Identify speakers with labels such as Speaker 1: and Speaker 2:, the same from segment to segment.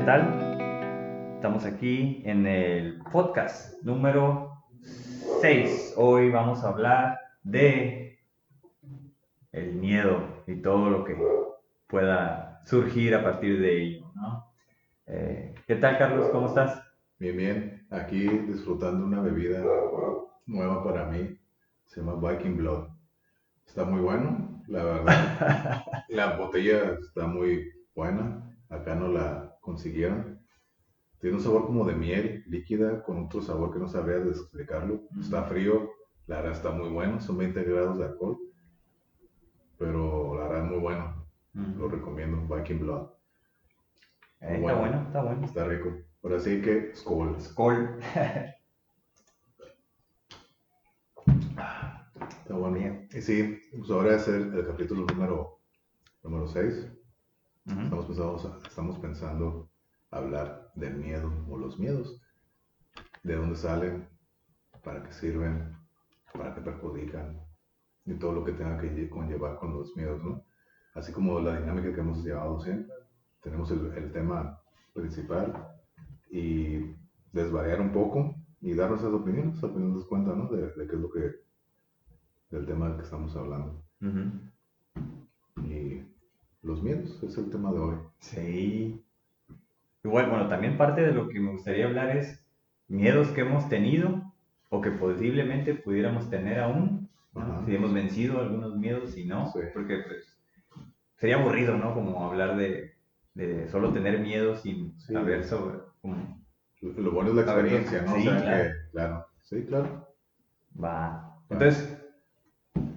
Speaker 1: ¿Qué tal? Estamos aquí en el podcast número 6. Hoy vamos a hablar de el miedo y todo lo que pueda surgir a partir de ello. ¿no? Eh, ¿Qué tal, Carlos? ¿Cómo estás?
Speaker 2: Bien, bien. Aquí disfrutando una bebida nueva para mí. Se llama Viking Blood. Está muy bueno, la verdad. la botella está muy buena. Acá no la consiguieron. Tiene un sabor como de miel líquida con otro sabor que no sabría explicarlo. Está frío, la verdad está muy bueno. Son 20 grados de alcohol. Pero la verdad es muy bueno. Lo recomiendo. Viking Blood.
Speaker 1: Eh, está bueno, está bueno.
Speaker 2: Está rico. Ahora sí que, Skol.
Speaker 1: Skol.
Speaker 2: Está bueno. Y sí, pues ahora es el, el capítulo número, número 6. Estamos, pensando, estamos pensando hablar del miedo o los miedos. De dónde salen, para qué sirven, para qué perjudican y todo lo que tenga que conllevar con los miedos, ¿no? Así como la dinámica que hemos llevado siempre. Tenemos el, el tema principal y desvariar un poco y dar nuestras opiniones, opiniones cuenta, ¿no? De, de qué es lo que del tema del que estamos hablando. Los miedos es el tema de hoy.
Speaker 1: Sí. Igual, bueno, también parte de lo que me gustaría hablar es miedos que hemos tenido o que posiblemente pudiéramos tener aún. Si hemos vencido algunos miedos y no, porque pues, sería aburrido, ¿no? Como hablar de, de solo tener miedo sin saber sobre...
Speaker 2: Lo bueno es la experiencia, ¿no?
Speaker 1: Sí,
Speaker 2: o sea,
Speaker 1: claro.
Speaker 2: que, claro. Sí, claro.
Speaker 1: Va. Entonces,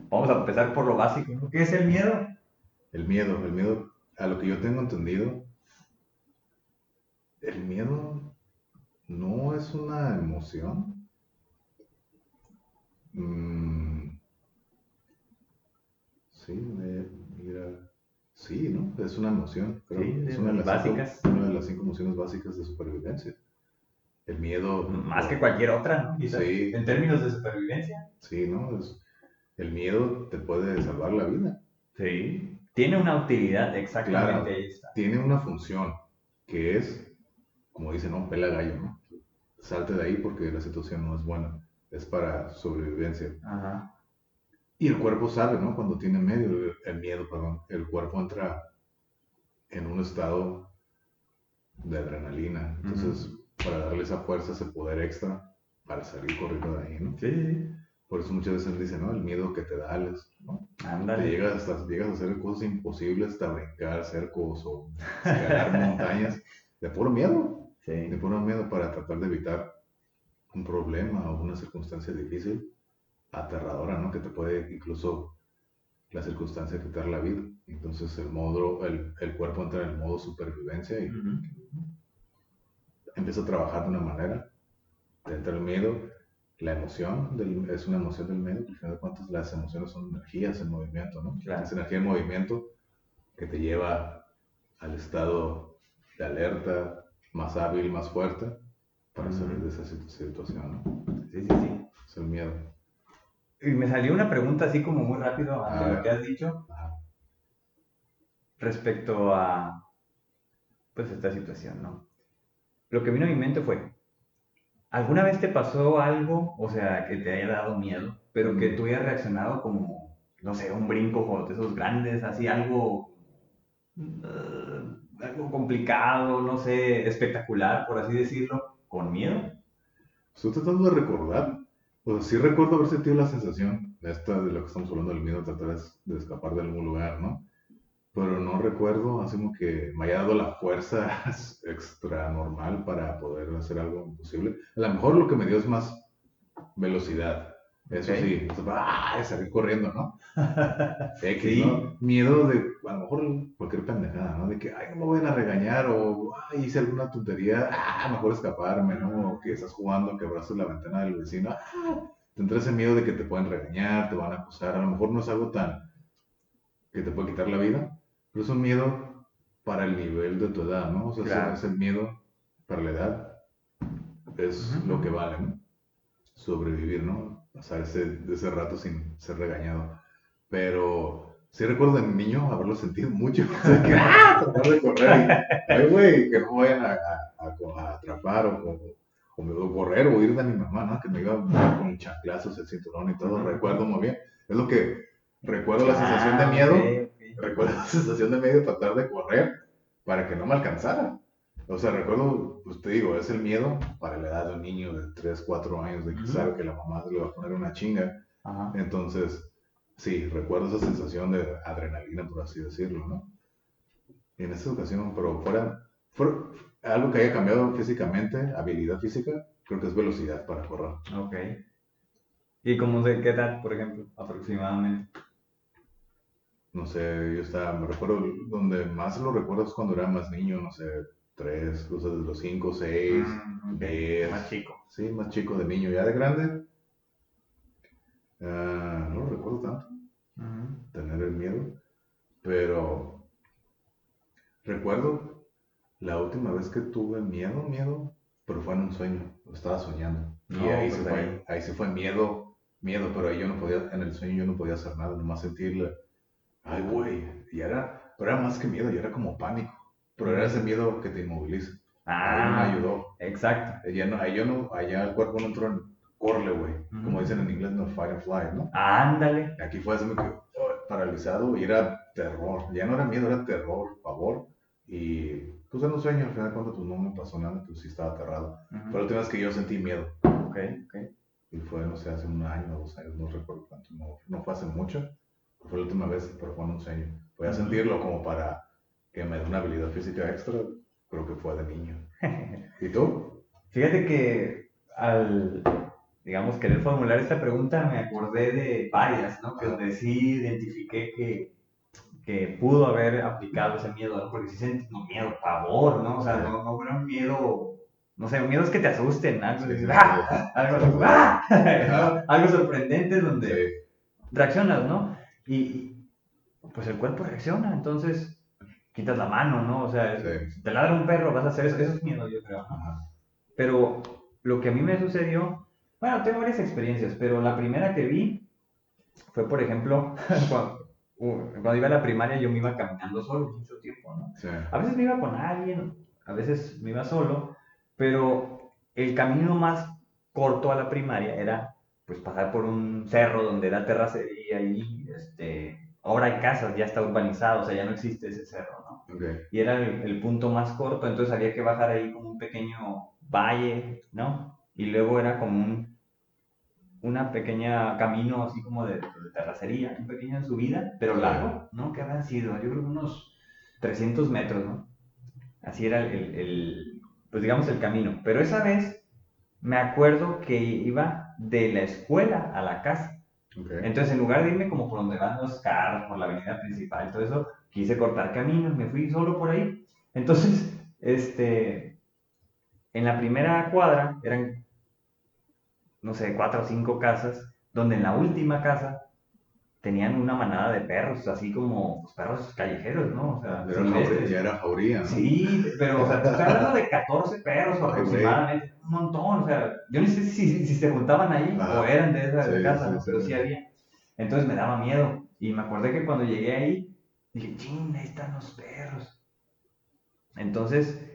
Speaker 1: vamos a empezar por lo básico. ¿no? ¿Qué es el miedo?
Speaker 2: El miedo, el miedo, a lo que yo tengo entendido, el miedo no es una emoción. Mm, sí, me- mira, sí, ¿no? Es una emoción. Creo.
Speaker 1: Sí,
Speaker 2: es una de,
Speaker 1: las
Speaker 2: las cinco-
Speaker 1: básicas.
Speaker 2: una de las cinco emociones básicas de supervivencia. El miedo.
Speaker 1: Más que cualquier otra, ¿no?
Speaker 2: Sí.
Speaker 1: En términos de supervivencia.
Speaker 2: Sí, ¿no? Es- el miedo te puede salvar la vida.
Speaker 1: Sí. Tiene una utilidad, exactamente
Speaker 2: Claro.
Speaker 1: ahí está.
Speaker 2: tiene una función que es, como dicen, no, pela gallo, ¿no? Salte de ahí porque la situación no es buena, es para sobrevivencia.
Speaker 1: Ajá.
Speaker 2: Y el cuerpo sabe, ¿no? Cuando tiene medio, el miedo, perdón, el cuerpo entra en un estado de adrenalina. Entonces, para darle esa fuerza, ese poder extra para salir corriendo de ahí, ¿no?
Speaker 1: Sí.
Speaker 2: Por eso muchas veces dicen, ¿no? El miedo que te da, Alex,
Speaker 1: Ándale.
Speaker 2: llegas, hasta, llegas a hacer cosas imposibles, hasta brincar cercos o escalar montañas, de puro miedo, de
Speaker 1: Sí.
Speaker 2: puro miedo para tratar de evitar un problema o una circunstancia difícil, aterradora, ¿no? Que te puede incluso la circunstancia quitar la vida. Entonces el modo, el, el cuerpo entra en el modo supervivencia y
Speaker 1: Ujú.
Speaker 2: empieza a trabajar de una manera. Te entra el miedo, la emoción del- es una emoción del miedo, al final de cuentas las emociones son energías en movimiento, ¿no?
Speaker 1: Claro.
Speaker 2: Es energía en movimiento que te lleva al estado de alerta, más hábil, más fuerte, para salir de esa situ- situación, ¿no?
Speaker 1: Sí, sí, sí.
Speaker 2: Es el miedo.
Speaker 1: Y me salió una pregunta así como muy rápido ante lo que has dicho respecto a pues esta situación, ¿no? Lo que vino a mi mente fue, ¿alguna vez te pasó algo, o sea, que te haya dado miedo, pero que
Speaker 2: Mm.
Speaker 1: tú hayas reaccionado como, no sé, un brinco de esos grandes, así algo, eh, algo complicado, no sé, espectacular, por así decirlo, con miedo?
Speaker 2: Estoy tratando de recordar. O sea, sí recuerdo haber sentido la sensación de esta, de lo que estamos hablando del miedo, tratar de, de escapar de algún lugar, ¿no? Pero no recuerdo, así como que me haya dado la fuerza extra normal para poder hacer algo imposible. A lo mejor lo que me dio es más velocidad. Eso sí, sea, ¡ah! salir corriendo, ¿no? X,
Speaker 1: Sí.
Speaker 2: ¿no? Miedo de, a lo mejor cualquier pendejada, ¿no? De que, ay, no me vayan a regañar, o, ay, hice alguna tontería, ah, mejor escaparme, ¿no? O que estás jugando, quebraste la ventana del vecino, ah, te entra ese miedo de que te pueden regañar, te van a acusar, a lo mejor no es algo tan que te puede quitar la vida, pero es un miedo para el nivel de tu edad, ¿no? O sea,
Speaker 1: Claro.
Speaker 2: es el miedo para la edad, es
Speaker 1: Ujú.
Speaker 2: lo que vale, ¿no? Sobrevivir, ¿no? Pasar ese, ese rato sin ser regañado. Pero sí recuerdo de niño haberlo sentido mucho. O sea, que, ¡ah! Tratar de correr. Ay, güey, que no vayan a, a, a, atrapar o, o, correr o ir de mi mamá, ¿no? Que me iba con chanclazos, el cinturón y todo. Recuerdo muy bien. Es lo que recuerdo la sensación de miedo. Recuerdo la sensación de de tratar de correr para que no me alcanzara. O sea, recuerdo, pues te digo, es el miedo para la edad de un niño de 3, 4 años de que sabe que la mamá le va a poner una chinga. Entonces, sí, recuerdo esa sensación de adrenalina, por así decirlo, ¿no? Y en esa ocasión, pero fuera, fuera algo que haya cambiado físicamente, habilidad física, creo que es velocidad para correr.
Speaker 1: Ok. ¿Y cómo de qué edad, por ejemplo, aproximadamente?
Speaker 2: No sé, yo estaba, me recuerdo, donde más lo recuerdo es cuando era más niño, no sé, tres, o sea, de los cinco, seis,
Speaker 1: mm, Más chico.
Speaker 2: Sí, más chico de niño. Ya de grande, uh, no lo recuerdo tanto, tener el miedo, pero recuerdo la última vez que tuve miedo, miedo, pero fue en un sueño, lo estaba soñando. Y ahí, se pues fue, ahí se fue miedo, miedo, pero ahí yo no podía, en el sueño yo no podía hacer nada, nomás sentirle, ay, güey, y era, pero era más que miedo, y era como pánico pero era ese miedo que te inmoviliza. Ah, me ayudó.
Speaker 1: Exacto.
Speaker 2: Allá, no, allá, no, allá el cuerpo no entró en corle, güey. Como dicen en inglés, no fight and fly, ¿no?
Speaker 1: Ándale.
Speaker 2: Aquí fue así, me quedé paralizado y era terror. Ya no era miedo, era terror, favor. Y pues en un sueño, al final de cuentas, pues no me pasó nada, pues sí estaba aterrado. Pero la vez que yo sentí miedo.
Speaker 1: Ok, ok.
Speaker 2: Y fue, no sé, hace un año dos años, no recuerdo cuánto. No, no fue hace mucho. Fue la última vez, pero fue en un sueño. Voy a sentirlo como para que me dio una habilidad física extra, creo que fue de niño. ¿Y tú?
Speaker 1: Fíjate que al, digamos, querer formular esta pregunta me acordé de varias, ¿no? Que donde sí identifiqué que, que pudo haber aplicado ese miedo, ¿no? Porque sí sentí miedo, pavor, ¿no? O sea, no, no era un miedo, no sé, un miedo es que te asusten, algo, ¡ah! algo, ¡ah! algo sorprendente donde reaccionas, ¿no? Y pues el cuerpo reacciona, entonces quitas la mano, ¿no? O sea, te ladra un perro, vas a hacer eso. Eso es miedo, yo creo. Pero lo que a mí me sucedió, bueno, tengo varias experiencias, pero la primera que vi fue, por ejemplo, cuando, iba a la primaria yo me iba caminando solo mucho tiempo, ¿no? A veces me iba con alguien, a veces me iba solo, pero el camino más corto a la primaria era pues pasar por un cerro donde era terracería y este ahora hay casas, ya está urbanizado, o sea, ya no existe ese cerro, ¿no? Y era el, punto más corto, entonces había que bajar ahí como un pequeño valle, ¿no? Y luego era como un una pequeña camino así como de, terracería, una pequeña subida, pero largo, ¿no? Que habían sido, yo creo unos 300 metros, ¿no? Así era el, el, pues digamos el camino. Pero esa vez me acuerdo que iba de la escuela a la casa. Entonces, en lugar de irme como por donde van los carros, por la avenida principal, todo eso, quise cortar caminos, me fui solo por ahí. Entonces, este, en la primera cuadra eran, no sé, cuatro o cinco casas, donde en la última casa tenían una manada de perros, así como pues, perros callejeros, ¿no?
Speaker 2: O sea, ya era jauría, ¿no?
Speaker 1: Sí, pero, o sea, estoy hablando de 14 perros aproximadamente, un montón, o sea, yo no sé si, si se juntaban ahí o eran de esa casa, pero sí había. Entonces me daba miedo, y me acordé que cuando llegué ahí, dije, ching, ahí están los perros. Entonces,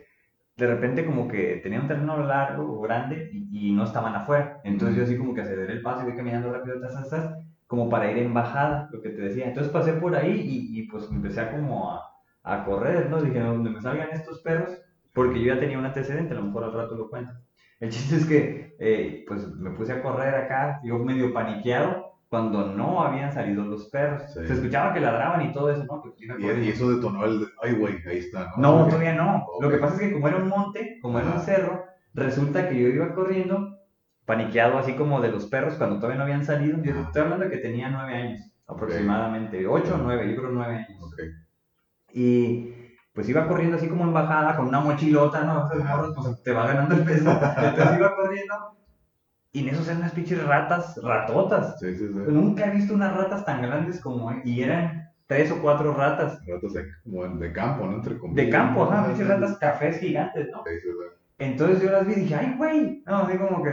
Speaker 1: de repente como que tenía un terreno largo o grande y, no estaban afuera. Entonces yo así como que aceleré el paso y voy caminando rápido, tas, tas, tas, como para ir en bajada, lo que te decía. Entonces pasé por ahí y, y pues empecé a como a, a, correr, ¿no? Dije, donde me salgan estos perros, porque yo ya tenía un antecedente, a lo mejor al rato lo cuento. El chiste es que, eh, pues me puse a correr acá, yo medio paniqueado, cuando no habían salido los perros. Se escuchaba que ladraban y todo eso, ¿no? Pues,
Speaker 2: y, eso detonó el, ay, güey, ahí está,
Speaker 1: ¿no? No, todavía no. Lo que pasa es que como era un monte, como era un cerro, resulta que yo iba corriendo paniqueado así como de los perros cuando todavía no habían salido. Yo estoy hablando de que tenía nueve años aproximadamente, ocho o nueve, yo creo nueve años. Y pues iba corriendo así como en bajada con una mochilota, ¿no? pues te va ganando el peso. Entonces iba corriendo y en eso eran unas pinches ratas, ratotas.
Speaker 2: Sí, sí, sí.
Speaker 1: Nunca he visto unas ratas tan grandes como, y eran tres o cuatro ratas.
Speaker 2: Ratas de, campo, ¿no? Entre
Speaker 1: De campo, ajá, pinches ratas cafés gigantes, ¿no?
Speaker 2: Sí, sí, sí.
Speaker 1: Entonces yo las vi y dije, ay, güey, no, así como que,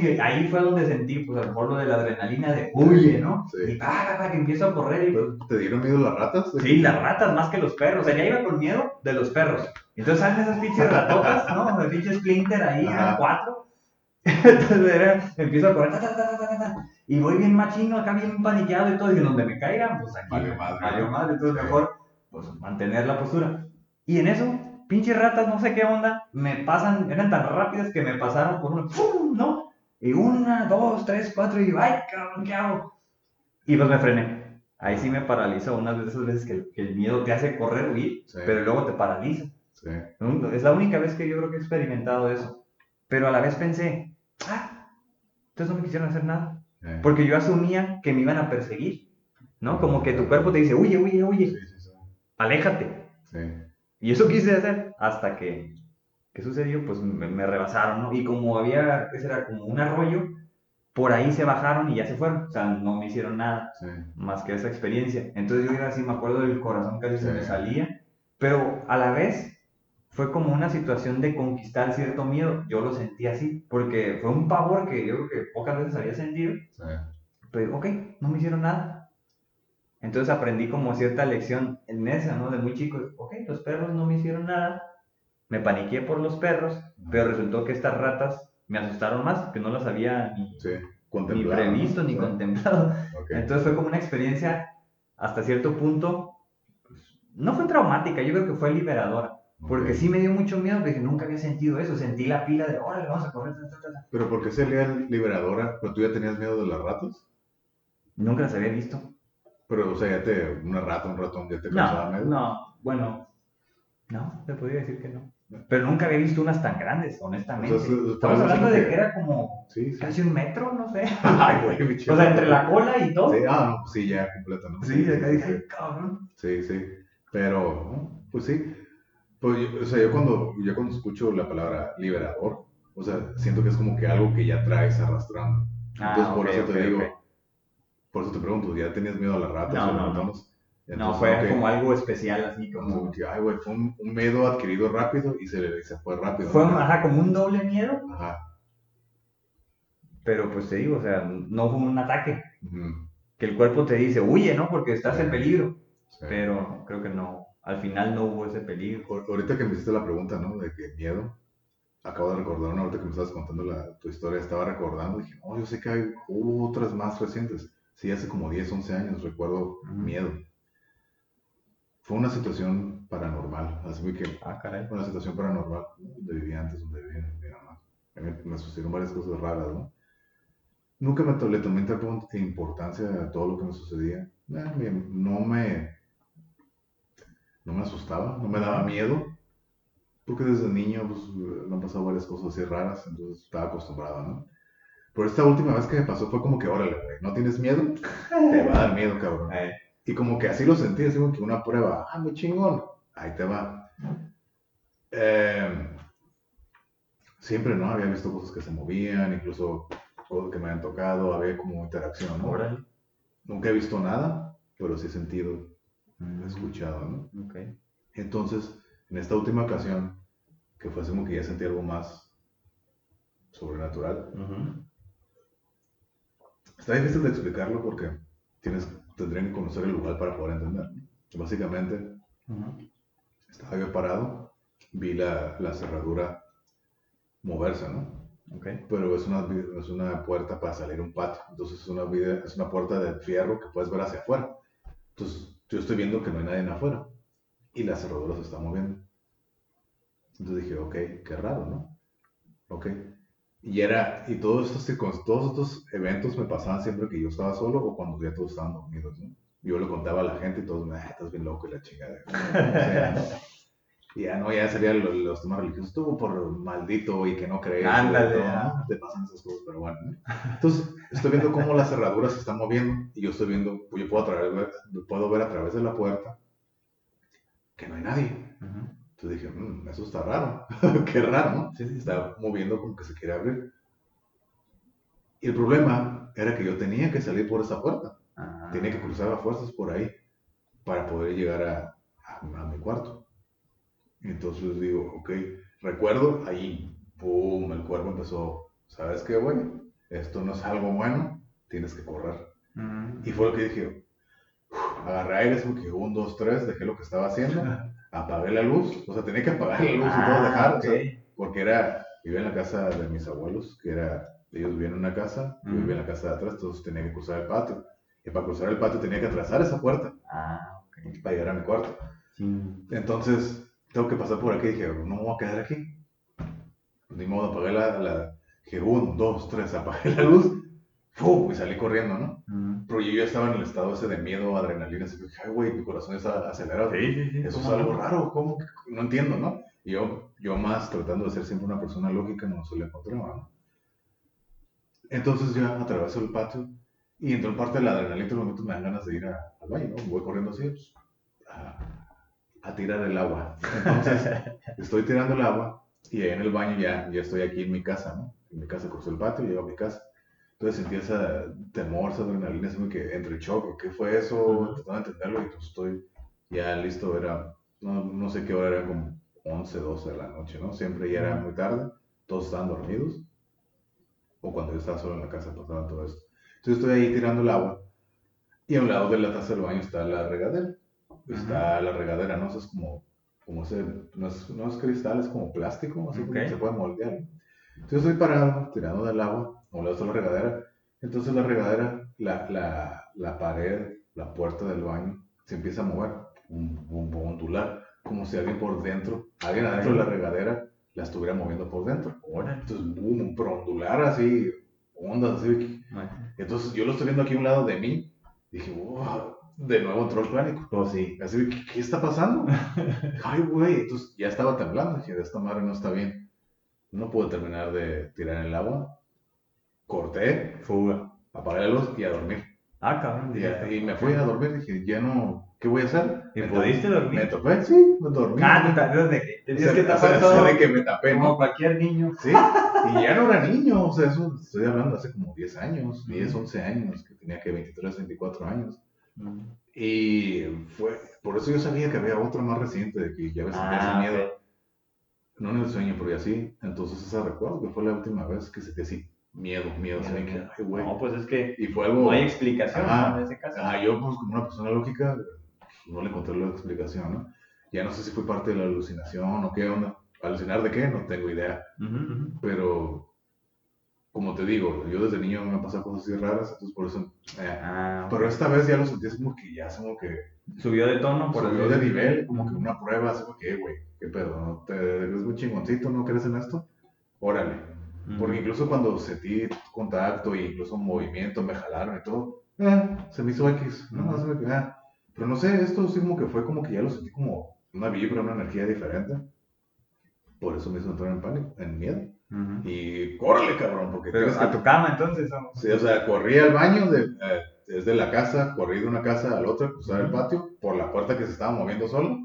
Speaker 1: y ahí fue donde sentí, pues, a lo de la adrenalina de huye, ¿no? Sí. Y pa, que empiezo a correr y...
Speaker 2: ¿Te dieron miedo las ratas?
Speaker 1: Sí, las ratas más que los perros, o sea, ya iba con miedo de los perros. Entonces salen esas pinches ratotas, ¿no? Los pinches Splinter ahí, eran cuatro. Entonces era, empiezo a correr, ta, ta, ta, y voy bien machino, acá bien paniqueado y todo, y donde me caigan, pues aquí, vale madre, vale madre, entonces mejor, pues, mantener la postura. Y en eso pinches ratas, no sé qué onda, me pasan, eran tan rápidas que me pasaron por uno, ¡pum! ¿no? Y una, dos, tres, cuatro, y ¡ay, cabrón, qué hago! Y pues me frené. Ahí sí me paralizó unas esas veces que, el miedo te hace correr, huir, pero luego te paraliza. Sí. Es la única vez que yo creo que he experimentado eso. Pero a la vez pensé, ah, entonces no me quisieron hacer nada. Porque yo asumía que me iban a perseguir, ¿no? Como que tu cuerpo te dice, huye, huye, huye, aléjate. Sí. Y eso quise hacer hasta que, ¿qué sucedió? Pues me, rebasaron, ¿no? Y como había, ¿qué será? Como un arroyo, por ahí se bajaron y ya se fueron. O sea, no me hicieron nada más que esa experiencia. Entonces yo iba así, me acuerdo del corazón casi se me salía, pero a la vez fue como una situación de conquistar cierto miedo. Yo lo sentí así, porque fue un pavor que yo creo que pocas veces había sentido. Pero, ok, no me hicieron nada. Entonces aprendí como cierta lección en esa, ¿no? De muy chico, ok, los perros no me hicieron nada, me paniqué por los perros, pero resultó que estas ratas me asustaron más, que no las había ni, ni previsto ni contemplado. Entonces fue como una experiencia hasta cierto punto, pues, no fue traumática, yo creo que fue liberadora. Porque sí me dio mucho miedo, porque nunca había sentido eso. Sentí la pila de, órale, vamos a correr.
Speaker 2: ¿Pero por qué sería liberadora? ¿Pero tú ya tenías miedo de las ratas?
Speaker 1: Nunca las había visto.
Speaker 2: Pero, o sea, ya te, una rata, un ratón, ya te causaba
Speaker 1: no, No, bueno, no, te podría decir que no. Pero nunca había visto unas tan grandes, honestamente. Estamos hablando de que era como casi un metro, no sé. Ay, güey, O sea, entre la cola y todo.
Speaker 2: Sí, ah, no, sí, ya completo, ¿no?
Speaker 1: Sí, acá dije, cabrón.
Speaker 2: Sí, sí. Pero, pues sí. Pues, o sea, yo cuando, yo cuando escucho la palabra liberador, o sea, siento que es como que algo que ya traes arrastrando. Ah, Entonces, por eso te digo, por eso te pregunto, ¿ya tenías miedo a las ratas
Speaker 1: no, no, no. no, fue como algo especial, así como...
Speaker 2: Ay, güey, fue un, miedo adquirido rápido y se, se fue rápido.
Speaker 1: Fue, ajá, como un doble miedo. Ajá. Pero pues te digo, o sea, no fue un ataque. Que el cuerpo te dice, huye, ¿no? Porque estás en peligro. Pero creo que no, al final no hubo ese peligro.
Speaker 2: Ahorita que me hiciste la pregunta, ¿no? De qué miedo, acabo de recordar una ahorita que me estabas contando la, tu historia, estaba recordando, dije, oh, yo sé que hay otras más recientes sí, hace como 10, 11 años, recuerdo miedo. Fue una situación paranormal, así que ah, caray. una situación paranormal donde vivía antes, donde vivía mi mamá. Me, me sucedieron varias cosas raras, ¿no? Nunca me le tomé importancia a todo lo que me sucedía. Eh, no me no me asustaba, no me daba miedo, porque desde niño pues, me han pasado varias cosas así raras, entonces estaba acostumbrado, ¿no? Pero esta última vez que me pasó fue como que, órale, güey, ¿no tienes miedo? Te va a dar miedo, cabrón. Eh. Y como que así lo sentí, así como que una prueba, ah, muy chingón, ahí te va. Em, siempre, ¿no? Había visto cosas que se movían, incluso cosas que me habían tocado, había como interacción, ¿no? Órale. Nunca he visto nada, pero sí he sentido, he mm. escuchado, ¿no? Okay. Entonces, en esta última ocasión, que fue como que ya sentí algo más sobrenatural, Está difícil de explicarlo porque tienes, tendrían que conocer el lugar para poder entender. Básicamente, estaba yo parado, vi la, la cerradura moverse, ¿no? Okay. Pero es una, es una puerta para salir a un patio. Entonces es una, es una puerta de fierro que puedes ver hacia afuera. Entonces yo estoy viendo que no hay nadie afuera. Y la cerradura se está moviendo. Entonces dije, ok, qué raro, ¿no? Ok. Y era, y todos estos, todos estos eventos me pasaban siempre que yo estaba solo o cuando ya todos estaban dormidos, ¿no? Yo lo contaba a la gente y todos me, ah, estás bien loco y la chingada. y ya no, ya serían los, temas religiosos, estuvo por maldito y que no crees. Ándale. ¿no? Te pasan esas cosas, pero bueno. Entonces, estoy viendo cómo la cerradura se está moviendo y yo estoy viendo, yo puedo, ver, puedo ver a través de la puerta que no hay nadie. Entonces dije, mmm, eso está raro. Qué raro, ¿no? Sí, sí, está moviendo como que se quiere abrir. Y el problema era que yo tenía que salir por esa puerta. Ah. Tenía que cruzar a fuerzas por ahí para poder llegar a, a, mi cuarto. Entonces digo, ok, recuerdo, ahí, pum, el cuerpo empezó, ¿sabes qué, güey? Esto no es algo bueno, tienes que correr. Y fue lo que dije, agarré aire, que un, dos, tres, dejé lo que estaba haciendo, apagué la luz, o sea, tenía que apagar la luz y todo, ah, dejar, o sea, porque era, vivía en la casa de mis abuelos, que era, ellos vivían en una casa, yo vivía en la casa de atrás, entonces tenía que cruzar el patio. Y para cruzar el patio tenía que atravesar esa puerta. Ah. Para llegar a mi cuarto. Entonces, tengo que pasar por aquí. Y dije, no me voy a quedar aquí. Ni modo, apagué la, la dije, un, dos, tres, apagué la luz. Y salí corriendo, ¿no? Pero yo ya estaba en el estado ese de miedo, adrenalina. Así que dije, ay, güey, mi corazón está acelerado. Sí, sí, sí. Eso es algo raro. ¿Cómo? No entiendo, ¿no? Y yo, yo más tratando de ser siempre una persona lógica, no se le encontraba, ¿no? Entonces ya atraveso el patio y en parte de la adrenalina, en momentos me dan ganas de ir al baño, ¿no? Voy corriendo así pues, a, tirar el agua. Entonces, estoy tirando el agua y ahí en el baño ya, ya estoy aquí en mi casa, ¿no? En mi casa cruzo el patio y llego a mi casa. Entonces ese temor, esa adrenalina, así que entre choque, ¿qué fue eso? Tratando de entenderlo y pues estoy ya listo, era, no, no sé qué hora era, como 11, 12 de la noche, ¿no? Siempre ya era muy tarde, todos estaban dormidos, o cuando yo estaba solo en la casa pasaba todo esto. Entonces estoy ahí tirando el agua y a un lado de la taza del baño está la regadera. Está la regadera, ¿no? es como, como ese, no es, no es cristal, es como plástico, así que se puede moldear. Entonces estoy parado, tirando del agua, un lado está la regadera. Entonces la regadera, la, la, la pared, la puerta del baño, se empieza a mover, un, un, ondular, como si alguien por dentro, alguien adentro de la regadera la estuviera moviendo por dentro. Entonces, boom, un ondular así, ondas así. Entonces yo lo estoy viendo aquí a un lado de mí. Dije, wow, de nuevo entró el pánico.
Speaker 1: Oh, sí.
Speaker 2: Así, ¿qué, qué está pasando? Ay, güey. Entonces ya estaba temblando. Dije, esta madre no está bien. No pude terminar de tirar el agua. Corté, fuga, apagué la luz y a dormir.
Speaker 1: Ah, cabrón.
Speaker 2: Y, y me fui a dormir. Dije, ya no, ¿Qué voy a hacer?
Speaker 1: ¿Y pudiste dormir?
Speaker 2: Me topé, sí, me dormí.
Speaker 1: Ah, te tapé tenías que tapar
Speaker 2: todo. de que me tapé,
Speaker 1: Como cualquier niño.
Speaker 2: Sí, y ya no era niño, o sea, eso estoy hablando hace como 10 años, 10, 11 años, que tenía que 23, 24 años. Y fue, por eso yo sabía que había otro más reciente, de que ya ves ah, ese miedo. No en el sueño, pero ya sí. Entonces, ese recuerdo que fue la última vez que sentí así, miedo, miedo. miedo,
Speaker 1: miedo. Ay, güey. No, pues es que y fue algo, no hay explicación en ese caso.
Speaker 2: Ah, yo, pues, como una persona lógica, no le encontré la explicación, ¿no? Ya no sé si fue parte de la alucinación o qué onda. ¿Alucinar de qué? No tengo idea. Pero, como te digo, yo desde niño me han pasado cosas así raras, entonces por eso... Eh, ah, pero esta vez ya lo sentí como que ya como que...
Speaker 1: Subió de tono,
Speaker 2: por Subió de nivel, como que una prueba, así como que, güey, ¿qué pedo? ¿No ¿Te crees muy chingoncito? ¿No crees en esto? Órale. Porque incluso cuando sentí contacto e incluso movimiento, me jalaron y todo, eh, se me hizo X. No, se me, eh, pero no sé, esto sí como que fue como que ya lo sentí como una vibra, una energía diferente. Por eso me hizo entrar en pánico, en miedo. Y córrele, cabrón, porque...
Speaker 1: Pero a tu cama entonces.
Speaker 2: Sí, o sea, corrí al baño de, eh, desde la casa, corrí de una casa a la otra, cruzar el patio, por la puerta que se estaba moviendo solo.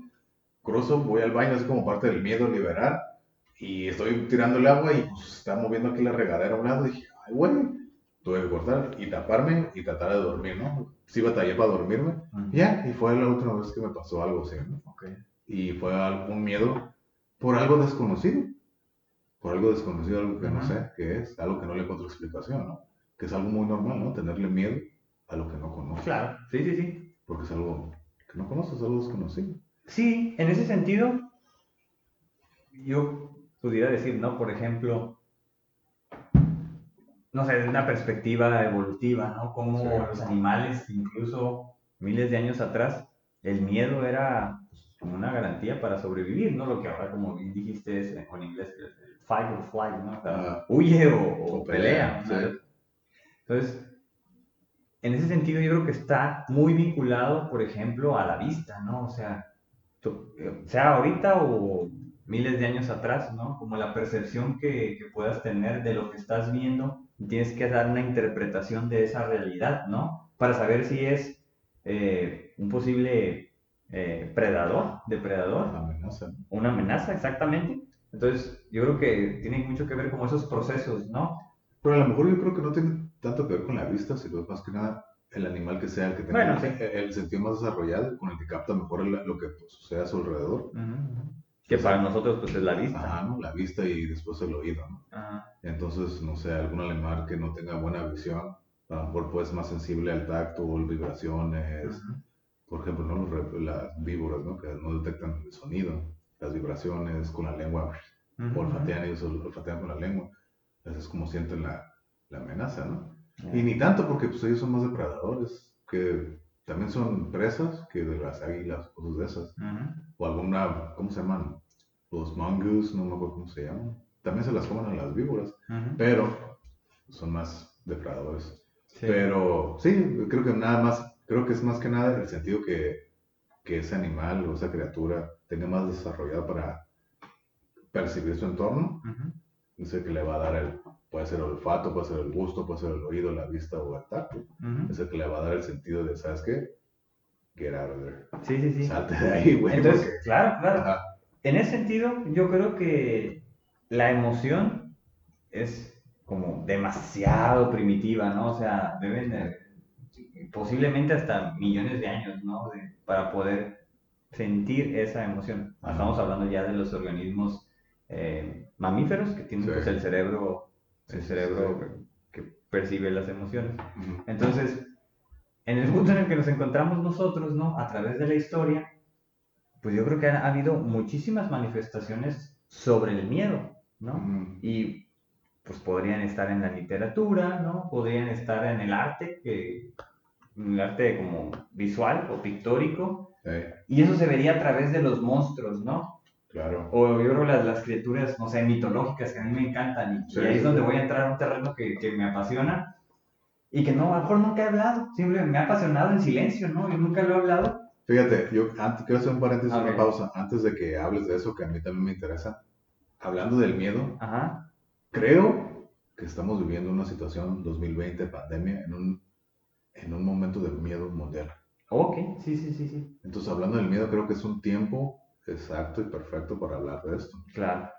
Speaker 2: Cruzo, voy al baño, así como parte del miedo liberar. Y estoy tirando el agua y pues está moviendo aquí la regadera a un lado. Y dije, ay, güey, tuve que cortar y taparme y tratar de dormir, ¿no? Sí batallé para dormirme. Ya, y fue la última vez que me pasó algo así, ¿no? Okay. Y fue algún miedo por algo desconocido. Por algo desconocido, algo que no sé qué es, algo que no le encuentro explicación, ¿no? Que es algo muy normal, ¿no? Tenerle miedo a lo que no conoces.
Speaker 1: Claro, sí, sí, sí.
Speaker 2: Porque es algo que no conoces, algo desconocido.
Speaker 1: Sí, en ese sentido, yo pudiera decir, ¿no? Por ejemplo, no sé, desde una perspectiva evolutiva, ¿no? Como los animales, incluso miles de años atrás, el miedo era pues, como una garantía para sobrevivir, ¿no? Lo que ahora, como bien dijiste, es en inglés fight or flight, ¿no? huye o, pelea. Entonces, en ese sentido yo creo que está muy vinculado, por ejemplo, a la vista, ¿no? O sea, sea ahorita o miles de años atrás, ¿no? Como la percepción que, que puedas tener de lo que estás viendo tienes que dar una interpretación de esa realidad, ¿no? Para saber si es eh, un posible eh, predador, depredador.
Speaker 2: Una amenaza.
Speaker 1: Una amenaza, exactamente. Entonces, yo creo que tiene mucho que ver con esos procesos, ¿no?
Speaker 2: Pero a lo mejor yo creo que no tiene tanto que ver con la vista, sino más que nada el animal que sea el que tenga el, sentido más desarrollado, con el que capta mejor lo que sucede a su alrededor.
Speaker 1: Que para nosotros pues es la vista.
Speaker 2: Ajá, ¿no? La vista y después el oído, ¿no? Entonces, no sé, algún animal que no tenga buena visión, a lo mejor pues más sensible al tacto vibraciones. Por ejemplo, ¿no? las víboras, ¿no? Que no detectan el sonido, las vibraciones con la lengua, olfatean, ellos olfatean con la lengua. Eso es como sienten la, la amenaza, ¿no? Y ni tanto porque pues ellos son más depredadores, que también son presas que de las águilas, cosas de esas. O alguna, ¿cómo se llaman? Los mongoose, no me acuerdo cómo se llaman. También se las comen a las víboras, pero son más depredadores. Pero sí, creo que nada más, creo que es más que nada el sentido que, que ese animal o esa criatura tenga más desarrollado para percibir su entorno. Uh que le va a dar el, puede ser el olfato, puede ser el gusto, puede ser el oído, la vista o el tacto. Es el que le va a dar el sentido de, ¿sabes qué? Get out of there.
Speaker 1: Sí, sí, sí.
Speaker 2: Salte de ahí, güey.
Speaker 1: Entonces, claro, claro. En ese sentido, yo creo que la emoción es como demasiado primitiva, ¿no? O sea, deben de, posiblemente hasta millones de años, ¿no? para poder sentir esa emoción. Estamos hablando ya de los organismos eh, mamíferos que tienen pues, el cerebro el cerebro que percibe las emociones. Entonces, en el punto en el que nos encontramos nosotros, ¿no? A través de la historia, pues yo creo que ha, habido muchísimas manifestaciones sobre el miedo, ¿no? Y pues podrían estar en la literatura, ¿no? Podrían estar en el arte, que, en el arte como visual o pictórico. Y eso se vería a través de los monstruos, ¿no?
Speaker 2: Claro.
Speaker 1: O yo creo las, las criaturas, no sé, mitológicas que a mí me encantan y, ahí es donde voy a entrar a un terreno que, que, me apasiona y que no, a lo mejor nunca he hablado, siempre me ha apasionado en silencio, ¿no? Yo nunca lo he hablado.
Speaker 2: Fíjate, yo antes, quiero hacer un paréntesis, una pausa, antes de que hables de eso que a mí también me interesa. Hablando del miedo,
Speaker 1: Ajá.
Speaker 2: creo que estamos viviendo una situación 2020, pandemia, en un, en un momento de miedo mundial.
Speaker 1: Ok, sí, sí, sí, sí.
Speaker 2: Entonces, hablando del miedo, creo que es un tiempo exacto y perfecto para hablar de esto.
Speaker 1: Claro.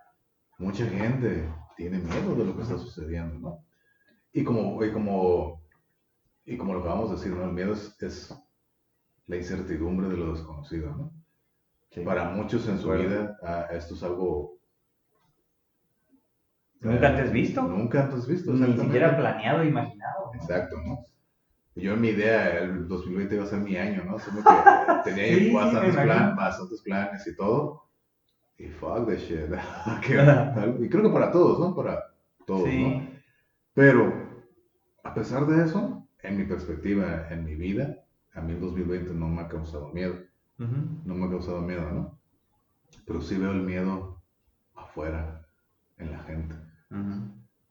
Speaker 2: Mucha gente tiene miedo de lo que está sucediendo, ¿no? Y como, y como, y como lo acabamos de decir, ¿no? El miedo es, la incertidumbre de lo desconocido, ¿no? Para muchos en su vida ah, esto es algo...
Speaker 1: ¿Nunca antes visto?
Speaker 2: Nunca antes visto.
Speaker 1: Ni siquiera planeado, imaginado.
Speaker 2: Exacto, ¿no? Yo en mi idea, el 2020 iba a ser mi año, ¿no? que tenía sí, bastantes, plan, bastantes planes y todo. Y fuck the shit. y creo que para todos, ¿no? Para todos, ¿no? Pero, a pesar de eso, en mi perspectiva, en mi vida, a mí el 2020 no me ha causado miedo. No me ha causado miedo, ¿no? Pero sí veo el miedo afuera, en la gente.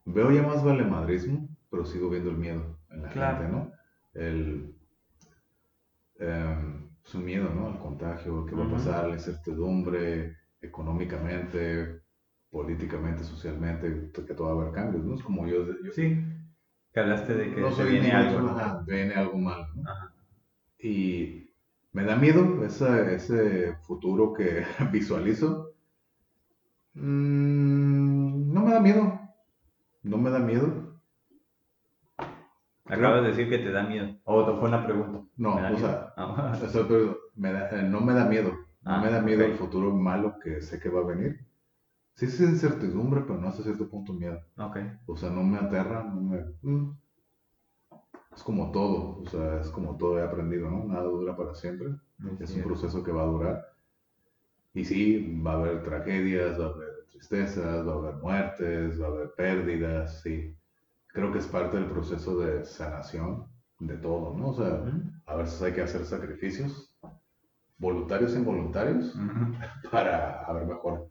Speaker 2: Veo ya más valemadrismo, pero sigo viendo el miedo en la gente, ¿no? El, em, su miedo, ¿no? Al contagio, qué va a pasar, la incertidumbre económicamente, políticamente, socialmente, que todo va a haber cambios, ¿no? Es como yo...
Speaker 1: sí, que hablaste de que no viene algo,
Speaker 2: ¿no? viene algo mal, ¿no? Y me da miedo ese, ese futuro que visualizo. Mm, no me da miedo. No me da miedo.
Speaker 1: Acabas de decir que te da miedo. O fue una pregunta.
Speaker 2: No, o sea, ah. eh, no me da miedo. No ah, me da miedo el futuro malo que sé que va a venir. Sí es incertidumbre, pero no hasta cierto punto miedo.
Speaker 1: Okay.
Speaker 2: O sea, no me aterra, no me... Mm. Es como todo, o sea, es como todo he aprendido, ¿no? Nada dura para siempre. es un proceso que va a durar. Y sí, va a haber tragedias, va a haber tristezas, va a haber muertes, va a haber pérdidas, sí creo que es parte del proceso de sanación de todo, ¿no? O sea, a veces hay que hacer sacrificios, voluntarios e involuntarios, para haber mejor.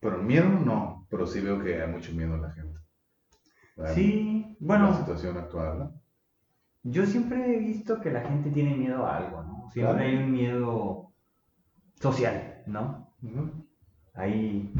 Speaker 2: Pero miedo no, pero sí veo que hay mucho miedo en la gente.
Speaker 1: Sí, bueno.
Speaker 2: La situación actual, ¿no?
Speaker 1: Yo siempre he visto que la gente tiene miedo a algo, ¿no? Siempre hay un miedo social, ¿no? Ahí.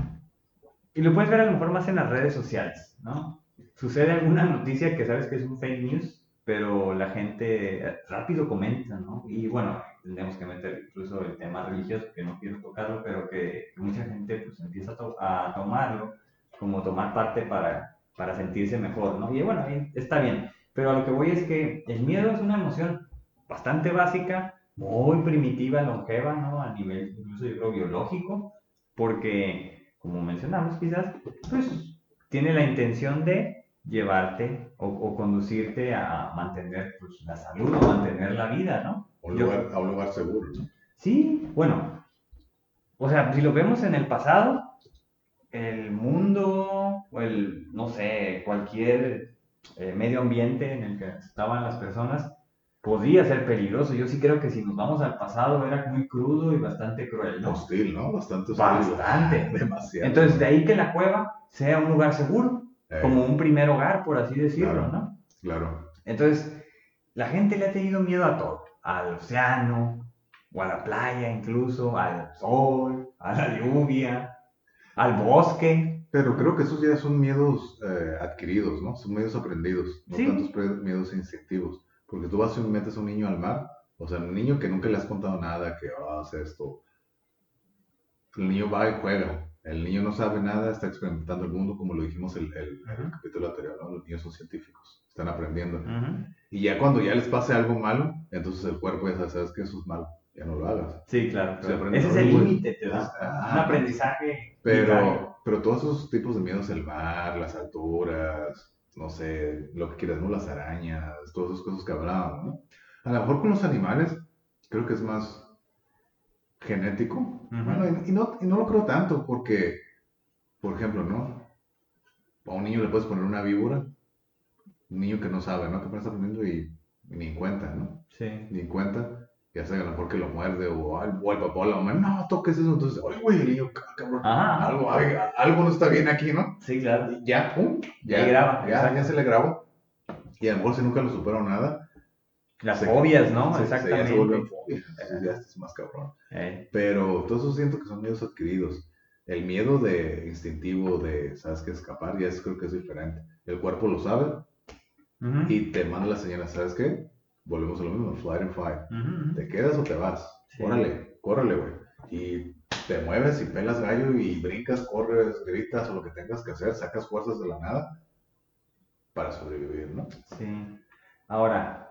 Speaker 1: Y lo puedes ver a lo mejor más en las redes sociales, ¿no? Sucede alguna noticia que sabes que es un fake news, pero la gente rápido comenta, ¿no? Y bueno, tendríamos que meter incluso el tema religioso, que no quiero tocarlo, pero que, mucha gente pues empieza a, tomarlo como tomar parte para, para sentirse mejor, ¿no? Y bueno, está bien, pero a lo que voy es que el miedo es una emoción bastante básica, muy primitiva, longeva, ¿no? A nivel incluso yo creo biológico, porque, como mencionamos quizás, pues tiene la intención de llevarte o, conducirte a mantener pues, la salud o mantener la vida, ¿no?
Speaker 2: Un lugar, a un lugar seguro.
Speaker 1: Sí, bueno, o sea, si lo vemos en el pasado, el mundo o el, no sé, cualquier eh, medio ambiente en el que estaban las personas, podría ser peligroso. Yo sí creo que si nos vamos al pasado era muy crudo y bastante cruel, ¿no?
Speaker 2: Hostil, ¿no? Bastante
Speaker 1: hostil. Bastante.
Speaker 2: Demasiado.
Speaker 1: Entonces, de ahí que la cueva sea un lugar seguro, eh. como un primer hogar, por así decirlo, ¿no?
Speaker 2: Claro.
Speaker 1: Entonces, la gente le ha tenido miedo a todo, al océano, o a la playa incluso, al sol, a la lluvia, al bosque.
Speaker 2: Pero creo que esos ya son miedos eh, adquiridos, ¿no? Son miedos aprendidos, no tantos miedos instintivos. Porque tú vas y metes a un niño al mar, o sea, un niño que nunca le has contado nada, que va a hacer esto. El niño va y juega. El niño no sabe nada, está experimentando el mundo, como lo dijimos el, el, el capítulo anterior, ¿no? Los niños son científicos, están aprendiendo. Y ya cuando ya les pase algo malo, entonces el cuerpo ya sabe, sabes que eso es malo, ya no lo hagas.
Speaker 1: Sí, claro. Ese es el límite, te da un aprendizaje.
Speaker 2: Pero, pero todos esos tipos de miedos, el mar, las alturas, no sé, lo que quieras, ¿no? Las arañas, todas esas cosas que hablábamos, ¿no? A lo mejor con los animales creo que es más genético. bueno, y, no, y no lo creo tanto porque, por ejemplo, ¿no? A un niño le puedes poner una víbora, un niño que no sabe, ¿no? Que está aprendiendo y, ni en cuenta, ¿no?
Speaker 1: Sí.
Speaker 2: Ni en cuenta ya sea a lo mejor que lo muerde o, el papá o la mamá, no toques eso, entonces, oye, güey, el niño, cabrón, algo, algo no está bien aquí, ¿no?
Speaker 1: Sí, claro.
Speaker 2: Y ya, pum, ya,
Speaker 1: graba,
Speaker 2: ya, ya, se le grabó. Y a lo mejor si nunca lo superó nada.
Speaker 1: Las fobias, ¿no? Exactamente.
Speaker 2: ya se vuelven fobias, ya es más cabrón. Pero todo eso siento que son miedos adquiridos. El miedo de instintivo de, ¿sabes qué? Escapar, ya es, creo que es diferente. El cuerpo lo sabe y te manda la señal, ¿sabes qué? volvemos a lo mismo, flight and fight. ¿Te quedas o te vas? Órale, córrele, güey. Y te mueves y pelas gallo y brincas, corres, gritas o lo que tengas que hacer, sacas fuerzas de la nada para sobrevivir, ¿no?
Speaker 1: Sí. Ahora,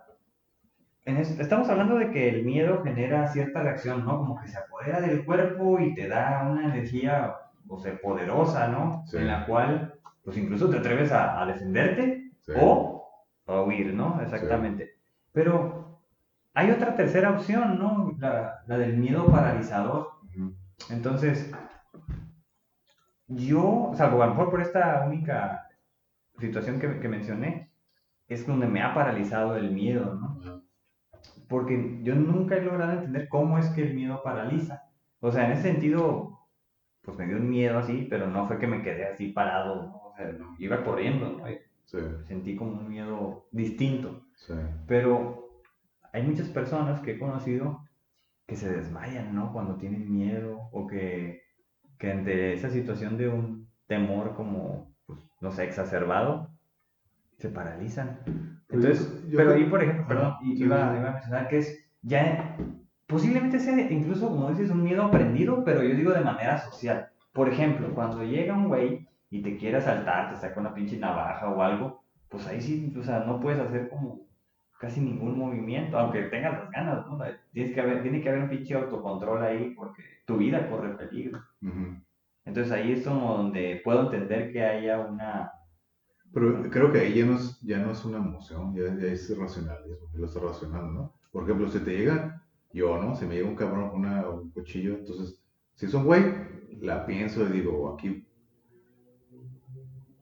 Speaker 1: en estamos hablando de que el miedo genera cierta reacción, ¿no? Como que se apodera del cuerpo y te da una energía, o sea, poderosa, ¿no? En la cual, pues incluso te atreves a, defenderte o a huir, ¿no? Exactamente. Pero hay otra tercera opción, ¿no? La, del miedo paralizador. Entonces, yo, salvo a lo mejor por esta única situación que, que, mencioné, es donde me ha paralizado el miedo, ¿no? Porque yo nunca he logrado entender cómo es que el miedo paraliza. O sea, en ese sentido, pues me dio un miedo así, pero no fue que me quedé así parado, ¿no? O sea, iba corriendo, ¿no? Sentí como un miedo distinto. Pero hay muchas personas que he conocido que se desmayan, ¿no? Cuando tienen miedo o que, que ante esa situación de un temor como, pues, no sé, exacerbado, se paralizan. Entonces, pero ahí, por ejemplo, perdón, iba, iba, a mencionar que es ya, posiblemente sea incluso, como dices, un miedo aprendido, pero yo digo de manera social. Por ejemplo, cuando llega un güey y te quiere asaltar, te saca una pinche navaja o algo, pues ahí sí, o sea, no puedes hacer como casi ningún movimiento, aunque tengas las ganas, ¿no? Tienes que haber, tiene que haber un pinche autocontrol ahí porque tu vida corre peligro. Entonces ahí es como donde puedo entender que haya una...
Speaker 2: Pero creo que ahí ya no es, ya no es una emoción, ya, ya es racionalismo, lo está racionando, ¿no? Por ejemplo, si te llega, yo, ¿no? Si me llega un cabrón con un cuchillo, entonces, si es un güey, la pienso y digo, aquí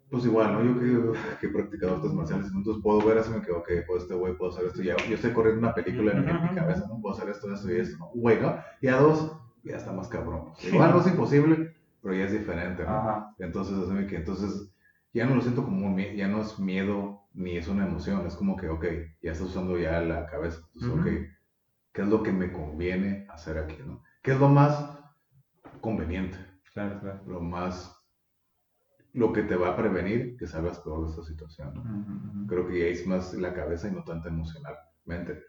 Speaker 2: pues igual, ¿no? Yo que, que he practicado artes marciales, entonces puedo ver así, me quedo, ok, pues este güey puedo hacer esto. Ya, yo estoy corriendo una película en, mi cabeza, ¿no? Puedo hacer esto, esto y esto, ¿no? Güey, ¿no? Y a dos, ya está más cabrón. Igual no es imposible, pero ya es diferente, ¿no? Entonces, así que, entonces, ya no lo siento como un ya no es miedo ni es una emoción, es como que, ok, ya estás usando ya la cabeza. Entonces, ok, ¿qué es lo que me conviene hacer aquí, no? ¿Qué es lo más conveniente?
Speaker 1: Claro, claro.
Speaker 2: Lo más lo que te va a prevenir que salgas peor de esta situación. Creo que ya es más la cabeza y no tanto emocionalmente.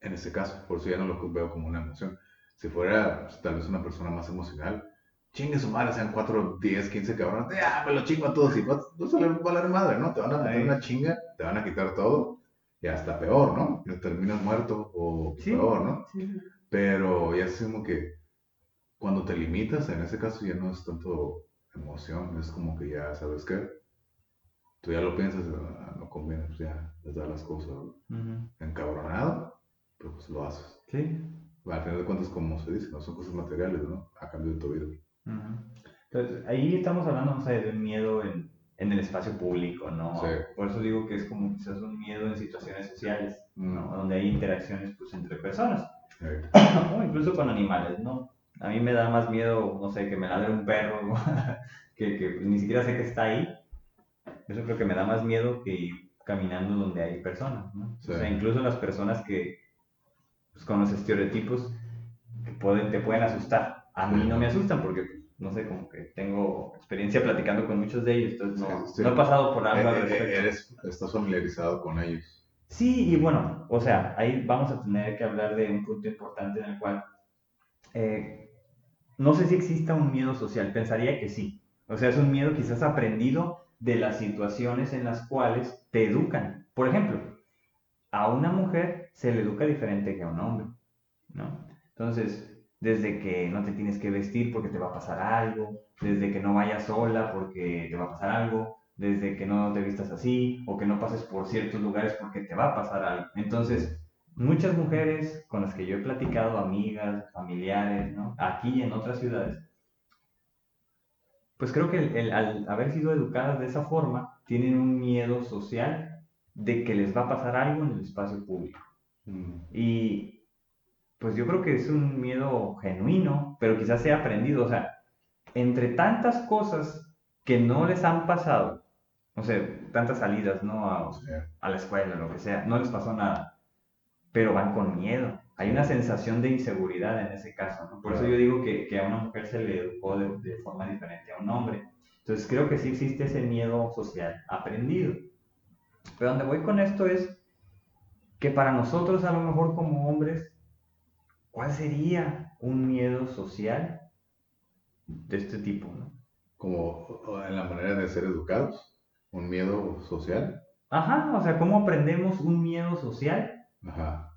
Speaker 2: en ese caso, por eso ya no lo veo como una emoción. Si fuera pues, tal vez una persona más emocional, chingue su madre, sean 4, 10, 15 cabrones, ya me lo chingo a todos y vas, a valer madre, ¿no? Te van a meter una chinga, te van a quitar todo y hasta peor, ¿no? terminas muerto o peor, ¿no? Pero ya es como que cuando te limitas, en ese caso ya no es tanto emoción, es como que ya, ¿sabes qué? Tú ya lo piensas, ah, no conviene, pues ya, les da las cosas encabronado, pero pues lo haces.
Speaker 1: Sí.
Speaker 2: Al final de cuentas, como se dice, no son cosas materiales, ¿no? A cambio de tu vida.
Speaker 1: Entonces, ahí estamos hablando, no sé, de miedo en, en el espacio público, ¿no?
Speaker 2: Sí.
Speaker 1: Por eso digo que es como quizás un miedo en situaciones sociales, ¿no? Donde hay interacciones, pues, entre personas. o incluso con animales, ¿no? A mí me da más miedo, no sé, que me ladre un perro, que, que ni siquiera sé que está ahí. Eso creo que me da más miedo que ir caminando donde hay personas, ¿no? O sea, incluso las personas que, pues, con los estereotipos, que pueden, te pueden asustar. A mí no me asustan porque, no sé, como que tengo experiencia platicando con muchos de ellos, entonces no, he pasado por algo al
Speaker 2: eh, eh, respecto. estás familiarizado con ellos.
Speaker 1: Sí, y bueno, o sea, ahí vamos a tener que hablar de un punto importante en el cual eh, no sé si exista un miedo social, pensaría que sí. O sea, es un miedo quizás aprendido de las situaciones en las cuales te educan. Por ejemplo, a una mujer se le educa diferente que a un hombre, ¿no? Entonces, desde que no te tienes que vestir porque te va a pasar algo, desde que no vayas sola porque te va a pasar algo, desde que no te vistas así o que no pases por ciertos lugares porque te va a pasar algo. Entonces, muchas mujeres con las que yo he platicado, amigas, familiares, ¿no? aquí y en otras ciudades, pues creo que el, al haber sido educadas de esa forma, tienen un miedo social de que les va a pasar algo en el espacio público. Mm. Y pues yo creo que es un miedo genuino, pero quizás sea aprendido. O sea, entre tantas cosas que no les han pasado, o sea, tantas salidas, ¿no? A, a la escuela, lo que sea, no les pasó nada pero van con miedo. Hay una sensación de inseguridad en ese caso, ¿no? Por eso yo digo que, que, a una mujer se le educó de, forma diferente a un hombre. Entonces creo que sí existe ese miedo social aprendido. Pero donde voy con esto es que para nosotros a lo mejor como hombres, ¿cuál sería un miedo social de este tipo, ¿no?
Speaker 2: Como en la manera de ser educados, un miedo social.
Speaker 1: Ajá, o sea, ¿cómo aprendemos un miedo social
Speaker 2: Ajá.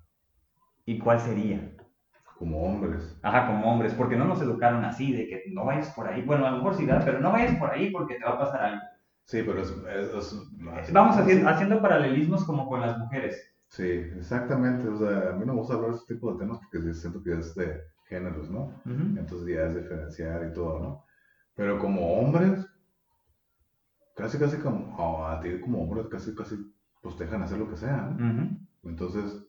Speaker 1: ¿Y cuál sería?
Speaker 2: Como hombres.
Speaker 1: Ajá, como hombres, porque no nos educaron así, de que no vayas por ahí. Bueno, a lo mejor sí, pero no vayas por ahí porque te va a pasar algo.
Speaker 2: Sí, pero es...
Speaker 1: Vamos haciendo, haciendo paralelismos como con las mujeres.
Speaker 2: Sí, exactamente. O sea, a mí no me gusta hablar de este tipo de temas porque siento que es de géneros, ¿no? Entonces ya es diferenciar y todo, ¿no? Pero como hombres, casi, casi como, a ti como hombres, casi, casi, pues te dejan hacer lo que sea, ¿no? Entonces,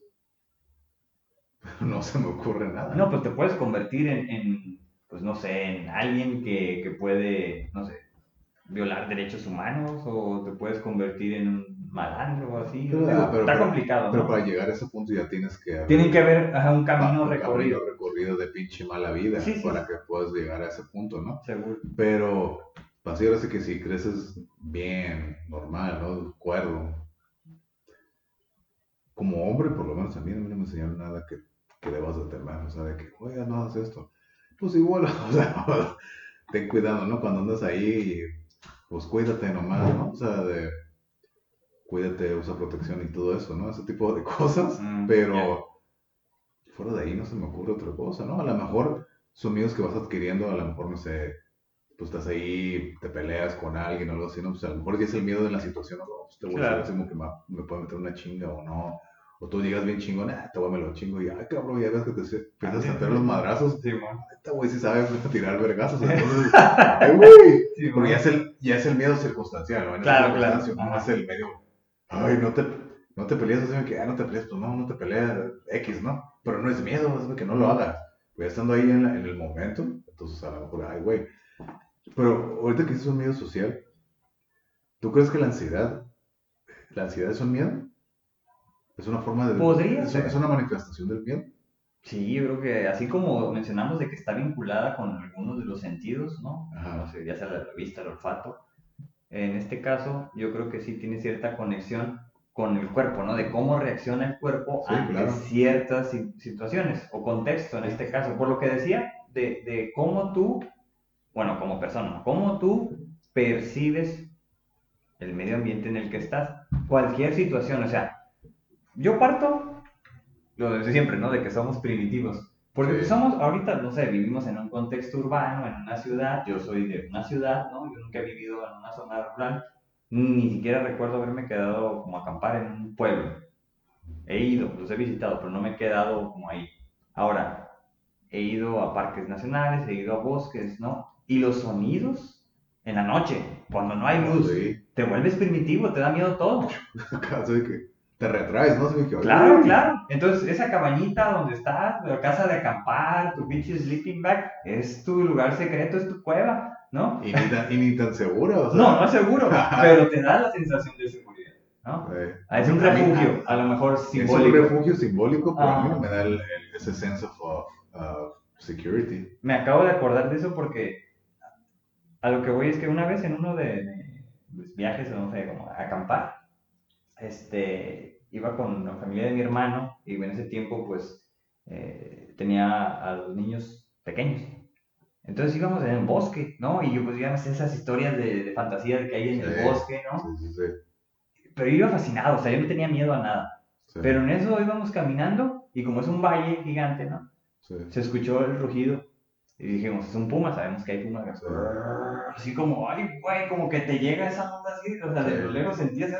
Speaker 2: no se me ocurre nada.
Speaker 1: No, pues te puedes convertir en, pues no sé, en alguien que, que, puede, no sé, violar derechos humanos o te puedes convertir en un malandro o así. está complicado.
Speaker 2: Pero para llegar a ese punto ya tienes que
Speaker 1: haber, Tienen que haber un camino recorrido.
Speaker 2: Un camino recorrido de pinche mala vida para que puedas llegar a ese punto, ¿no?
Speaker 1: Seguro.
Speaker 2: Pero, así ahora sí que si creces bien, normal, ¿no? Cuerdo, como hombre, por lo menos a mí no me enseñaron nada que, que debas de temer, o sea, de que, oiga, no hagas esto. Pues igual, o sea, ten cuidado, ¿no? Cuando andas ahí, pues cuídate nomás, ¿no? O sea, de cuídate, usa protección y todo eso, ¿no? Ese tipo de cosas, mm, pero fuera de ahí no se me ocurre otra cosa, ¿no? A lo mejor son miedos que vas adquiriendo, a lo mejor, no sé, pues estás ahí, te peleas con alguien o algo así, ¿no? Pues a lo mejor ya es el miedo de la situación, ¿no? Pues te voy a decir que me, me puede meter una chinga o no, o tú digas bien chingón, ah, te voy a me lo chingo y, ay, cabrón, ya ves que te empiezas a meter los madrazos.
Speaker 1: Sí, man.
Speaker 2: Este güey sí sabe tirar vergazos. Entonces, ay, güey. Sí, Porque ya es, el, ya es el miedo circunstancial, ¿no? En
Speaker 1: claro, claro.
Speaker 2: No es el medio, ay, no te, no te peleas, así que, ah, no te peleas, pues no, no te peleas, X, ¿no? Pero no es miedo, es que no lo hagas. Pues estando ahí en, en el momento, entonces a lo mejor, ay, güey. Pero ahorita que dices un miedo social, ¿tú crees que la ansiedad, la ansiedad es un miedo? Es una forma de...
Speaker 1: Podría
Speaker 2: es, es una manifestación del miedo.
Speaker 1: Sí, yo creo que así como mencionamos de que está vinculada con algunos de los sentidos, ¿no? ya sea la vista, el olfato. En este caso, yo creo que sí tiene cierta conexión con el cuerpo, ¿no? De cómo reacciona el cuerpo ante ciertas situaciones o contexto en este caso. Por lo que decía, de, de cómo tú, bueno, como persona, cómo tú percibes el medio ambiente en el que estás. Cualquier situación, o sea, yo parto lo de siempre, ¿no? De que somos primitivos. Porque somos, ahorita, no sé, vivimos en un contexto urbano, en una ciudad, yo soy de una ciudad, ¿no? Yo nunca he vivido en una zona rural, ni siquiera recuerdo haberme quedado como a acampar en un pueblo. He ido, los he visitado, pero no me he quedado como ahí. Ahora, he ido a parques nacionales, he ido a bosques, ¿no? Y los sonidos en la noche, cuando no hay luz, te vuelves primitivo, te da miedo todo.
Speaker 2: te retraes, ¿no?
Speaker 1: claro, claro. Entonces, esa cabañita donde estás, la casa de acampar, tu pinche sleeping bag, es tu lugar secreto, es tu cueva, ¿no?
Speaker 2: Y ni tan, y ni tan seguro,
Speaker 1: o sea. No, no es seguro, pero te da la sensación de seguridad, ¿no? Ah, es un refugio, a, lo mejor simbólico.
Speaker 2: Es un refugio simbólico, pero a mí me da ese sense of, security.
Speaker 1: Me acabo de acordar de eso porque a lo que voy es que una vez en uno de, mis viajes, no sé, como a acampar, este, iba con la familia de mi hermano y en ese tiempo pues eh, tenía a los niños pequeños. Entonces íbamos en el bosque, ¿no? Y yo pues íbamos esas historias de, fantasía que hay en el bosque, ¿no? Sí, sí, sí. Pero yo iba fascinado, o sea, yo no tenía miedo a nada. Pero en eso íbamos caminando y como es un valle gigante, ¿no? Se escuchó el rugido y dijimos, es un puma, sabemos que hay pumas. Así como, ay, güey, como que te llega esa onda así, o sea, de lo lejos sentías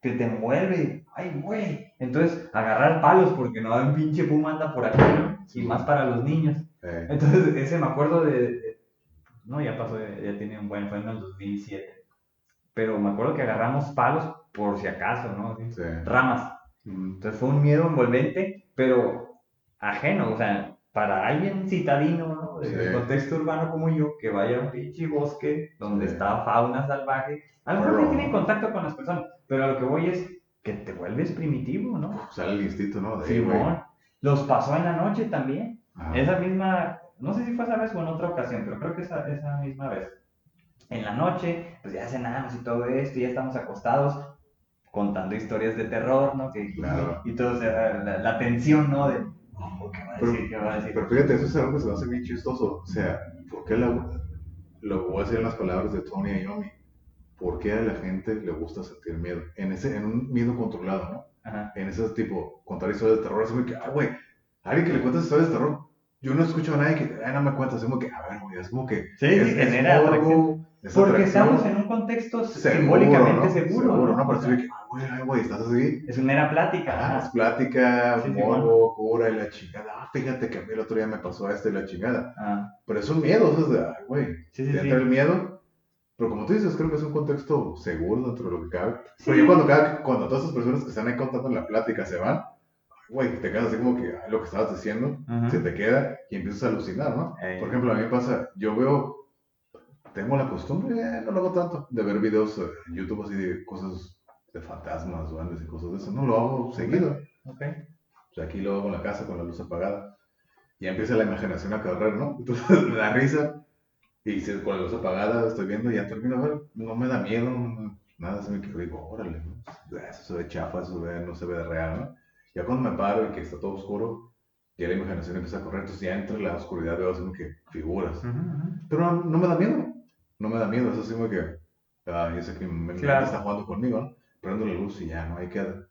Speaker 1: que te envuelve, ay, güey. Entonces, agarrar palos porque no hay un pinche puma anda por aquí, ¿no? Y más para los niños. Entonces, ese me acuerdo de, no, ya pasó, ya tiene un buen, fue en el 2007. Pero me acuerdo que agarramos palos por si acaso, ¿no? Ramas. Entonces fue un miedo envolvente, pero ajeno, o sea, para alguien citadino, ¿no? De contexto urbano como yo, que vaya a un pinche bosque donde está fauna salvaje, a lo mejor no tiene contacto con las personas, pero a lo que voy es que te vuelves primitivo, ¿no?
Speaker 2: Sale el instinto, ¿no?
Speaker 1: De Simón. Los pasó en la noche también. Esa misma, no sé si fue esa vez o en otra ocasión, pero creo que esa, esa misma vez. En la noche, pues ya cenamos y todo esto, y ya estamos acostados contando historias de terror, ¿no? Que, claro. Y, todo, la, la tensión, ¿no? De,
Speaker 2: pero, fíjate, eso es algo que se va a hacer bien chistoso. O sea, ¿por qué la, lo voy a decir en las palabras de Tony Iommi? ¿Por qué a la gente le gusta sentir miedo? En, ese, en un miedo controlado, ¿no? En ese tipo, contar historias de terror, es como que, ah, güey, alguien que le cuenta historias de terror, yo no escucho a nadie que, ah, no me cuentas, es como que, a ver, güey, es como que.
Speaker 1: Sí, es, genera porque estamos en un contexto simbólicamente seguro.
Speaker 2: seguro ¿no? Pero que, ah, güey, güey, estás así.
Speaker 1: Es una mera plática.
Speaker 2: Ah, es plática, sí, morbo, cura y la chingada. Ah, fíjate que a mí el otro día me pasó esto y la chingada. Ah. Pero es un miedo, o sea, ay, güey. Sí, sí, entra el miedo. Pero como tú dices, creo que es un contexto seguro dentro de lo que cabe. Pero yo cuando, cuando todas esas personas que están ahí contando la plática se van, güey, te quedas así como que lo que estabas diciendo se te queda y empiezas a alucinar, ¿no? Por ejemplo, a mí me pasa, yo veo tengo la costumbre, eh, no lo hago tanto, de ver videos en YouTube así de cosas de fantasmas, duendes y cosas de eso. No lo hago seguido. Ok. O sea, aquí lo hago en la casa con la luz apagada. Y empieza la imaginación a correr, ¿no? Entonces me da risa. Y si con la luz apagada estoy viendo ya termino a ver, no me da miedo, nada, se me quedo digo, órale, ¿no? eso se ve chafa, eso no se ve de real, ¿no? Ya cuando me paro y que está todo oscuro, ya la imaginación empieza a correr, entonces ya entre la oscuridad veo así que figuras. Pero no, no, me da miedo no me da miedo, es así como que, ah, yo sé que me, está jugando conmigo, ¿no? Prendo la luz y ya, no hay queda.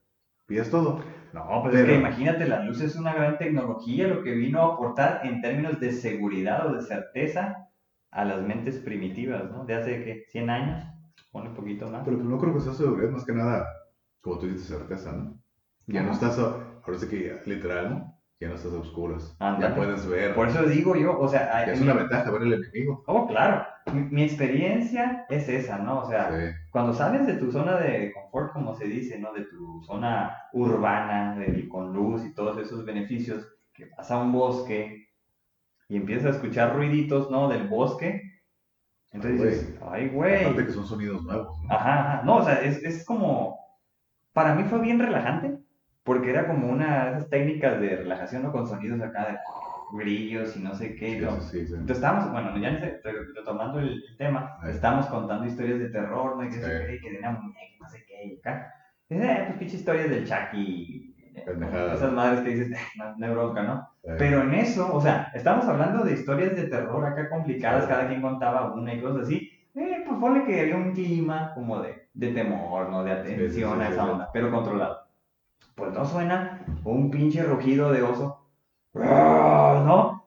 Speaker 2: Y es todo.
Speaker 1: No, pues es que imagínate, la luz es una gran tecnología, lo que vino a aportar en términos de seguridad o de certeza a las mentes primitivas, ¿no? De hace, ¿qué? ¿100 años? Pone un poquito más.
Speaker 2: Pero no creo que sea seguridad, más que nada, como tú dices, certeza, ¿no? Ya no estás, ahora sí que literal, ¿no? ya no estás a oscuras. Ya puedes ver.
Speaker 1: Por eso digo yo, o sea...
Speaker 2: es una ventaja ver el enemigo.
Speaker 1: Oh, claro. Mi, experiencia es esa, ¿no? O sea, cuando sales de tu zona de confort, como se dice, ¿no? De tu zona urbana, de, con luz y todos esos beneficios, que vas a un bosque y empiezas a escuchar ruiditos, ¿no? Del bosque. Entonces dices, ay, güey.
Speaker 2: Aparte que son sonidos nuevos,
Speaker 1: ¿no? Ajá, ajá. No, o sea, es, es como... Para mí fue bien relajante porque era como una de esas técnicas de relajación, ¿no? Con sonidos acá de grillos y no sé qué. Entonces estábamos, bueno, ya retomando el, tema, estábamos contando historias de terror, ¿no? Y que, se cree que de una muñeca, no sé qué, y acá. eh, pues pinche historias del Chucky. Esas madres que dices, no, no bronca, ¿no? Pero en eso, o sea, estamos hablando de historias de terror acá complicadas, cada quien contaba una y cosas así. Eh, pues ponle que había un clima como de, de temor, ¿no? De atención a esa onda, pero controlado pues no suena un pinche rugido de oso. sonó.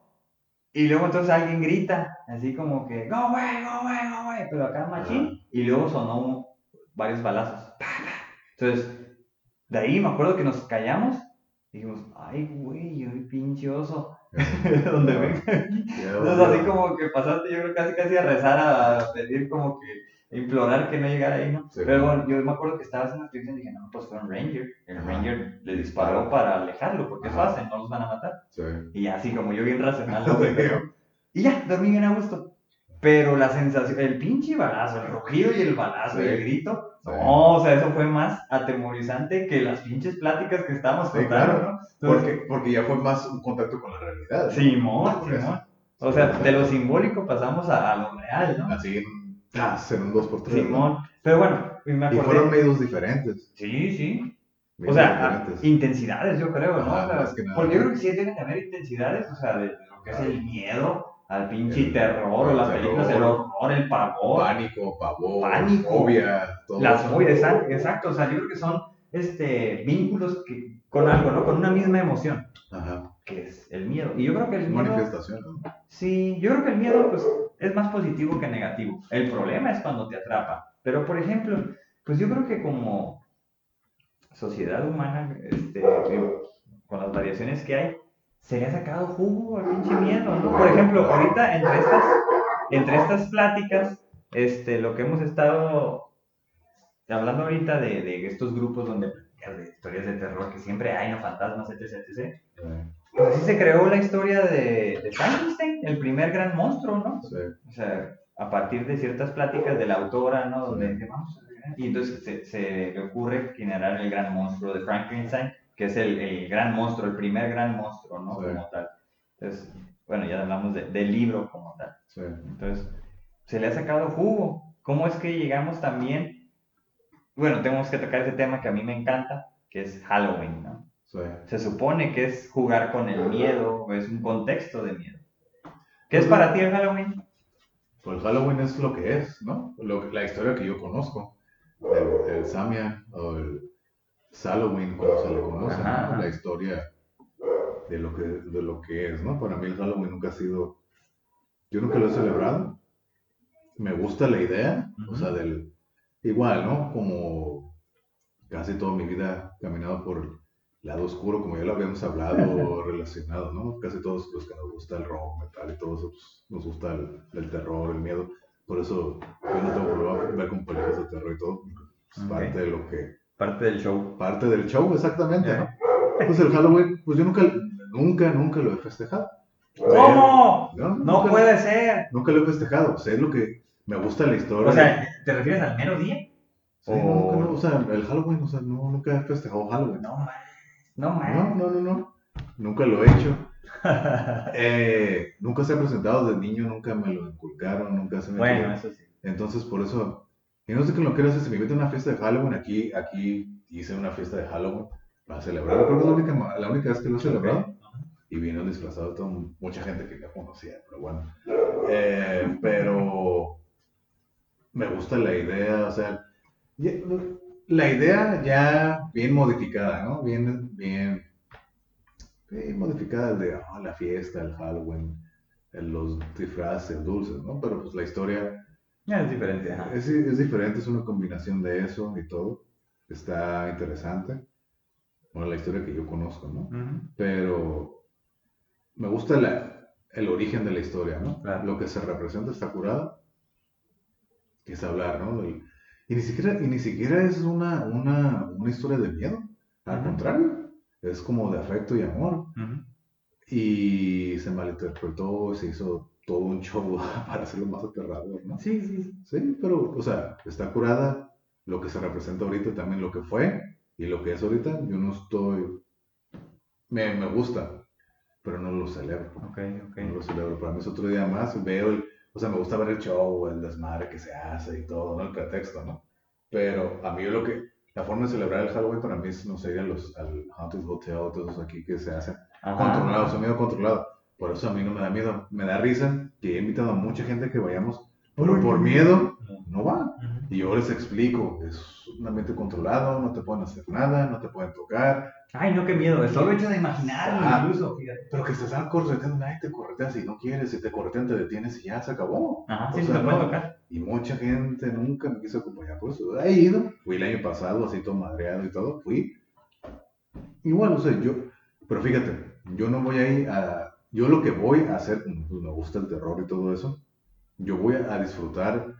Speaker 1: Y luego entonces alguien grita, así como que, go away, go away, go away, pero acá machín. Y luego sonó varios balazos. Entonces, de ahí me acuerdo que nos callamos y dijimos, ay, güey, yo pinche oso. Donde venga Entonces, así como que pasaste, yo creo casi casi a rezar, a pedir como que implorar que no llegara ahí, ¿no? Pero bueno, yo me acuerdo que estaba haciendo la y dije, no, pues fue un Ranger. El Ranger le disparó para alejarlo, porque es fácil, no los van a matar. Sí. Y así como yo bien racional, y ya, dormí bien a gusto. Pero la sensación, el pinche balazo, el rugido y el balazo y el grito, no, o sea, eso fue más atemorizante que las pinches pláticas que estábamos contando,
Speaker 2: ¿no? porque, porque ya fue más un contacto con la realidad.
Speaker 1: Simón, Simón. O sea, de lo simbólico pasamos a, a lo real, ¿no?
Speaker 2: Así, Ah, ser un 2x3.
Speaker 1: Simón. Pero bueno,
Speaker 2: me acordé. Y fueron medios diferentes.
Speaker 1: Sí, sí. o sea, intensidades, yo creo, ¿no? porque yo creo que sí tienen que haber intensidades, o sea, de lo que es el miedo al pinche terror, o las películas, el horror, el pavor.
Speaker 2: Pánico, pavor, pánico, fobia,
Speaker 1: todo Las fobias, exacto, o sea, yo creo que son este, vínculos que, con algo, ¿no? Con una misma emoción. Ajá. Que es el miedo. Y yo creo que el miedo.
Speaker 2: Manifestación, ¿no?
Speaker 1: Sí, yo creo que el miedo, pues, es más positivo que negativo. El problema es cuando te atrapa. Pero, por ejemplo, pues yo creo que como sociedad humana, este, con las variaciones que hay, se le ha sacado jugo al pinche miedo, ¿no? Por ejemplo, ahorita entre estas, entre estas pláticas, este, lo que hemos estado hablando ahorita de, de estos grupos donde de historias de terror que siempre hay, ¿no? Fantasmas, etc, etc. Pues así se creó la historia de, de Frankenstein, el primer gran monstruo, ¿no? Sí. O sea, a partir de ciertas pláticas de la autora, ¿no? Donde sí. vamos y entonces se, se, le ocurre generar el gran monstruo de Frankenstein, que es el, el gran monstruo, el primer gran monstruo, ¿no? Como tal. Entonces, bueno, ya hablamos de, del libro como tal. Sí. Entonces, se le ha sacado jugo. ¿Cómo es que llegamos también? Bueno, tenemos que tocar ese tema que a mí me encanta, que es Halloween, ¿no? Se supone que es jugar con el miedo, o es un contexto de miedo. ¿Qué es para ti el Halloween?
Speaker 2: Pues Halloween es lo que es, ¿no? la historia que yo conozco. El, Samia o el Halloween, cuando se le conoce, ¿no? La historia de lo, que, de lo que es, ¿no? Para mí el Halloween nunca ha sido... Yo nunca lo he celebrado. Me gusta la idea, o sea, del... Igual, ¿no? Como casi toda mi vida caminado por lado oscuro, como ya lo habíamos hablado, relacionado, ¿no? Casi todos los que nos gusta el rock, metal y todo eso, pues, nos gusta el, terror, el miedo. Por eso yo no tengo problema ver con películas de terror y todo, es parte de lo que...
Speaker 1: Parte del show.
Speaker 2: Parte del show, exactamente, ¿no? Pues el Halloween, pues yo nunca, nunca, nunca lo he festejado.
Speaker 1: ¿Cómo? No, puede ser.
Speaker 2: Nunca lo he festejado, o sea, es lo que me gusta la historia.
Speaker 1: O sea, ¿te refieres al mero día?
Speaker 2: Sí, o... nunca, no, o sea, el Halloween, o sea, no, nunca he festejado Halloween.
Speaker 1: No, no,
Speaker 2: No, no, no, no. Nunca lo he hecho. eh, nunca se ha presentado de niño, nunca me lo inculcaron, nunca se me.
Speaker 1: Bueno, eso sí.
Speaker 2: Entonces, por eso. Y no sé qué lo quiero hacer. Si me invitan a una fiesta de Halloween, aquí, aquí hice una fiesta de Halloween para celebrar. Creo que es la única, la única vez que lo he celebrado. Y vino disfrazado todo, mucha gente que ya conocía, pero bueno. Eh, pero me gusta la idea, o sea, la idea ya bien modificada, ¿no? Bien, bien, bien modificada de oh, la fiesta, el Halloween, los disfraces, dulces, ¿no? Pero pues la historia...
Speaker 1: es diferente,
Speaker 2: Es, es, diferente, es una combinación de eso y todo. Está interesante. Bueno, la historia que yo conozco, ¿no? Pero me gusta la, el origen de la historia, ¿no? Lo que se representa está curado. Es hablar, ¿no? Y ni siquiera, y ni siquiera es una, una, una historia de miedo. Al contrario, es como de afecto y amor. Y se malinterpretó, se hizo todo un show para hacerlo más aterrador, ¿no?
Speaker 1: Sí, sí.
Speaker 2: Sí, pero, o sea, está curada lo que se representa ahorita, también lo que fue y lo que es ahorita. Yo no estoy. Me, me gusta, pero no lo celebro.
Speaker 1: Ok, ok.
Speaker 2: No lo celebro. Para mí es otro día más. Veo el, o sea, me gusta ver el show, el desmadre que se hace y todo, ¿no? El pretexto, ¿no? Pero a mí lo que, la forma de celebrar el Halloween para mí es, no sé, los, al Haunted Hotel, todos aquí que se hacen controlados, sonido controlado. Por eso a mí no me da miedo, me da risa que he invitado a mucha gente que vayamos, pero por miedo no va. Y yo les explico, es un ambiente controlado, no te pueden hacer nada, no te pueden tocar.
Speaker 1: Ay, no, qué miedo, es solo hecho de imaginarlo ah, incluso,
Speaker 2: fíjate. Pero que estás correteando, nadie te corretea si no quieres, si te corretean te detienes y ya se acabó.
Speaker 1: Ajá, sí, se puede tocar.
Speaker 2: Y mucha gente nunca me quiso acompañar por eso. He ido, fui el año pasado, así todo madreado y todo, fui. Igual, o sea, yo, pero fíjate, yo no voy ahí a, yo lo que voy a hacer, pues me gusta el terror y todo eso, yo voy a disfrutar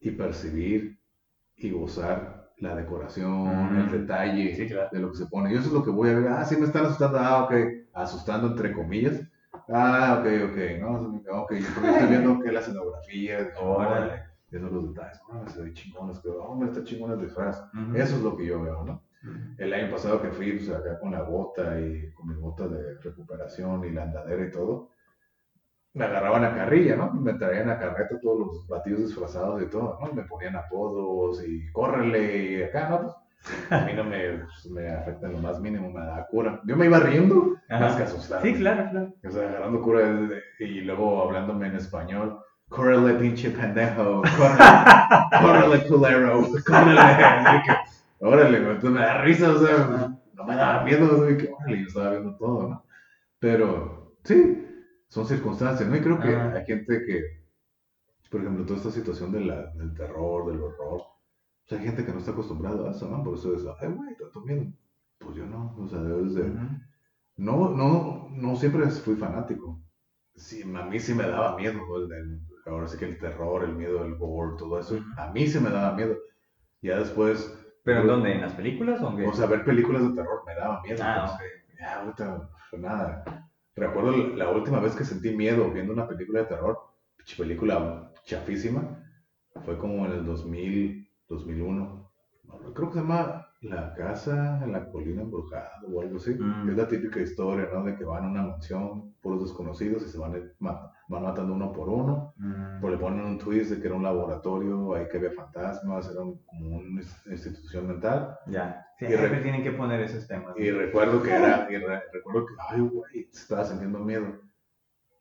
Speaker 2: y percibir y gozar la decoración, el detalle de lo que se pone. Yo eso es lo que voy a ver. Ah, sí me están asustando. Ah, ok. Asustando entre comillas. Ah, ok, ok. No, ok. Yo estoy viendo que la escenografía. Órale. Viendo los detalles. Oh, se ve chingón. Es que, oh, está chingón el disfraz. Eso es lo que yo veo, ¿no? El año pasado que fui pues, acá con la bota y con mi bota de recuperación y la andadera y todo, me agarraban a carrilla, ¿no? Me traían a carreta todos los batidos disfrazados y todo, ¿no? Me ponían apodos y córrele y acá, ¿no? Pues, a mí no me, pues, me afecta en lo más mínimo, me da cura. Yo me iba riendo más que asustado.
Speaker 1: Sí, claro, claro.
Speaker 2: O sea, agarrando cura y luego hablándome en español. Córrele, pinche pendejo. Córrele, córrele, culero. Córrele. Órale, entonces me da risa, o sea, no me daba miedo, o sea, que órale, yo estaba viendo todo, ¿no? Pero, sí, son circunstancias, ¿no? Y creo que hay gente que, por ejemplo, toda esta situación de la, del terror, del horror, pues hay gente que no está acostumbrada a eso, ¿no? Por eso es, ay, güey, tanto miedo. Pues yo no, o sea, debes de... No, no, no siempre fui fanático. Sí, a mí sí me daba miedo, el, ahora sí que el terror, el miedo del gore, todo eso, a mí sí me daba miedo. Ya después...
Speaker 1: ¿Pero en dónde? ¿En las películas o
Speaker 2: qué? O sea, ver películas de terror me daba miedo. Ah, pues, Ya, ahorita, pues nada Recuerdo la última vez que sentí miedo viendo una película de terror, película chafísima, fue como en el 2000, 2001. Creo que se llama La Casa en la Colina Embrujada o algo así. Mm. Es la típica historia, ¿no? De que van a una mansión puros desconocidos y se van, van matando uno por uno. Mm. Pero le ponen un twist de que era un laboratorio, ahí que había fantasmas, era como una institución mental.
Speaker 1: Ya. Siempre tienen que poner esos temas.
Speaker 2: Y recuerdo que era, y recuerdo que, ay, güey, estaba sintiendo miedo.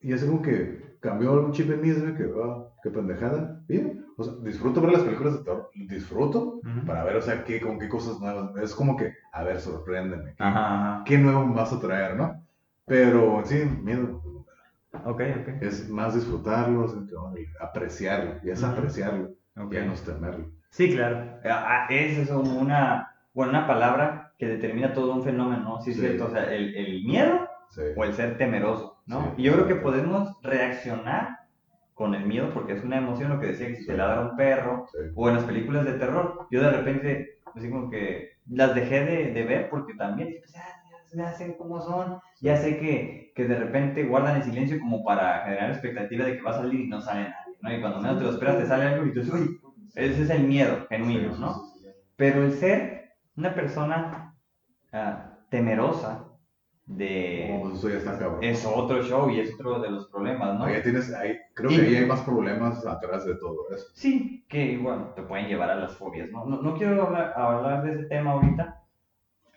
Speaker 2: Y es como que cambió un chip en mí, que, oh, qué pendejada. Bien, o sea, disfruto ver las películas de terror, disfruto para ver, o sea, qué, con qué cosas nuevas. Es como que, a ver, sorpréndeme. Ajá, ¿Qué nuevo vas a traer, no? Pero sí, miedo.
Speaker 1: Ok, ok.
Speaker 2: Es más disfrutarlo, apreciarlo, y es apreciarlo, okay. ya no es temerlo.
Speaker 1: Sí, claro. Ah, esa es una bueno, una palabra que determina todo un fenómeno, ¿no? Sí, es cierto, o sea, el, el miedo o el ser temeroso, ¿no? y yo creo que podemos reaccionar con el miedo, porque es una emoción, lo que decía, que si te ladra un perro, o en las películas de terror, yo de repente, así como que las dejé de, de ver, porque también, pues, ya, sé cómo son, ya sé que, que de repente guardan el silencio como para generar expectativa de que va a salir y no sale nadie, ¿no? Y cuando menos te lo esperas te sale algo y tú dices, uy, ese es el miedo genuino, ¿no? Pero el ser una persona ah, temerosa de...
Speaker 2: Oh, eso ya está cabrón.
Speaker 1: Es otro show y es otro de los problemas, ¿no?
Speaker 2: Ahí tienes, ahí, creo que ahí hay más problemas atrás de todo eso.
Speaker 1: Sí, que igual te pueden llevar a las fobias, ¿no? No, no quiero hablar, hablar de ese tema ahorita,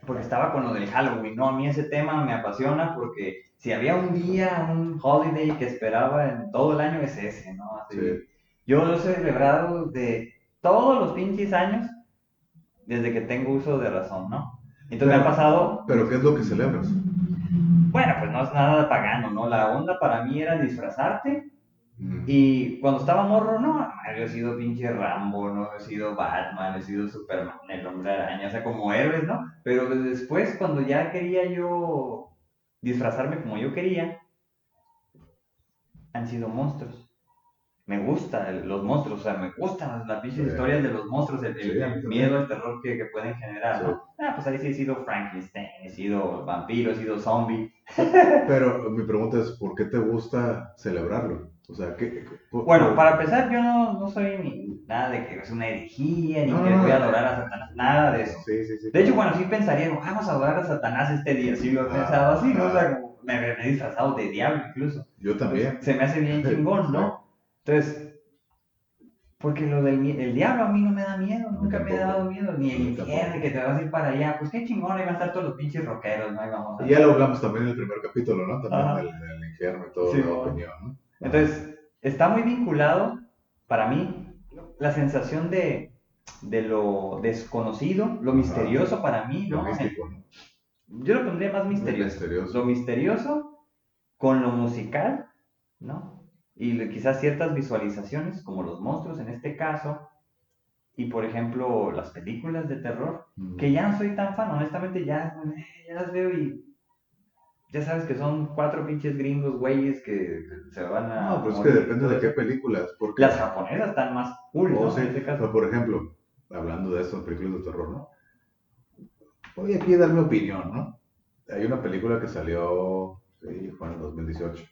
Speaker 1: porque estaba con lo del Halloween, ¿no? A mí ese tema me apasiona porque si había un día, un holiday que esperaba en todo el año es ese, ¿no? Así, sí. Yo lo he celebrado de todos los pinches años desde que tengo uso de razón, ¿no? Entonces me ha pasado...
Speaker 2: ¿Pero qué es lo que celebras?
Speaker 1: Bueno, pues no es nada pagano, ¿no? La onda para mí era disfrazarte. Mm. Y cuando estaba morro, no, he sido pinche Rambo, ¿no? He sido Batman, he sido Superman, el hombre araña, o sea, como héroes, ¿no? Pero después, cuando ya quería yo disfrazarme como yo quería, han sido monstruos me gustan los monstruos, o sea, me gustan las, pinches historias de los monstruos, el, miedo, el terror que, que pueden generar, ¿no? Ah, pues ahí sí he sido Frankenstein, he sido vampiro, he sido zombie.
Speaker 2: Pero mi pregunta es, ¿por qué te gusta celebrarlo? O sea, ¿qué,
Speaker 1: bueno, para empezar, yo no, no, soy ni nada de que es una herejía, ni que voy a adorar a Satanás, nada de eso.
Speaker 2: Sí, sí, sí,
Speaker 1: de hecho, bueno, sí pensaría, vamos a adorar a Satanás este día, sí lo he ah, pensado así, ¿no? O sea, me, me, he disfrazado de diablo incluso.
Speaker 2: Yo también.
Speaker 1: se me hace bien chingón, ¿no? Entonces, porque lo del el diablo a mí no me da miedo, nunca me ha dado miedo, ni el infierno que te vas a ir para allá, pues qué chingón, ahí van a estar todos los pinches rockeros, ¿no? vamos
Speaker 2: Y ya lo hablamos también en el primer capítulo, ¿no? También del, infierno y todo, la opinión, ¿no?
Speaker 1: Entonces, está muy vinculado, para mí, la sensación de de lo desconocido, lo misterioso para mí, ¿no? Yo lo pondría más misterioso. Lo misterioso con lo musical, ¿no? Y quizás ciertas visualizaciones, como los monstruos en este caso, y por ejemplo las películas de terror, que ya no soy tan fan, honestamente ya, ya las veo y ya sabes que son cuatro pinches gringos, güeyes, que se van a...
Speaker 2: No, pues es que depende de qué películas.
Speaker 1: Porque... Las japonesas están más cool, ¿no?
Speaker 2: Oh, este por ejemplo, hablando de estas películas de terror, ¿no? Voy aquí a dar mi opinión, ¿no? Hay una película que salió, sí, fue en el 2018,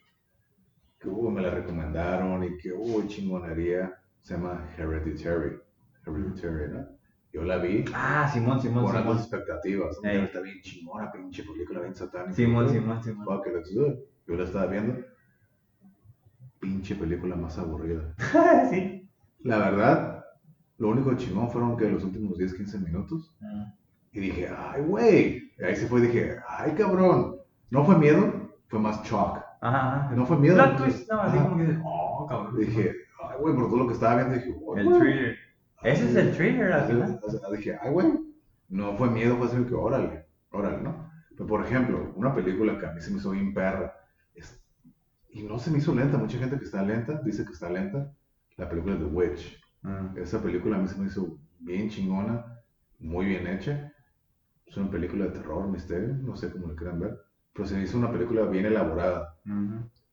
Speaker 2: que uh, me la recomendaron y que, uh, chingonería, se llama Hereditary, Hereditary, ¿no? Yo la vi.
Speaker 1: Ah, Simón, Simón,
Speaker 2: con unas expectativas. Está bien chingona, pinche película, bien satánica.
Speaker 1: Simón, Simón, Simón.
Speaker 2: Do it. Yo la estaba viendo. Pinche película más aburrida.
Speaker 1: sí.
Speaker 2: La verdad, lo único chingón fueron que los últimos 10, 15 minutos. Ah. Y dije, ay, güey. Ahí se fue y dije, ay, cabrón. No fue miedo, fue más shock.
Speaker 1: Ajá.
Speaker 2: No fue miedo.
Speaker 1: Plot twist, no, así como que, oh, cabrón.
Speaker 2: Dije, ay, güey, por todo lo que estaba viendo, dije, oh,
Speaker 1: El thriller. Ese es el thriller, al
Speaker 2: Dije, ay, güey. No fue miedo, fue así que, órale, órale, ¿no? Pero, por ejemplo, una película que a mí se me hizo bien perra. y no se me hizo lenta. Mucha gente que está lenta dice que está lenta. La película The Witch. Mm. Esa película a mí se me hizo bien chingona, muy bien hecha. Es una película de terror, misterio, no sé cómo lo quieran ver. Pero se me hizo una película bien elaborada.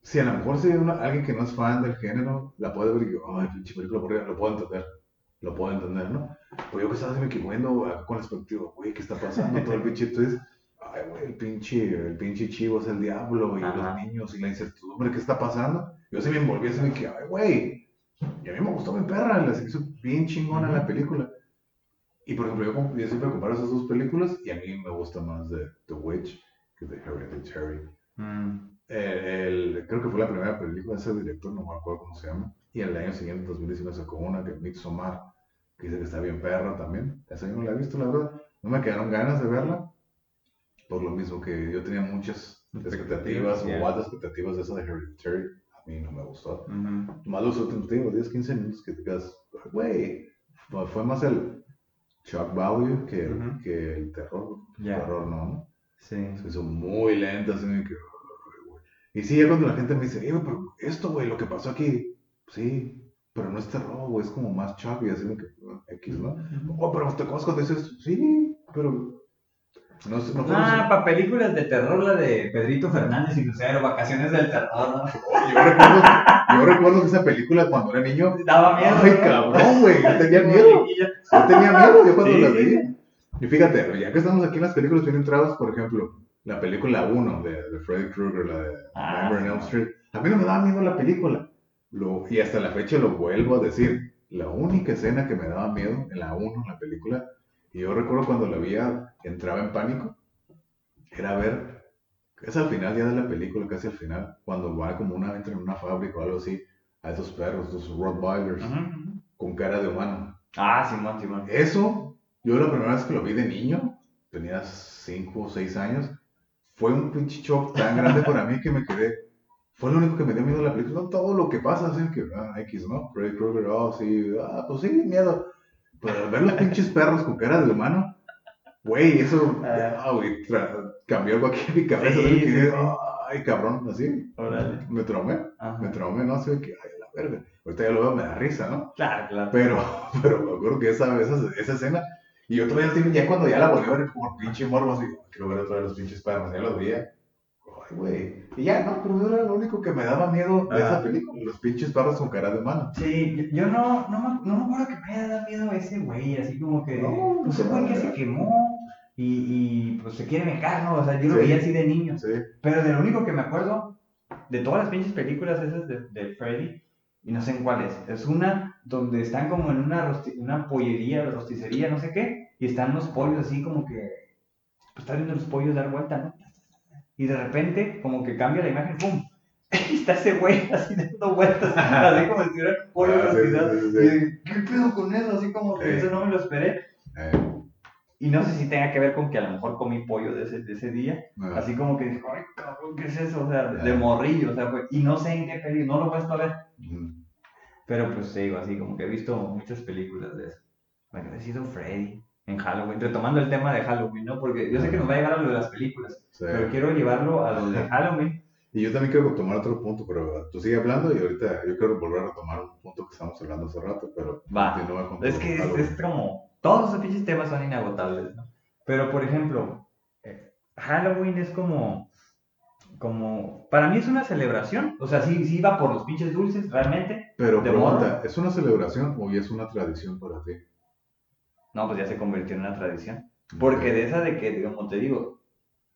Speaker 2: Si a lo mejor si alguien que no es fan del género, la puede ver y digo, ay, pinche película aburrida, lo puedo entender. Lo puedo entender, ¿no? Pues yo que estaba me bueno, con la expectativa, güey, ¿qué está pasando? Todo el pinche es, ay, güey, el pinche, el pinche chivo es el diablo y los niños y la incertidumbre, ¿qué está pasando? Yo sí me envolví así me dije, ay, güey, y a mí me gustó mi perra, la hizo bien chingona la película. Y por ejemplo, yo, yo, siempre comparo esas dos películas y a mí me gusta más de The Witch que de Hereditary. Mm. El, creo que fue la primera película de ese director, no me acuerdo cómo se llama. Y el año siguiente, 2019, sacó una que es Midsommar, que dice que está bien perra también. Esa yo no la he visto, la verdad. No me quedaron ganas de verla. Por lo mismo que yo tenía muchas expectativas o altas expectativas de esa de Hereditary a mí no me gustó. Más los últimos, 10, 15 minutos que te quedas, güey, fue más el shock value que, que el terror. El terror no, ¿no?
Speaker 1: Sí.
Speaker 2: Se hizo muy lento, así que, y sí, ya cuando la gente me dice, pero esto, güey, lo que pasó aquí, sí, pero no es terror, güey, es como más shock y así que, X, ¿no? Oh, pero te conozco dices, sí, pero
Speaker 1: no, no ah, para películas de terror, la de Pedrito Fernández y Lucero, Vacaciones del Terror, ¿no?
Speaker 2: Yo recuerdo, yo recuerdo que esa película cuando era niño.
Speaker 1: Daba miedo.
Speaker 2: Ay, cabrón, güey. Yo tenía miedo. Yo tenía miedo yo cuando la vi. Y fíjate, ya que estamos aquí en las películas bien entradas, por ejemplo, la película 1 de, de Freddy Krueger, la de ah, Elm Street, a mí no me daba miedo la película. Lo, y hasta la fecha lo vuelvo a decir. La única escena que me daba miedo en la 1, en la película, y yo recuerdo cuando la vi, entraba en pánico, era ver, es al final ya de la película, casi al final, cuando va como una, entra en una fábrica o algo así, a esos perros, esos Rottweilers, con cara de humano.
Speaker 1: Ah, Simón, Simón.
Speaker 2: Eso, yo la primera vez que lo vi de niño, tenía 5 o 6 años, fue un pinche shock tan grande para mí que me quedé. Fue lo único que me dio miedo de la película. Todo lo que pasa, así que, ah, X, ¿no? Freddy Krueger, oh, sí, ah, pues sí, miedo. Pero ver los pinches perros con cara de humano, güey, eso, ah, güey, cambió algo aquí en mi cabeza. Ay, cabrón, así. Me traumé, me traumé, ¿no? Así que, ay, la verga. Ahorita ya lo veo, me da risa, ¿no?
Speaker 1: Claro, claro.
Speaker 2: Pero, pero me acuerdo que esa, esa, esa escena, y yo todavía, ya cuando ya la volví a ver por pinche morbo, así, quiero ver otra vez los pinches perros, ya los veía. Ay, güey. Y ya, no, pero era lo único que me daba miedo de esa película, los pinches perros con cara de mano.
Speaker 1: Sí, yo no, no, no me acuerdo que me haya dado miedo ese güey, así como que, no, no sé por qué se quemó y, y, pues se quiere mecar, ¿no? O sea, yo lo veía así de niño.
Speaker 2: Sí.
Speaker 1: Pero de lo único que me acuerdo, de todas las pinches películas esas de, de Freddy, y no sé en cuál es, es una donde están como en una, una pollería, rosticería, no sé qué, y están los pollos así como que, pues están viendo los pollos dar vuelta, ¿no? Y de repente como que cambia la imagen, ¡pum! Y está ese güey así dando vueltas, así como si hubiera un pollo ah, y ¿qué pedo con eso? Así como que eso no me lo esperé.
Speaker 2: Eh.
Speaker 1: Y no sé si tenga que ver con que a lo mejor comí pollo de ese, de ese día. Ah. Así como que dije, ay, cabrón, ¿qué es eso? O sea, de, ah. morrillo, o sea, y no sé en qué película, no lo he puesto a ver. Pero pues digo, así como que he visto muchas películas de eso. me hubiera sido Freddy en Halloween, retomando el tema de Halloween, ¿no? Porque yo sé que nos va a llegar a lo de las películas, pero quiero llevarlo a lo de Halloween.
Speaker 2: Y yo también quiero tomar otro punto, pero tú sigue hablando y ahorita yo quiero volver a retomar un punto que estamos hablando hace rato, pero
Speaker 1: va. es que es, como, todos esos pinches temas son inagotables, ¿no? Pero, por ejemplo, eh, Halloween es como, como, para mí es una celebración, o sea, sí, sí va por los pinches dulces, realmente.
Speaker 2: Pero pregunta, ¿es una celebración o es una tradición para ti?
Speaker 1: No, pues ya se convirtió en una tradición. Porque de esa de que, como te digo,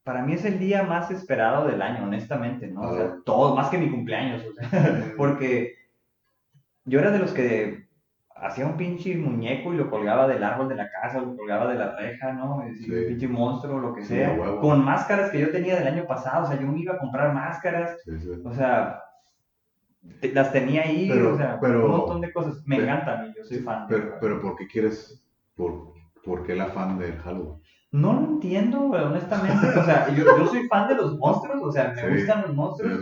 Speaker 1: para mí es el día más esperado del año, honestamente, ¿no? O sea, todo, más que mi cumpleaños, o sea, porque yo era de los que hacía un pinche muñeco y lo colgaba del árbol de la casa, lo colgaba de la reja, ¿no? Un pinche monstruo, lo que sea, con máscaras que yo tenía del año pasado, o sea, yo me iba a comprar máscaras, o sea, las tenía ahí, o sea, un montón de cosas. Me encanta a mí, yo soy fan.
Speaker 2: Pero, pero ¿por qué quieres, por, por qué el afán del Halloween?
Speaker 1: No lo entiendo, honestamente. O sea, yo, yo, soy fan de los monstruos, o sea, me gustan los monstruos.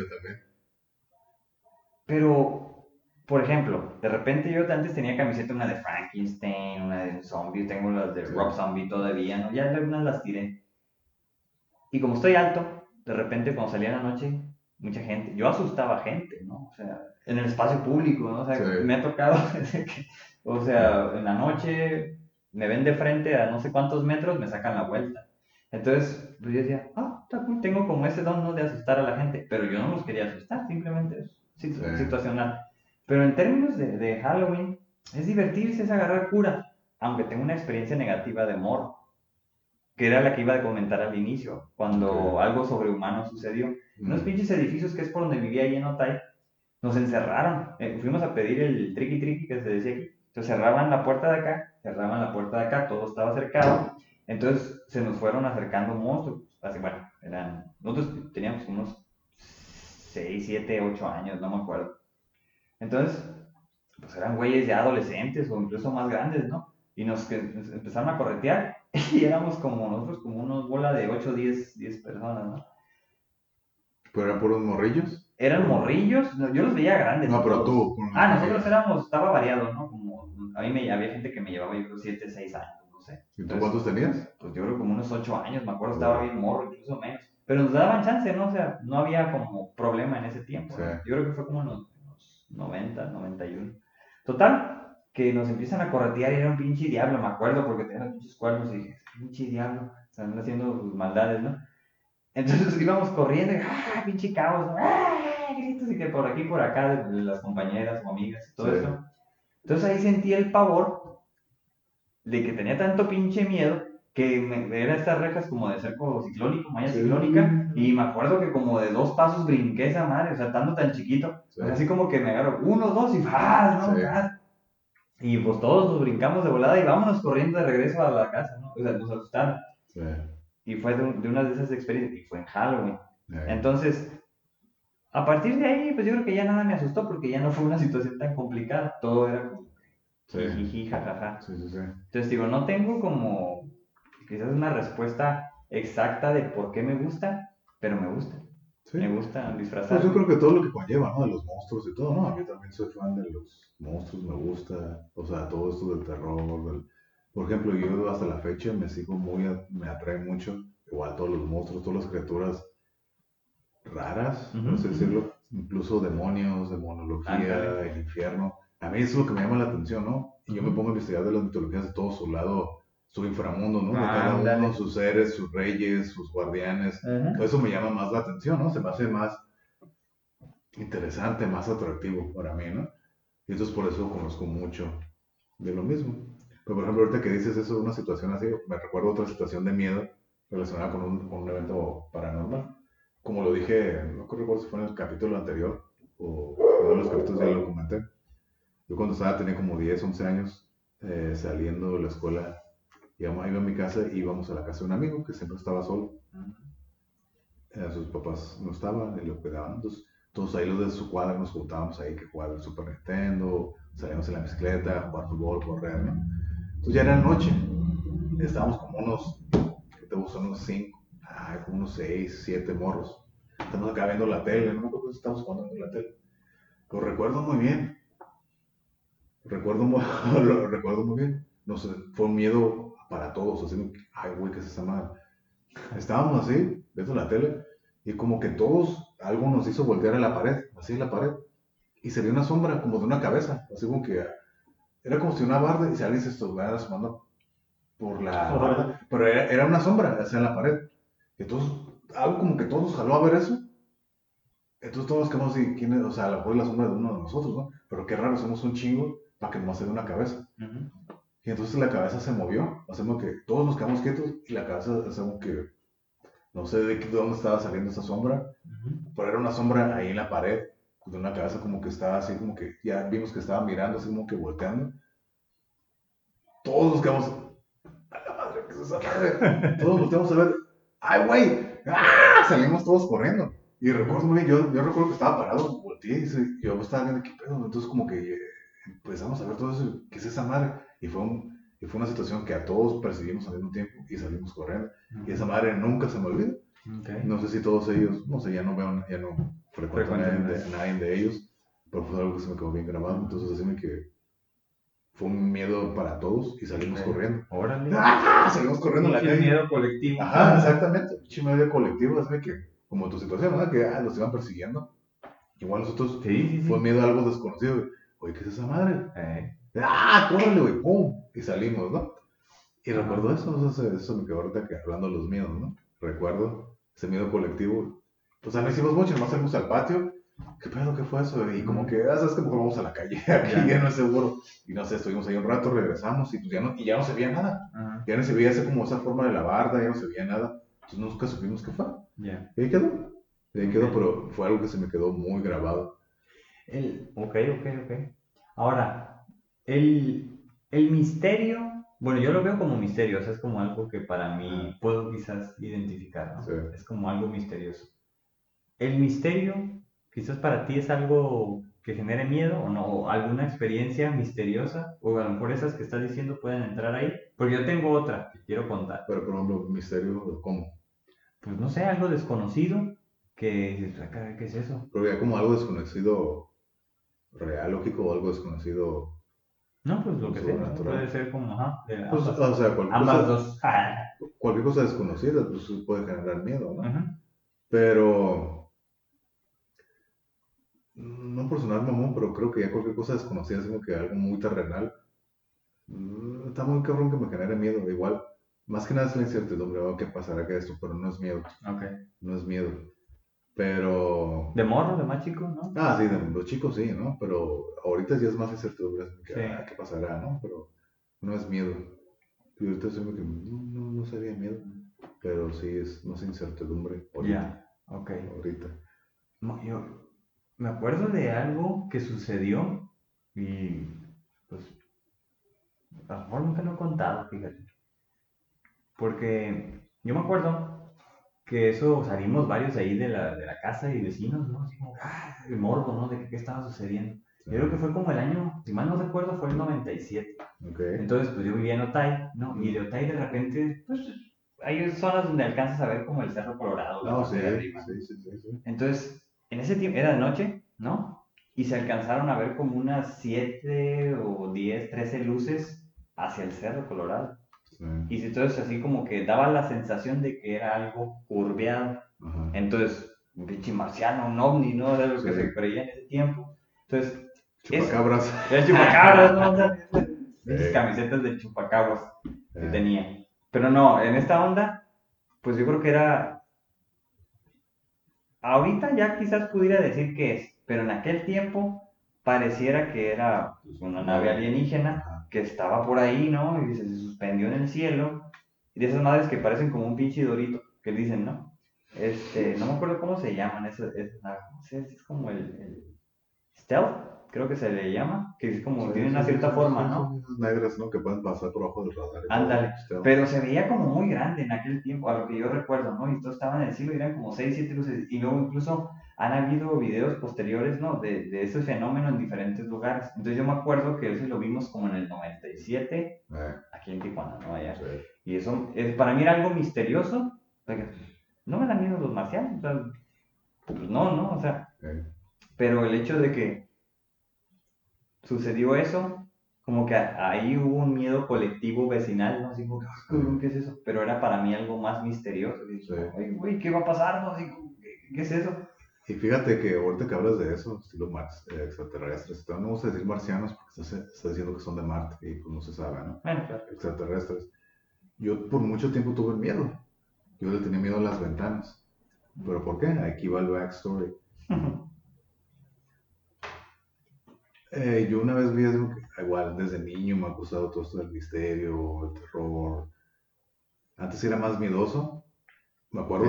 Speaker 1: Pero, por ejemplo, de repente yo antes tenía camiseta, una de Frankenstein, una de Zombie, tengo las de Rob Zombie todavía, ¿no? Ya algunas las tiré. Y como estoy alto, de repente cuando salía en la noche, mucha gente, yo asustaba a gente, ¿no? O sea, en el espacio público, ¿no? O sea, me ha tocado, o sea, en la noche me ven de frente a no sé cuántos metros, me sacan la vuelta. Entonces, pues yo decía, ah, cool, tengo como ese don ¿no? de asustar a la gente, pero yo no los quería asustar, simplemente es situacional. Pero en términos de, de, Halloween, es divertirse, es agarrar cura, aunque tengo una experiencia negativa de amor, que era la que iba a comentar al inicio, cuando algo sobrehumano sucedió. Unos pinches edificios que es por donde vivía ahí en Otay, nos encerraron. Eh, fuimos a pedir el triqui triqui que se decía aquí. Entonces cerraban la puerta de acá cerraban la puerta de acá, todo estaba cercado, entonces se nos fueron acercando monstruos, así bueno, eran, nosotros teníamos unos 6, 7, 8 años, no me acuerdo. Entonces, pues eran güeyes ya adolescentes o incluso más grandes, ¿no? Y nos, empezaron a corretear y éramos como nosotros, como unos bola de 8, 10, 10 personas, ¿no?
Speaker 2: ¿Pero eran puros morrillos?
Speaker 1: Eran morrillos, yo los veía grandes.
Speaker 2: No, pero tú.
Speaker 1: Ah, nosotros éramos, estaba variado, ¿no? A mí me, había gente que me llevaba, yo creo, 7, 6 años, no sé.
Speaker 2: ¿Y tú cuántos tenías?
Speaker 1: Pues yo creo como unos 8 años, me acuerdo, estaba bien morro, incluso menos. Pero nos daban chance, ¿no? O sea, no había como problema en ese tiempo. Yo creo que fue como en los, 90, 91. Total, que nos empiezan a corretear y era un pinche diablo, me acuerdo, porque tenía los pinches cuernos y dije, pinche diablo, están haciendo sus maldades, ¿no? Entonces íbamos corriendo y, ¡ah, pinche caos! ¡ah! Gritos y que por aquí, por acá, de las compañeras o amigas y todo eso. Entonces ahí sentí el pavor de que tenía tanto pinche miedo que me, era estas rejas como de cerco ciclónico, malla ciclónica, y me acuerdo que como de dos pasos brinqué esa madre, o sea, estando tan chiquito, así como que me agarro uno, dos y ¡ah! ¿no? Y pues todos nos brincamos de volada y vámonos corriendo de regreso a la casa, ¿no? O sea, nos asustaron. Sí. Y fue de, una de esas experiencias, y fue en Halloween. Entonces, a partir de ahí, pues yo creo que ya nada me asustó porque ya no fue una situación tan complicada. Todo era como sí. jajaja. Sí, sí, sí. Entonces digo, no tengo como quizás una respuesta exacta de por qué me gusta, pero me gusta. Me gusta disfrazar.
Speaker 2: Pues yo creo que todo lo que conlleva, ¿no? De los monstruos y todo, ¿no? Yo también soy fan de los monstruos, me gusta. O sea, todo esto del terror, del por ejemplo, yo hasta la fecha me sigo muy, me atrae mucho, igual todos los monstruos, todas las criaturas raras, no sé decirlo, incluso demonios, demonología, el infierno. A mí eso es lo que me llama la atención, ¿no? Y yo me pongo a investigar de las mitologías de todo su lado, su inframundo, ¿no? De cada uno, sus seres, sus reyes, sus guardianes. Todo eso me llama más la atención, ¿no? Se me hace más interesante, más atractivo para mí, ¿no? Y entonces por eso conozco mucho de lo mismo. Pero, por ejemplo, ahorita que dices eso de una situación así, me recuerdo otra situación de miedo relacionada con un, con un evento paranormal. Como lo dije, no recuerdo si fue en el capítulo anterior o en uno de los capítulos ya lo comenté. Yo cuando estaba, tenía como 10, 11 años, eh, saliendo de la escuela, iba, iba a mi casa y íbamos a la casa de un amigo que siempre estaba solo. Eh, sus papás no estaban y lo cuidaban. Entonces, todos ahí los de su cuadra nos juntábamos ahí que jugaba el Super Nintendo, salíamos en la bicicleta, jugar fútbol, correr, ¿no? Entonces ya era noche. Estábamos como unos, ¿qué te gusta? Unos cinco, ay, como unos seis, siete morros. Estamos acá viendo la tele, no me acuerdo si estamos jugando en la tele. Pero recuerdo muy bien. Recuerdo muy, lo recuerdo muy bien. no sé, fue un miedo para todos, así, ay, güey, ¿qué es esa madre? Estábamos así, viendo la tele, y como que todos, algo nos hizo voltear a la pared, así en la pared, y se vio una sombra como de una cabeza, así como que era como si una barda y si alguien se estuviera asomando por la barda, pero era, era, una sombra, así en la pared. Entonces, algo como que todos jaló a ver eso. Entonces todos quedamos así, ¿quién es? O sea, a lo mejor es la sombra de uno de nosotros, ¿no? Pero qué raro, somos un chingo para que nomás se una cabeza. Y entonces la cabeza se movió, hacemos que todos nos quedamos quietos y la cabeza hacemos que, no sé de, dónde estaba saliendo esa sombra, pero era una sombra ahí en la pared de una cabeza como que estaba así, como que ya vimos que estaba mirando, así como que volteando. Todos nos quedamos, a la madre, ¿qué es esa madre? Todos volteamos a ver, ¡ay, güey! ¡Ah! Salimos todos corriendo. Y recuerdo muy bien, yo, yo recuerdo que estaba parado, volteé y yo estaba viendo qué pedo. Entonces, como que eh, empezamos a ver todo eso, ¿qué es esa madre? Y fue, un, y fue una situación que a todos percibimos al mismo tiempo y salimos corriendo. Y esa madre nunca se me olvida. No sé si todos ellos, no sé, ya no veo, ya no frecuento a nadie, de ellos, pero fue algo que se me quedó bien grabado. Entonces, así me que fue un miedo para todos y salimos corriendo.
Speaker 1: Órale.
Speaker 2: ¡Ah! Salimos corriendo en la calle.
Speaker 1: miedo colectivo.
Speaker 2: Ajá, exactamente. Un miedo colectivo, así que, como tu situación, ¿verdad? Que ah, los iban persiguiendo. Igual nosotros
Speaker 1: sí, sí,
Speaker 2: fue miedo a algo desconocido. Oye, ¿qué es esa madre? Eh. ¡Ah! ¡Córrele, güey! ¡Pum! Y salimos, ¿no? Y recuerdo eso, eso, eso me quedó ahorita que hablando de los miedos, ¿no? Recuerdo ese miedo colectivo. Pues a no hicimos mucho, nomás salimos al patio. ¿Qué pedo? ¿Qué fue eso? Y como que, ah, sabes que mejor vamos a la calle, aquí ya no es seguro. Y no sé, estuvimos ahí un rato, regresamos y pues ya no, y ya no se veía nada. Ya no se veía esa, como esa forma de la barda, ya no se veía nada. Entonces nunca supimos qué fue.
Speaker 1: Yeah.
Speaker 2: Y ahí quedó. Y ahí quedó, pero fue algo que se me quedó muy grabado.
Speaker 1: El, ok, ok, ok. Ahora, el, el misterio bueno, yo lo veo como misterio, o sea, es como algo que para mí puedo quizás identificar, ¿no? Es como algo misterioso. ¿El misterio quizás para ti es algo que genere miedo o no? ¿O alguna experiencia misteriosa? O a lo mejor esas que estás diciendo pueden entrar ahí. Porque yo tengo otra que quiero contar.
Speaker 2: Pero, por ejemplo, misterio, ¿cómo?
Speaker 1: Pues no sé, algo desconocido que ¿qué es eso?
Speaker 2: Pero ya como algo desconocido real, lógico, o algo desconocido
Speaker 1: no, pues lo que sea. Puede ser como, ajá.
Speaker 2: Pues, o sea, cualquier
Speaker 1: ambas
Speaker 2: cosa,
Speaker 1: dos.
Speaker 2: cualquier cosa desconocida pues, puede generar miedo, ¿no? Pero. No por sonar mamón, pero creo que ya cualquier cosa desconocida es como que algo muy terrenal. Mm, está muy cabrón que me genere miedo. Igual, más que nada es la incertidumbre, ¿qué pasará que esto? Pero no es miedo.
Speaker 1: Okay.
Speaker 2: No es miedo. Pero.
Speaker 1: ¿De morro, de más chico, no?
Speaker 2: Ah, sí, de los chicos sí, ¿no? Pero ahorita ya es más incertidumbre. Ah, ¿Qué pasará, no? Pero no es miedo. Y ahorita me que no, no, no sería miedo. Pero sí es más incertidumbre.
Speaker 1: Ya, ok.
Speaker 2: Ahorita.
Speaker 1: yo me acuerdo de algo que sucedió y pues a lo mejor nunca lo he contado, fíjate. Porque yo me acuerdo que eso salimos varios ahí de la, de la casa y vecinos, ¿no? Así como, ah, el morbo, ¿no? De qué, estaba sucediendo. Yo creo que fue como el año, si mal no recuerdo, fue el 97.
Speaker 2: Okay.
Speaker 1: Entonces, pues yo vivía en Otay, ¿no? Y de Otay de repente, pues hay zonas donde alcanzas a ver como el Cerro Colorado.
Speaker 2: No, sí, sí, sí, sí,
Speaker 1: Entonces, en ese tiempo, era de noche, ¿no? Y se alcanzaron a ver como unas 7 o 10, 13 luces hacia el Cerro Colorado. Y entonces así como que daba la sensación de que era algo curveado. Entonces, un pinche marciano, un ovni, ¿no? Era lo que se creía en ese tiempo. Entonces...
Speaker 2: Chupacabras.
Speaker 1: Es, chupacabras, ¿no? Esas camisetas de chupacabras que tenía. Pero no, en esta onda, pues yo creo que era... Ahorita ya quizás pudiera decir que es, pero en aquel tiempo pareciera que era pues, una nave alienígena que estaba por ahí, ¿no? Y se, suspendió en el cielo. Y de esas madres que parecen como un pinche dorito, que dicen, ¿no? Este, no me acuerdo cómo se llaman, es, es, es como el, el, stealth, creo que se le llama, que es como, tiene una cierta forma, ¿no?
Speaker 2: negras, ¿no? Que pueden pasar por abajo del radar.
Speaker 1: Ándale, pero se veía como muy grande en aquel tiempo, a lo que yo recuerdo, ¿no? Y todos estaban en el cielo y eran como 6, 7 luces, y luego incluso han habido videos posteriores, ¿no? De, de ese fenómeno en diferentes lugares. Entonces yo me acuerdo que ese lo vimos como en el 97, eh. aquí en Tijuana, ¿no? Allá. Y eso es, para mí era algo misterioso. No me dan miedo los marcianos, o sea, pues no, ¿no? O sea, pero el hecho de que sucedió eso como que ahí hubo un miedo colectivo vecinal, ¿no? Así como, ¿qué es eso? Pero era para mí algo más misterioso. Dije, güey, ¿qué va a pasar? No? ¿Qué es eso?
Speaker 2: Y fíjate que ahorita que hablas de eso, estilo Marx, eh, extraterrestres, no vamos a decir marcianos porque estás, diciendo que son de Marte y pues no se sabe, ¿no?
Speaker 1: Bueno, claro.
Speaker 2: Extraterrestres. Yo por mucho tiempo tuve miedo. Yo le tenía miedo a las ventanas. ¿Pero por qué? Aquí va el backstory. Eh, yo una vez vi, igual, desde niño me ha gustado todo esto del misterio, el terror. Antes era más miedoso. Me acuerdo,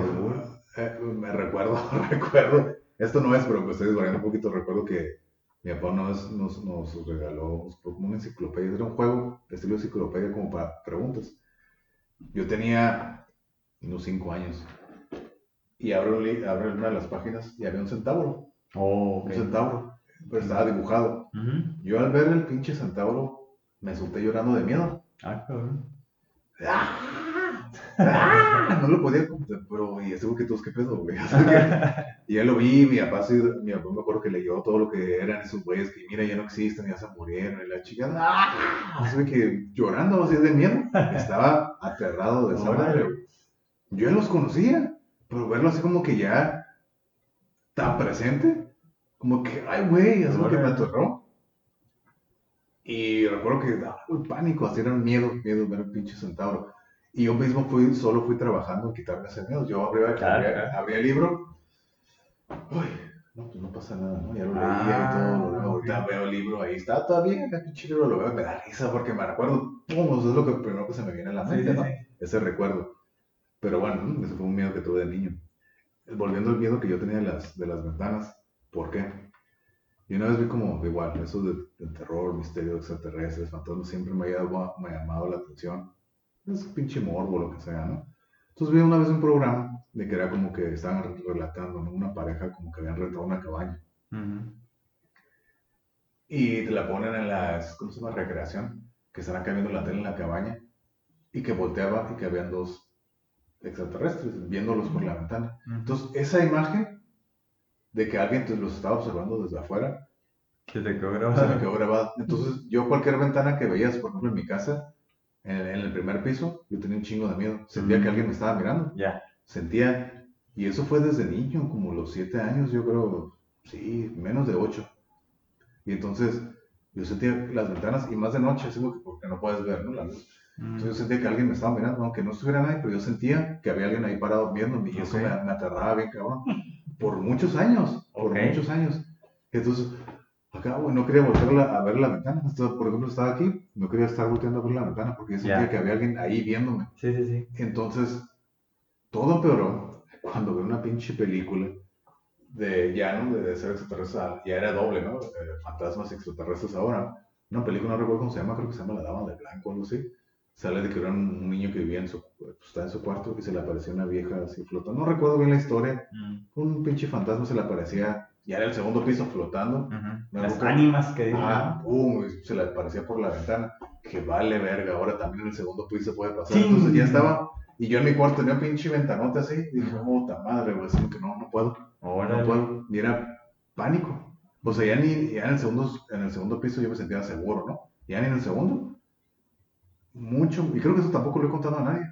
Speaker 2: eh, me recuerdo, recuerdo. Esto no es, pero me estoy desvariando un poquito. Recuerdo que mi papá nos, nos, nos regaló como una enciclopedia. Era un juego, estilo enciclopedia, como para preguntas. Yo tenía unos 5 años. Y abro, abro una de las páginas y había un centauro.
Speaker 1: Oh,
Speaker 2: Un centauro pero estaba dibujado. Yo al ver el pinche centauro me solté llorando de miedo.
Speaker 1: Ah, cabrón.
Speaker 2: ¡Ah! No lo podía pero y seguro que todos qué pedo, güey. y ya lo vi, mi papá, sí, mi papá me acuerdo que leyó todo lo que eran esos güeyes que mira, ya no existen, ya se murieron, y la chica, ¡ah! Así que llorando así de miedo, estaba aterrado de esa madre. Yo ya los conocía, pero verlo así como que ya tan presente, como que, ay, güey, así que me aterró. Y recuerdo que daba muy pánico, así era miedo, miedo ver el pinche centauro. Y yo mismo fui, solo fui trabajando en quitarme ese miedo. Yo abría, abría, el libro, uy, no, pues no pasa nada, ¿no? Ya lo leía y ah, todo, ahorita veo el libro, ahí está todavía, el pinche libro lo veo, me da risa porque me recuerdo, pum, eso es lo que primero que se me viene a la mente, ¿no? Ese recuerdo. Pero bueno, ese fue un miedo que tuve de niño. Volviendo al miedo que yo tenía de las, de las ventanas, ¿Por qué? Y una vez vi como, igual, eso de, terror, misterio, extraterrestres, fantasmas, siempre me ha, me ha llamado la atención. Es pinche morbo, lo que sea, ¿no? Entonces vi una vez un programa de que era como que estaban relatando, ¿no? Una pareja como que habían rentado una cabaña. Y te la ponen en la, ¿cómo se llama? Recreación. Que estaban cambiando la tele en la cabaña y que volteaba y que habían dos extraterrestres viéndolos por la ventana. Entonces, esa imagen de que alguien los estaba observando desde afuera.
Speaker 1: Que te quedó grabado.
Speaker 2: Se me quedó grabado. Entonces, yo cualquier ventana que veías, por ejemplo, en mi casa, en el, primer piso, yo tenía un chingo de miedo. Sentía que alguien me estaba mirando.
Speaker 1: Ya.
Speaker 2: Sentía, y eso fue desde niño, como los siete años, yo creo, sí, menos de ocho. Y entonces, yo sentía las ventanas, y más de noche, así porque no puedes ver, ¿no? La luz. Entonces yo sentía que alguien me estaba mirando, aunque no estuviera nadie, pero yo sentía que había alguien ahí parado viéndome y eso me, me, aterraba bien, cabrón. Por muchos años, por muchos años. Entonces, acá, no quería volver a, ver la ventana. por ejemplo, estaba aquí, no quería estar volteando a ver la ventana porque yo sentía que había alguien ahí viéndome.
Speaker 1: Sí, sí, sí.
Speaker 2: Entonces, todo empeoró cuando vi una pinche película de ya no de, ser extraterrestre, ya era doble, ¿no? Eh, fantasmas extraterrestres ahora. Una película, no recuerdo cómo se llama, creo que se llama La Dama de Blanco o algo así sale de que era un niño que vivía en su, pues, está en su cuarto y se le aparecía una vieja así flotando. No recuerdo bien la historia. Mm. Un pinche fantasma se le aparecía, ya era el segundo piso flotando.
Speaker 1: Las ánimas que
Speaker 2: Ah, pum, se le aparecía por la ventana. Que vale verga, ahora también en el segundo piso puede pasar. Entonces ya estaba, y yo en mi cuarto tenía un pinche ventanote así. Y dije, puta madre, güey, así que no, no puedo. No puedo. Y era pánico. O sea, ya ni, ya en el segundo, en el segundo piso yo me sentía seguro, ¿no? Ya ni en el segundo mucho, y creo que eso tampoco lo he contado a nadie,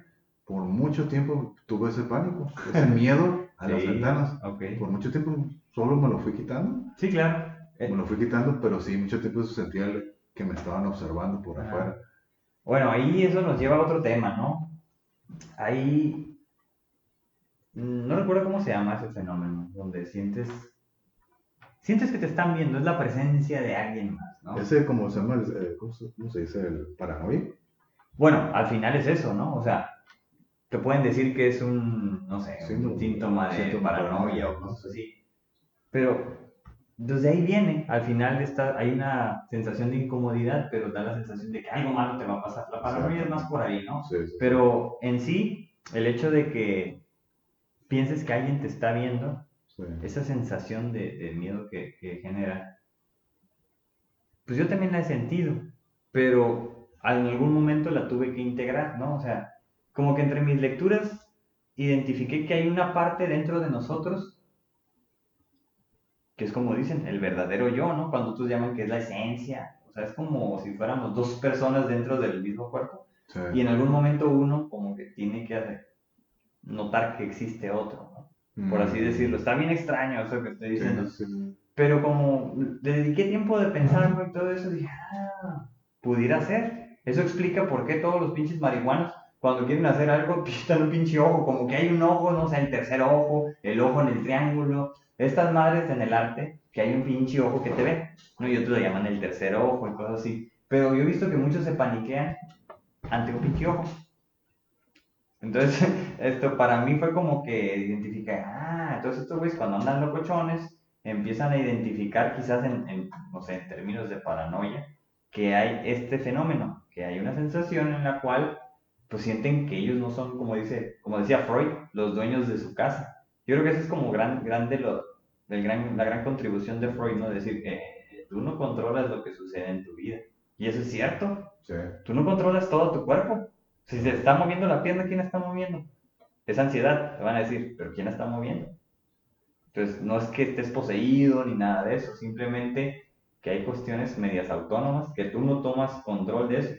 Speaker 2: por mucho tiempo tuve ese pánico, ese miedo a las ventanas. Por mucho tiempo solo me lo fui quitando.
Speaker 1: Sí, claro.
Speaker 2: Me lo fui quitando, pero sí, mucho tiempo sentía que me estaban observando por afuera.
Speaker 1: Bueno, ahí eso nos lleva a otro tema, ¿no? Ahí, no recuerdo cómo se llama ese fenómeno, donde sientes, sientes que te están viendo, es la presencia de alguien más, ¿no?
Speaker 2: Ese, como se llama, eh, ¿cómo se dice? El paranoia.
Speaker 1: Bueno, al final es eso, ¿no? O sea, te pueden decir que es un, no sé, un síntoma de paranoia o cosas así. Pero desde ahí viene, al final está, hay una sensación de incomodidad, pero da la sensación de que algo malo te va a pasar. La paranoia es más por ahí, ¿no?
Speaker 2: Sí,
Speaker 1: Pero en sí, el hecho de que pienses que alguien te está viendo, esa sensación de, miedo que, que genera, pues yo también la he sentido, pero en algún momento la tuve que integrar, ¿no? O sea, como que entre mis lecturas identifiqué que hay una parte dentro de nosotros que es como dicen, el verdadero yo, ¿no? Cuando otros llaman que es la esencia, o sea, es como si fuéramos dos personas dentro del mismo cuerpo. Y en algún momento uno como que tiene que notar que existe otro, ¿no? Por así mm. decirlo. Está bien extraño eso que estoy diciendo. Pero como dediqué tiempo de pensarlo y todo eso, dije, ah, pudiera ser. Eso explica por qué todos los pinches marihuanos cuando quieren hacer algo, pintan un pinche ojo, como que hay un ojo, no sé, el tercer ojo, el ojo en el triángulo. Estas madres en el arte, que hay un pinche ojo que te ve, ¿no? Y otros lo llaman el tercer ojo y cosas así. Pero yo he visto que muchos se paniquean ante un pinche ojo. Entonces, esto para mí fue como que identificar, ah, entonces estos güeyes cuando andan locochones, empiezan a identificar quizás en, en, no sé, en términos de paranoia, que hay este fenómeno, que hay una sensación en la cual pues sienten que ellos no son, como dice, como decía Freud, los dueños de su casa. Yo creo que esa es como gran, grande lo, el gran, la gran contribución de Freud, ¿no? Decir que tú no controlas lo que sucede en tu vida. Y eso es cierto. Sí. Tú no controlas todo tu cuerpo. Si se está moviendo la pierna, ¿quién está moviendo? Es ansiedad, te van a decir, pero ¿quién está moviendo? Entonces, no es que estés poseído ni nada de eso, simplemente que hay cuestiones medias autónomas que tú no tomas control de eso.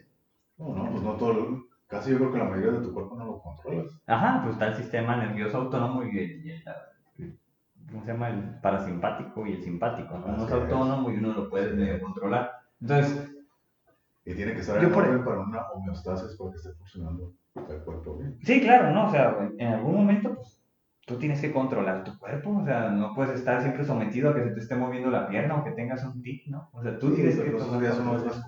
Speaker 2: No, no, pues no todo, casi yo creo que la mayoría de tu cuerpo no lo controlas.
Speaker 1: Ajá, pues está el sistema nervioso autónomo y el, ¿cómo se llama? El parasimpático y el simpático, ¿no? Uno es autónomo y uno lo puede controlar. Entonces...
Speaker 2: Y tiene que estar en orden para una homeostasis para que esté funcionando el cuerpo bien.
Speaker 1: Sí, claro, ¿no? O sea, en algún momento, pues, tú tienes que controlar tu cuerpo, o sea, no puedes estar siempre sometido a que se te esté moviendo la pierna o que tengas un tic, ¿no? O sea, tú tienes que...
Speaker 2: Tomar eso no es las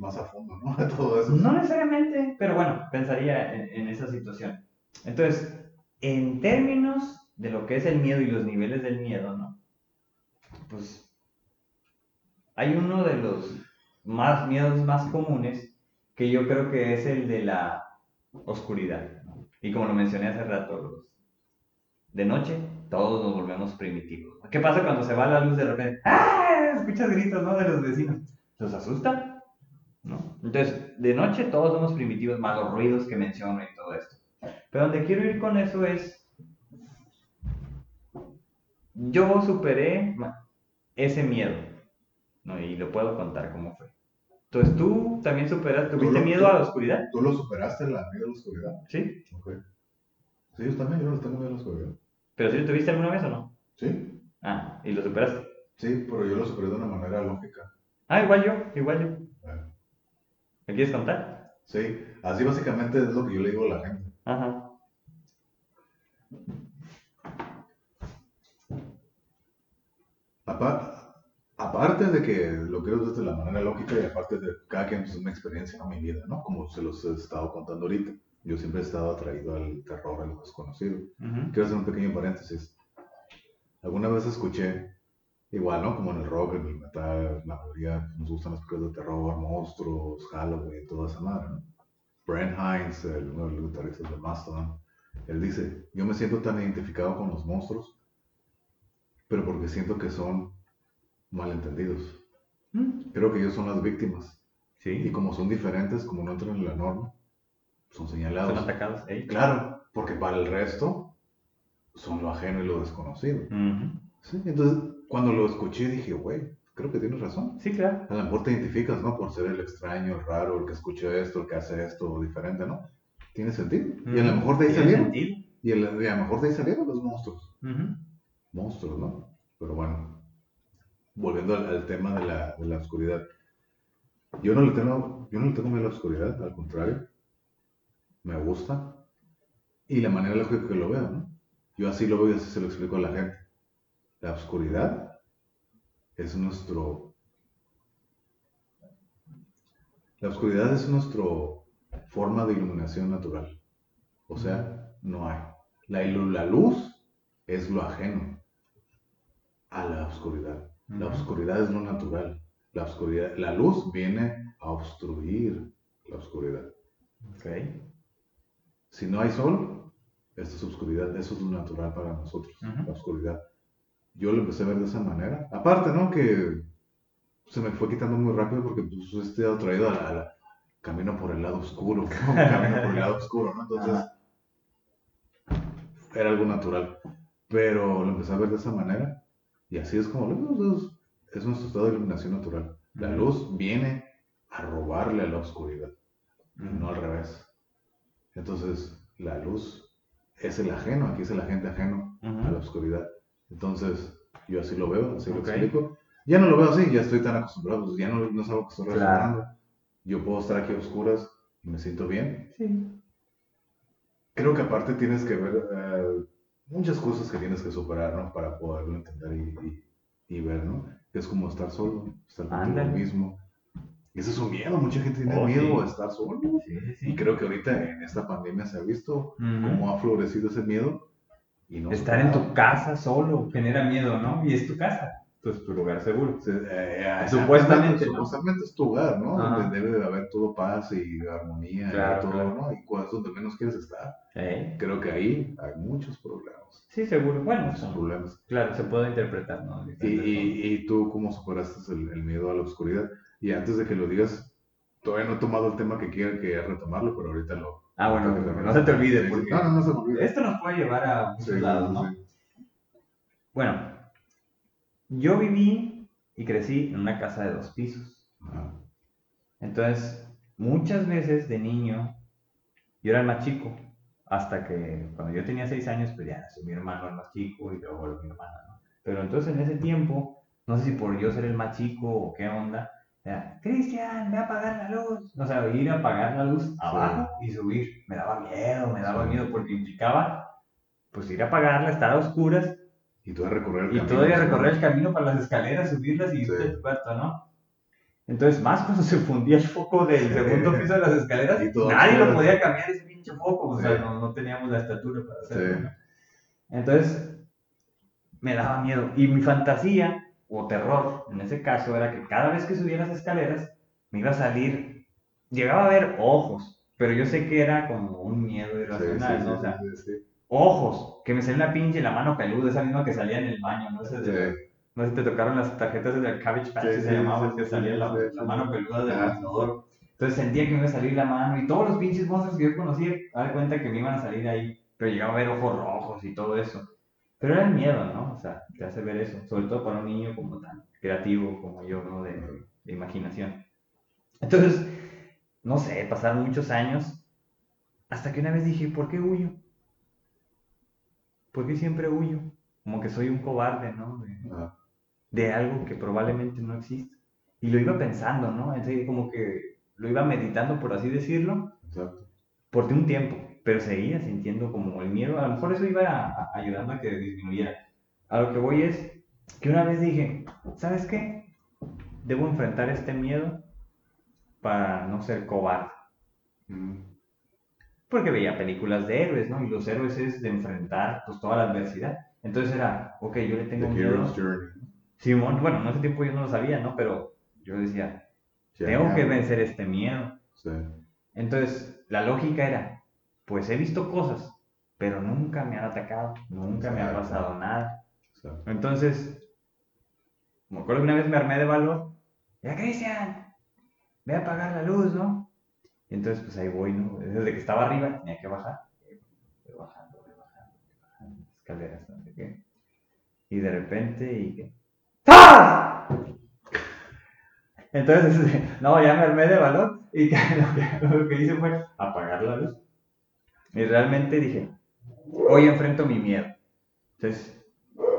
Speaker 2: más a fondo, ¿no? Todo eso.
Speaker 1: No necesariamente, pero bueno, pensaría en, esa situación. Entonces, en términos de lo que es el miedo y los niveles del miedo, ¿no? Pues hay uno de los más miedos más comunes que yo creo que es el de la oscuridad. Y como lo mencioné hace rato, de noche, todos nos volvemos primitivos. ¿Qué pasa cuando se va la luz de repente? ¡Ah! Escuchas gritos, ¿no? De los vecinos. ¿Los asusta? ¿No? Entonces, de noche todos somos primitivos, más los ruidos que menciono y todo esto. Pero donde quiero ir con eso es, yo superé ese miedo, ¿no? Y lo puedo contar cómo fue. Entonces, ¿tú también superaste, tuviste miedo a la oscuridad?
Speaker 2: ¿Tú lo superaste, la miedo a la oscuridad?
Speaker 1: Sí.
Speaker 2: Okay. Sí, yo también, yo no tengo miedo a la oscuridad.
Speaker 1: ¿Pero si lo tuviste alguna vez o no?
Speaker 2: Sí.
Speaker 1: Ah, ¿y lo superaste?
Speaker 2: Sí, pero yo lo superé de una manera lógica.
Speaker 1: Ah, igual yo, igual yo. ¿Me quieres contar?
Speaker 2: Sí, así básicamente es lo que yo le digo a la gente.
Speaker 1: Ajá.
Speaker 2: aparte de que lo creo desde la manera lógica y aparte de cada quien es pues, una experiencia en mi vida, ¿no? Como se los he estado contando ahorita. Yo siempre he estado atraído al terror, a lo desconocido. Quiero hacer un pequeño paréntesis. Alguna vez escuché, igual, ¿no? Como en el rock, en el metal, la mayoría nos gustan las películas de terror, monstruos, Halloween, toda esa madre, ¿no? Brent Hines, el, uno de los guitarristas de Mastodon, él dice, yo me siento tan identificado con los monstruos, pero porque siento que son malentendidos. Mm. Creo que ellos son las víctimas.
Speaker 1: Sí.
Speaker 2: Y como son diferentes, como no entran en la norma, son señalados.
Speaker 1: Son atacados.
Speaker 2: Claro, porque para el resto son lo ajeno y lo desconocido. ¿Sí? Entonces, cuando lo escuché dije, güey, creo que tienes razón.
Speaker 1: Sí, claro.
Speaker 2: A lo mejor te identificas, ¿no? Por ser el extraño, el raro, el que escucha esto, el que hace esto diferente, ¿no? Tiene sentido. Y a lo mejor de ahí salieron. Y, a lo mejor de ahí salieron los monstruos. Monstruos, ¿no? Pero bueno, volviendo al, tema de la, de la, oscuridad. Yo no le tengo, yo no le tengo miedo a la oscuridad, al contrario me gusta y la manera lógica que lo veo, ¿no? Yo así lo veo y así se lo explico a la gente. La oscuridad es nuestro... La oscuridad es nuestra forma de iluminación natural. O sea, no hay. La, la luz es lo ajeno a la oscuridad. La oscuridad es lo natural. La, oscuridad, la luz viene a obstruir la oscuridad.
Speaker 1: Okay.
Speaker 2: Si no hay sol, esto es oscuridad, eso es lo natural para nosotros, la oscuridad. Yo lo empecé a ver de esa manera. Aparte, ¿no? Que se me fue quitando muy rápido porque pues estoy atraído al camino por el lado oscuro, camino por el lado oscuro, ¿no? Entonces, era algo natural. Pero lo empecé a ver de esa manera y así es como es, es nuestro estado de iluminación natural. La luz viene a robarle a la oscuridad, no al revés. Entonces, la luz es el ajeno, aquí es el agente ajeno a la oscuridad. Entonces, yo así lo veo, así lo explico. Ya no lo veo así, ya estoy tan acostumbrado, pues ya no, no es algo que estoy relacionando. Yo puedo estar aquí a oscuras y me siento bien. Sí. Creo que aparte tienes que ver eh, muchas cosas que tienes que superar, ¿no? Para poderlo entender y, y, ver, ¿no? Es como estar solo, estar contigo mismo. Ese es un miedo, mucha gente tiene oh, miedo a estar solo. y creo que ahorita en esta pandemia se ha visto cómo ha florecido ese miedo.
Speaker 1: Y no estar en tu casa solo genera miedo, ¿no? Y es tu casa. Entonces, tu lugar seguro.
Speaker 2: Eh, eh, supuestamente. Supuestamente es tu hogar, ¿no? Donde debe de haber todo paz y armonía y todo, ¿no? Y cuál es donde menos quieres estar. Creo que ahí hay muchos problemas.
Speaker 1: Sí, seguro. Bueno, son problemas. Claro, se puede interpretar, ¿no?
Speaker 2: Y, y, y, tú, ¿cómo superaste el, el, miedo a la oscuridad? Y antes de que lo digas, todavía no he tomado el tema que quiero que retomarlo, pero ahorita lo.
Speaker 1: Ah, bueno, no se te olvide. Porque no, no, no se me olvide. Esto nos puede llevar a muchos lados, ¿no? Bueno, yo viví y crecí en una casa de dos pisos. Entonces, muchas veces de niño, yo era el más chico, hasta que cuando yo tenía seis años, pues ya mi hermano el más chico y luego mi hermana, ¿no? Pero entonces en ese tiempo, no sé si por yo ser el más chico o qué onda, era, Cristian, ve a apagar la luz. O sea, ir a apagar la luz abajo y subir. Me daba miedo, me daba miedo porque implicaba, pues ir a apagarla, estar a oscuras
Speaker 2: y todavía recorrer
Speaker 1: el camino. Y todavía recorrer el camino para las escaleras, subirlas y irte a tu cuarto, ¿no? Entonces, más cuando se fundía el foco del segundo piso de las escaleras, nadie lo podía cambiar ese pinche foco, o sea, no, no, teníamos la estatura para hacerlo. Entonces, me daba miedo. Y mi fantasía, o terror, en ese caso, era que cada vez que subía las escaleras, me iba a salir, llegaba a ver ojos, pero yo sé que era como un miedo irracional, ¿no? O sea, ojos, que me salía la pinche la mano peluda, esa misma que salía en el baño, no sé, no sé si te tocaron las tarjetas del Cabbage Patch, se llamaba, que salía la, mano peluda del inodoro. Entonces sentía que me iba a salir la mano y todos los pinches monstruos que yo conocía, dar cuenta que me iban a salir ahí, pero llegaba a ver ojos rojos y todo eso. Pero era el miedo, ¿no? O sea, te hace ver eso, sobre todo para un niño como tan creativo como yo, ¿no? De, de imaginación. Entonces, no sé, pasaron muchos años hasta que una vez dije, ¿por qué huyo? ¿por qué siempre huyo? Como que soy un cobarde, ¿no? De, algo que probablemente no existe. Y lo iba pensando, ¿no? Entonces, como que lo iba meditando, por así decirlo, Exacto. por un tiempo, pero seguía sintiendo como el miedo. A lo mejor eso iba ayudando a que disminuyera. A lo que voy es que una vez dije, ¿sabes qué? Debo enfrentar este miedo para no ser cobarde. Mm porque veía películas de héroes, ¿no? Y los héroes es de enfrentar pues toda la adversidad. Entonces era, ok, yo le tengo miedo. Simón, bueno, en ese tiempo yo no lo sabía, ¿no? Pero yo decía, tengo que vencer este miedo. Sí. Entonces, la lógica era, pues he visto cosas, pero nunca me han atacado, nunca me ha pasado nada. Entonces, me acuerdo que una vez me armé de valor, ya Cristian, ve a apagar la luz, ¿no? entonces, pues ahí voy, ¿no? Desde que estaba arriba tenía que bajar. Voy bajando, voy bajando, voy bajando, escaleras, no sé qué. Y de repente, y ¡Ah! Entonces, no, ya me armé de valor y lo que, hice fue apagar la luz. Y realmente dije, hoy enfrento mi miedo. Entonces,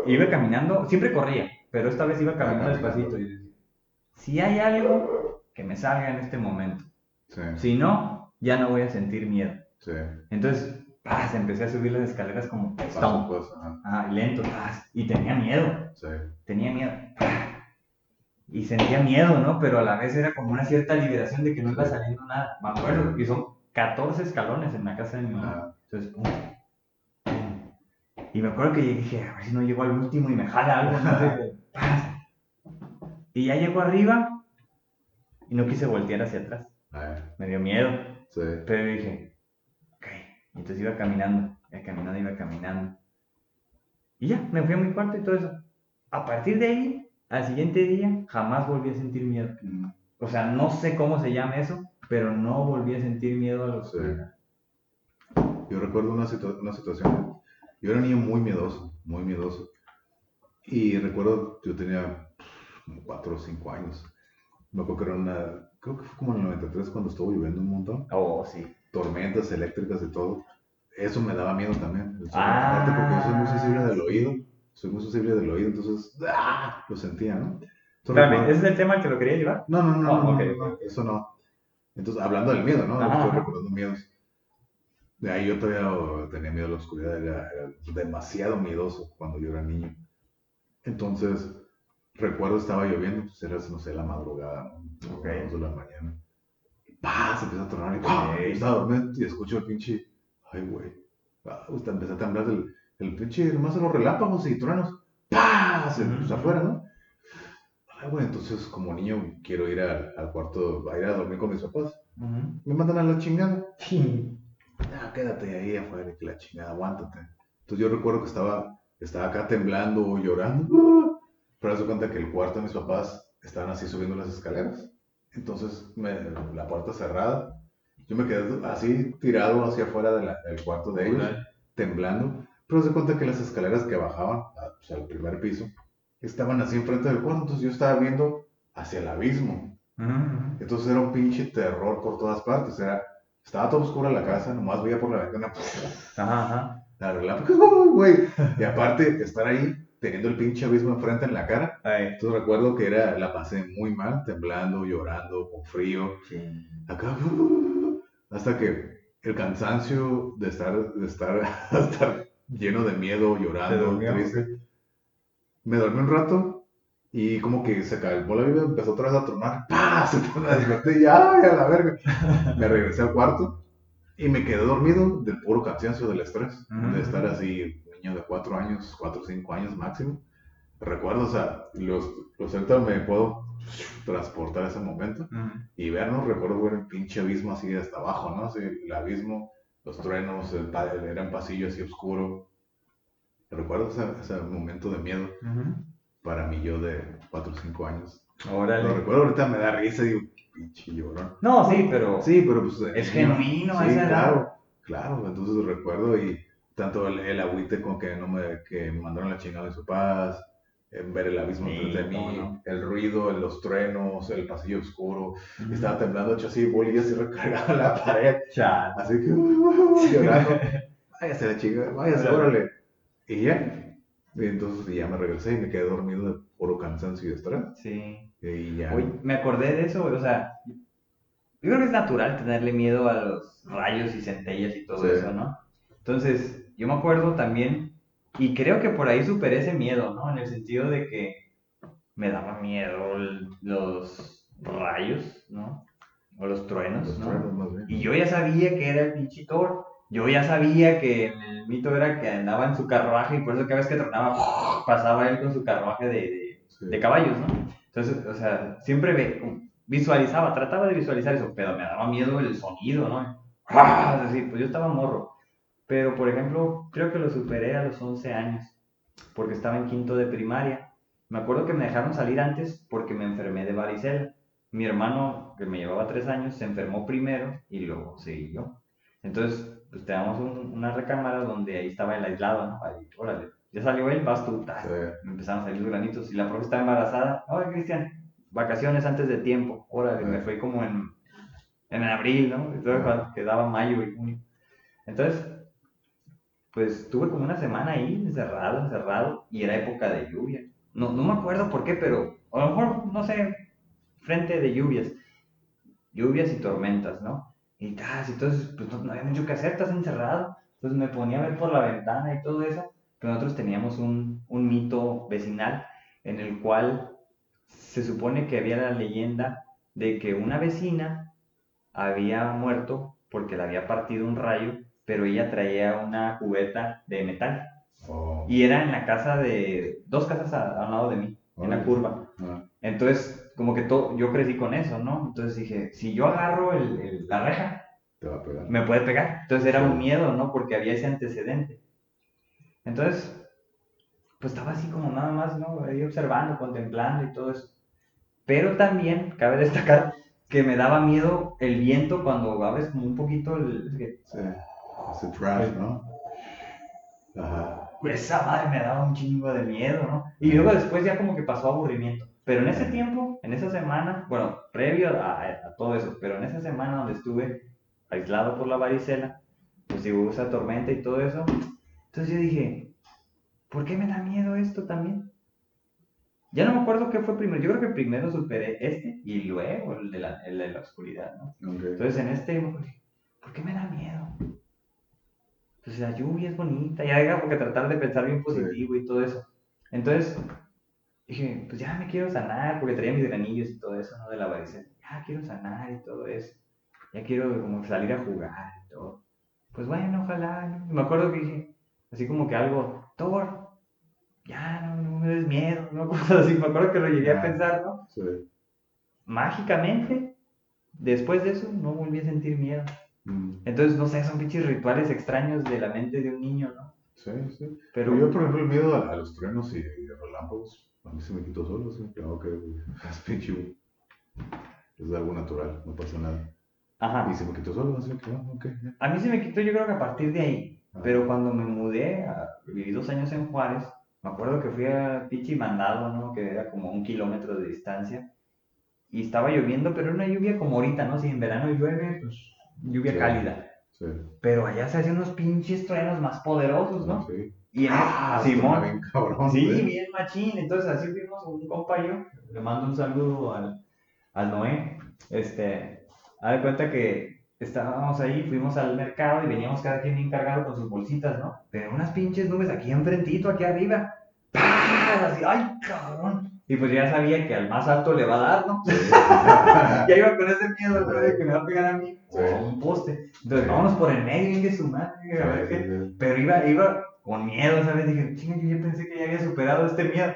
Speaker 1: iba caminando, siempre corría, pero esta vez iba caminando despacito y decía, si hay algo que me salga en este momento, si no, ya no voy a sentir miedo. Entonces, empecé a subir las escaleras como lento, y tenía miedo. Tenía miedo. Y sentía miedo, ¿no? Pero a la vez era como una cierta liberación de que no iba saliendo nada. Me acuerdo que son 14 escalones en la casa de mi mamá. Entonces, Y me acuerdo que dije, a ver si no llego al último y me jala algo, Y ya llego arriba y no quise voltear hacia atrás. Me dio miedo. Pero dije, ok. Entonces iba caminando, iba caminando, iba caminando. Y ya, me fui a mi cuarto y todo eso. A partir de ahí, al siguiente día, jamás volví a sentir miedo. O sea, no sé cómo se llama eso, pero no volví a sentir miedo a los...
Speaker 2: Yo recuerdo una, una situación. Yo era un niño muy miedoso, muy miedoso. Y recuerdo, yo tenía como 4 o 5 años. Me acuerdo que era una creo que fue como en el 93 cuando estuvo lloviendo un montón.
Speaker 1: Oh, sí.
Speaker 2: Tormentas eléctricas y todo. Eso me daba miedo también.
Speaker 1: Ah.
Speaker 2: Aparte porque yo soy muy sensible del oído. Soy muy sensible del oído, entonces ¡ah! lo sentía, ¿no? Entonces,
Speaker 1: Espérame, ¿ese es el tema al que lo quería llevar?
Speaker 2: No, no, no,
Speaker 1: Ah,
Speaker 2: no,
Speaker 1: ok,
Speaker 2: no, no, eso no. Entonces, hablando del miedo, ¿no?
Speaker 1: Ajá,
Speaker 2: Estoy recordando miedos. De ahí yo todavía tenía miedo a la oscuridad, era, era demasiado miedoso cuando yo era niño. Entonces, recuerdo estaba lloviendo, pues era, no sé, la madrugada, ¿no?
Speaker 1: Ok.
Speaker 2: A las dos de la mañana. Y ¡pah! Se empieza a tronar y ¡pah! Estaba dormido y escucho el pinche, ay, güey. Ah, a temblar el, el pinche, nomás los relámpagos y truenos. ¡Pah! Se pues, afuera, ¿no? Ay, güey, entonces como niño quiero ir al, al cuarto, a ir a dormir con mis papás. Me mandan a la chingada. Ya, quédate ahí afuera, que la chingada, aguántate. Entonces yo recuerdo que estaba, estaba acá temblando, llorando. ¡ah! Pero de cuenta que el cuarto de mis papás estaban así subiendo las escaleras. Entonces, me- la puerta cerrada. Yo me quedé así tirado hacia afuera de la- del cuarto de ellos, temblando. Pero de cuenta que las escaleras que bajaban a- pues, al primer piso estaban así enfrente del cuarto. Entonces yo estaba viendo hacia el abismo.
Speaker 1: Ujú.
Speaker 2: Entonces era un pinche terror por todas partes. Era, estaba todo oscura la casa, nomás veía por la ventana
Speaker 1: Ajá, ajá.
Speaker 2: la ¡ay, güey. Y aparte, estar ahí teniendo el pinche abismo enfrente en la cara.
Speaker 1: Ay,
Speaker 2: Entonces recuerdo que era, la pasé muy mal, temblando, llorando, con frío.
Speaker 1: sí.
Speaker 2: Acá, hasta que el cansancio de estar, de estar, estar lleno de miedo,
Speaker 1: ¿Te
Speaker 2: llorando, triste. Me dormí un rato y como que se calmó la vida, empezó otra vez a tronar. ¡Pah! Se me desperté y ya, ¡ay, a la verga. Me regresé al cuarto y me quedé dormido del puro cansancio del estrés,
Speaker 1: Ujú.
Speaker 2: de estar así, niño de cuatro años, cuatro o cinco años máximo. Recuerdo, o sea, los, los me puedo transportar a ese momento
Speaker 1: Ujú.
Speaker 2: y vernos, recuerdo ver el pinche abismo así hasta abajo, ¿no? Así, el abismo, los truenos, el, era un pasillo así oscuro. Recuerdo ese, ese momento de miedo para mí yo de 4 o 5 años. Lo
Speaker 1: Órale.
Speaker 2: recuerdo ahorita me da risa y digo, pinche llorón.
Speaker 1: No, sí, pero.
Speaker 2: Sí, pero pues...
Speaker 1: Es
Speaker 2: niño-
Speaker 1: genuino
Speaker 2: sí,
Speaker 1: esa edad.
Speaker 2: claro, claro, entonces recuerdo y tanto el, el agüite con que no me, que me mandaron la chingada de sus papás, en ver el abismo
Speaker 1: Sí, cómo
Speaker 2: mí,
Speaker 1: no.
Speaker 2: el ruido, los truenos, el pasillo oscuro, estaba temblando, hecho así, bolillas y recargado en la pared, así que llorando, váyase la chica, váyase,
Speaker 1: Órale.
Speaker 2: Y ya, y entonces ya me regresé y me quedé dormido de puro cansancio y estrés.
Speaker 1: Sí.
Speaker 2: Y ya,
Speaker 1: Oye, me acordé de eso, güey, o sea, yo creo que es natural tenerle miedo a los rayos y centellas y todo
Speaker 2: Sí.
Speaker 1: eso, ¿no? Entonces, yo me acuerdo también, y creo que por ahí superé ese miedo, ¿no? En el sentido de que me daba miedo el- los rayos, ¿no? O los truenos,
Speaker 2: los
Speaker 1: ¿no?
Speaker 2: truenos más bien.
Speaker 1: Y yo ya sabía que era el pinche Thor. Yo ya sabía que el mito era que andaba en su carruaje y por eso cada vez que tronaba, pasaba él con su carruaje de, de-
Speaker 2: Sí.
Speaker 1: de caballos, ¿no? Entonces, o sea, siempre ve- visualizaba, trataba de visualizar eso, pero me daba miedo el sonido, ¿no? ¡Ah! Así, pues yo estaba morro. Pero, por ejemplo, creo que lo superé a los 11 años, porque estaba en quinto de primaria. Me acuerdo que me dejaron salir antes porque me enfermé de varicela. Mi hermano, que me llevaba tres años, se enfermó primero y luego seguí yo. Entonces, pues teníamos un- una recámara donde ahí estaba el aislado, ¿no? Ahí, órale, ya salió él, vas tú.
Speaker 2: Sí.
Speaker 1: Me empezaron a salir los granitos y la profe estaba embarazada. Oye, Cristian, vacaciones antes de tiempo. Órale, me fue como en, en abril, ¿no? Entonces, quedaba mayo y junio. Entonces, pues tuve como una semana ahí encerrado, encerrado, y era época de lluvia. No, no me acuerdo por qué, pero a lo mejor, no sé, frente de lluvias. Lluvias y tormentas, ¿no? Y tas, entonces, pues no, no había mucho que hacer, estás encerrado. Entonces me ponía a ver por la ventana y todo eso. Pero nosotros teníamos un, un mito vecinal en el cual se supone que había la leyenda de que una vecina había muerto porque le había partido un rayo, pero ella traía una cubeta de metal.
Speaker 2: Oh,
Speaker 1: Y era en la casa de, dos casas al lado de mí, en la curva.
Speaker 2: ah,
Speaker 1: Entonces, como que todo, yo crecí con eso, ¿no? Entonces dije, si yo agarro el- el- la reja,
Speaker 2: te va a pegar.
Speaker 1: me puede pegar. Entonces era
Speaker 2: Sí.
Speaker 1: un miedo, ¿no? Porque había ese antecedente. Entonces, pues estaba así como nada más, ¿no? Ahí observando, contemplando y todo eso. Pero también cabe destacar que me daba miedo el viento cuando abres como un poquito el...
Speaker 2: Sí. Ese trash, ¿no? Ajá.
Speaker 1: Esa madre me daba un chingo de miedo, ¿no? Y luego después ya como que pasó aburrimiento. Pero en ese tiempo, en esa semana, bueno, previo a, a todo eso, pero en esa semana donde estuve aislado por la varicela, pues hubo esa tormenta y todo eso, entonces yo dije, ¿por qué me da miedo esto también? Ya no me acuerdo qué fue primero. Yo creo que primero superé este y luego el de la, el de la oscuridad, ¿no? Entonces en este, ¿por qué me da miedo? Pues la lluvia es bonita, ya porque tratar de pensar bien positivo y todo eso. Entonces dije, pues ya me quiero sanar, porque traía mis granillos y todo eso, ¿no? De la varicela. Ya quiero sanar y todo eso. Ya quiero como salir a jugar y todo. Pues bueno, ojalá. Me acuerdo que dije, así como que algo, Thor, ya no, no me des miedo, ¿no? Cosas así, me acuerdo que lo llegué a pensar, ¿no? Sí. Mágicamente, después de eso, no volví a sentir miedo. Mm. Entonces, no sé, son pinches rituales extraños de la mente de un niño, ¿no?
Speaker 2: Sí, sí. Pero yo, por ejemplo, el miedo a, los truenos y, y relámpagos, a mí se me quitó solo, sí. Claro que es pinche. Es algo natural, no pasa nada. Ajá. Y se me quitó solo, así que, oh, ok.
Speaker 1: A mí se me quitó, yo creo que a partir de ahí. Ah. Pero cuando me mudé, a, viví dos años en Juárez, me acuerdo que fui a Pichi Mandado, ¿no? Que era como un kilómetro de distancia. Y estaba lloviendo, pero era una lluvia como ahorita, ¿no? Si en verano llueve, pues lluvia cálida. Sí. Pero allá se hacían unos pinches truenos más poderosos, ¿no? Sí. Y en ah, Simón. Bien cabrón, sí, bien machín. Entonces así fuimos un compañero. Le mando un saludo al, al Noé. Este, a de cuenta que estábamos ahí, fuimos al mercado y veníamos cada quien bien cargado con sus bolsitas, ¿no? Pero unas pinches nubes aquí enfrentito, aquí arriba. ¡Pah! Así, ¡ay, cabrón! Y pues ya sabía que al más alto le va a dar, ¿no? ya iba con ese miedo, ¿no? De que me va a pegar a mí o a un poste. Entonces, vámonos por el medio, de su madre, a ver qué. Pero iba, iba con miedo, ¿sabes? Dije, chinga, yo ya pensé que ya había superado este miedo.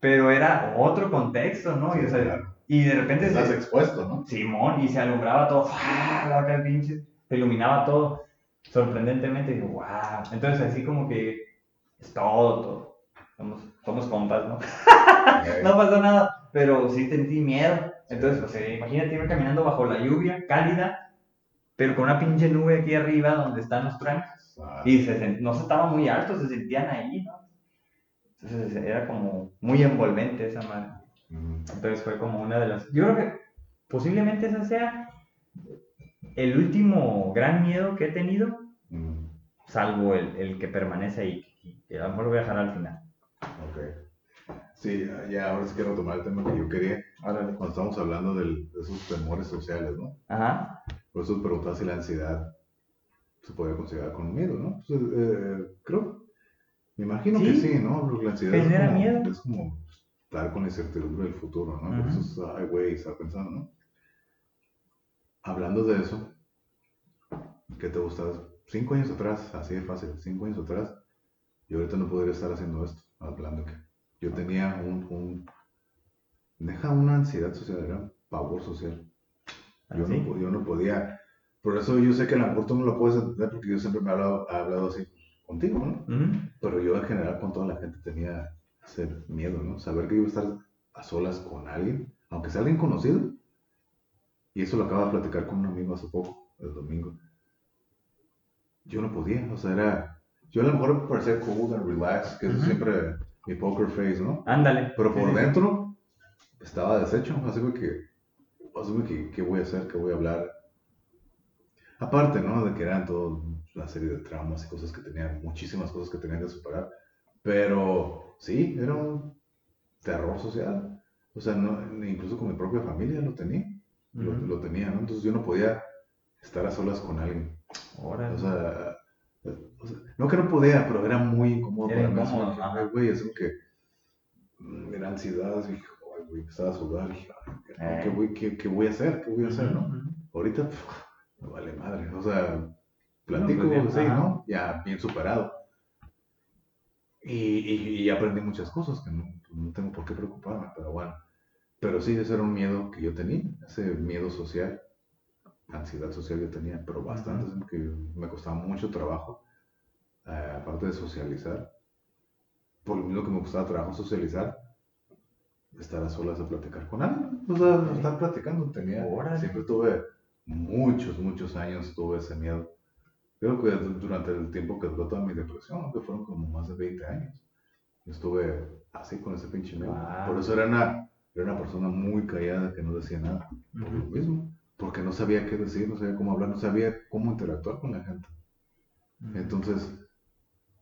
Speaker 1: Pero era otro contexto, ¿no? Y, o sea, y de repente
Speaker 2: Estás se... expuesto, ¿no?
Speaker 1: Simón, y se alumbraba todo, ¡ah! La pinche, se iluminaba todo. Sorprendentemente, digo, wow. Entonces, así como que es todo, todo. Somos, somos compas, ¿no? no pasó nada, pero sí sentí miedo. Entonces, o sea, imagínate ir caminando bajo la lluvia, cálida, pero con una pinche nube aquí arriba donde están los trancos. Y se, no se estaba muy alto, se sentían ahí, ¿no? Entonces era como muy envolvente esa madre. Entonces fue como una de las... Yo creo que posiblemente ese sea el último gran miedo que he tenido, salvo el, el, que permanece ahí, que a lo mejor lo voy a dejar al final.
Speaker 2: Ok. Sí, ya ahora sí quiero tomar el tema que yo quería. Ahora, cuando estamos hablando del, de esos temores sociales, ¿no? Ajá. Por eso preguntaba si la ansiedad se podía considerar con miedo, ¿no? Pues, eh, creo, me imagino que sí, ¿no? La ansiedad es como, miedo. es como estar con la incertidumbre del futuro, ¿no? Por eso es, ay, güey, estar pensando, ¿no? Hablando de eso, ¿qué te gusta? Cinco años atrás, así de fácil, cinco años atrás, yo ahorita no podría estar haciendo esto, hablando que yo tenía un, un, deja una ansiedad social, era un pavor social. ¿Ah, yo, no, yo no podía, por eso yo sé que a lo mejor tú no lo puedes entender porque yo siempre me he hablado, he hablado así contigo, ¿no? Pero yo en general con toda la gente tenía ser miedo, ¿no? Saber que iba a estar a solas con alguien, aunque sea alguien conocido. Y eso lo acabo de platicar con un amigo hace poco, el domingo. Yo no podía, o sea, era. Yo a lo mejor parecía cool and relax, que es siempre mi poker face, ¿no?
Speaker 1: Ándale.
Speaker 2: Pero por dentro estaba deshecho, así que, así que, ¿qué voy a hacer? ¿Qué voy a hablar? Aparte, ¿no? De que eran toda una serie de traumas y cosas que tenían, muchísimas cosas que tenían que superar. Pero sí, era un terror social. O sea, no, incluso con mi propia familia lo tenía. lo, tenía, ¿no? Entonces yo no podía estar a solas con alguien. O sea, no que no podía, pero era muy incómodo para mí. Güey, es que mm, era ansiedad, dije, ay, güey, empezaba a sudar, dije, ¿qué, eh. voy, qué, qué, voy a hacer? ¿Qué voy a hacer, no? Ahorita, me vale madre, o sea, platico, pues, sí, ¿no? Ya bien superado. Y, y, aprendí muchas cosas que no, no, tengo por qué preocuparme, pero bueno. Pero sí, ese era un miedo que yo tenía, ese miedo social, ansiedad social yo tenía, pero bastante, porque me costaba mucho trabajo, eh, aparte de socializar. Por lo mismo que me costaba trabajo socializar, estar a solas a platicar con alguien, o sea, estar platicando, tenía, siempre tuve muchos, muchos años, tuve ese miedo Creo que durante el tiempo que duró toda mi depresión, que fueron como más de 20 años, estuve así con ese pinche miedo. Por eso era una era una persona muy callada que no decía nada. Por lo mismo. Porque no sabía qué decir, no sabía cómo hablar, no sabía cómo interactuar con la gente. Entonces,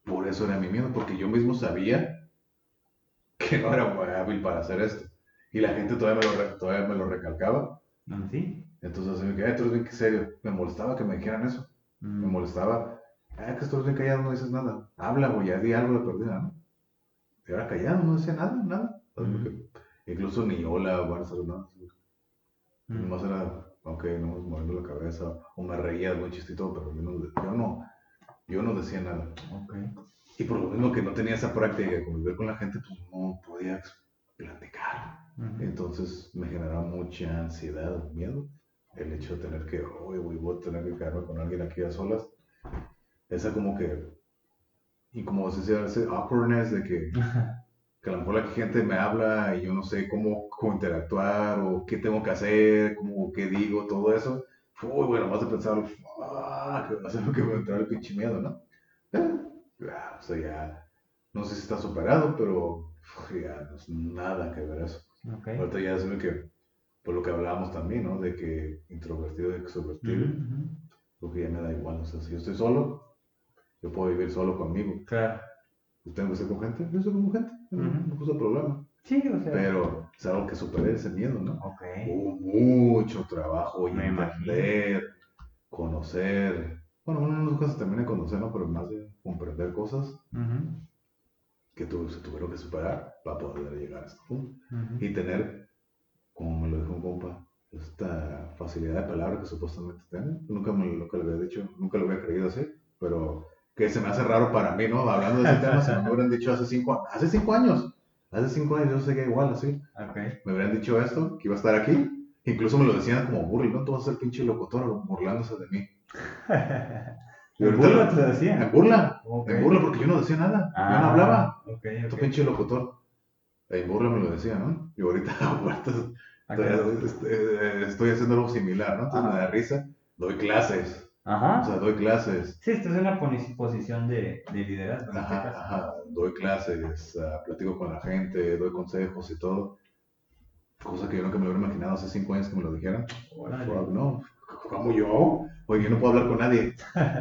Speaker 2: por eso era mi miedo, porque yo mismo sabía que no era muy hábil para hacer esto. Y la gente todavía me lo, todavía me lo recalcaba.
Speaker 1: Ah, ¿Sí?
Speaker 2: Entonces, me quedé, tú eres bien serio. Me molestaba que me dijeran eso. Me molestaba. Ah, que estás bien callado, no dices nada. Habla, güey, ya di algo de perdida, ¿no? Y ahora callado, no decía nada, nada. Incluso ni hola, buenas tardes, nada. Nomás era, ok, no, moviendo la cabeza. O me reía de un chistito, pero yo no, yo no, yo no decía nada.
Speaker 1: Okay.
Speaker 2: Y por lo mismo que no tenía esa práctica de convivir con la gente, pues no podía platicar. Entonces me generaba mucha ansiedad, miedo. El hecho de tener que, oye, voy a tener que quedarme con alguien aquí a solas. Esa como que, y como se decía, ese awkwardness de que, que a lo mejor la gente me habla y yo no sé cómo, cómo interactuar o qué tengo que hacer, cómo, qué digo, todo eso. Uy, bueno, más de pensar, hacer lo que me entrar el pinche miedo, ¿no? O sea, ya, no sé si está superado, pero ya no es nada que ver eso.
Speaker 1: Okay.
Speaker 2: Ahorita ya es que, por lo que hablábamos también, ¿no? De que introvertido y extrovertido, porque ya me da igual, o sea, si yo estoy solo, yo puedo vivir solo conmigo.
Speaker 1: Claro.
Speaker 2: ¿Tengo que ser con gente? Yo soy con gente, no puse problema.
Speaker 1: Sí, o sea.
Speaker 2: Pero es algo que superé ese miedo, ¿no?
Speaker 1: Ok.
Speaker 2: Hubo mucho trabajo y
Speaker 1: Me
Speaker 2: entender, conocer. Bueno, una de las cosas también de conocer, ¿no? Pero más de comprender cosas que tu, se tuvieron que superar para poder llegar a este punto. Y tener, como me lo dijo un compa, esta facilidad de palabra que supuestamente tengo. Nunca, me, nunca lo había dicho, nunca lo había creído así, pero que se me hace raro para mí, ¿no? Hablando de ese tema, se me hubieran dicho hace cinco, hace cinco años. Hace cinco años yo seguía igual, así.
Speaker 1: Okay.
Speaker 2: Me hubieran dicho esto, que iba a estar aquí. Incluso me lo decían como burla, ¿no? Tú vas a ser pinche locutor burlándose de mí.
Speaker 1: ¿En burla te lo decían?
Speaker 2: En burla. En burla porque yo no decía nada. yo no
Speaker 1: Ah,
Speaker 2: hablaba.
Speaker 1: Ok,
Speaker 2: Tu
Speaker 1: ok.
Speaker 2: pinche locutor. En burla me lo decían, ¿no? Y ahorita, ahorita
Speaker 1: Acá.
Speaker 2: estoy, estoy- estoy haciendo algo similar, ¿no? Entonces
Speaker 1: Ajá.
Speaker 2: me da risa. Doy clases. O
Speaker 1: Ajá.
Speaker 2: sea, doy clases.
Speaker 1: Sí, esta es una posición de, de liderazgo. este
Speaker 2: Ajá,
Speaker 1: caso.
Speaker 2: ajá. Doy clases, ah, platico con la gente, doy consejos y todo. Cosa que yo nunca me lo hubiera imaginado hace cinco años que me lo dijeran. No, ¿cómo yo? Oye, yo no puedo hablar con nadie.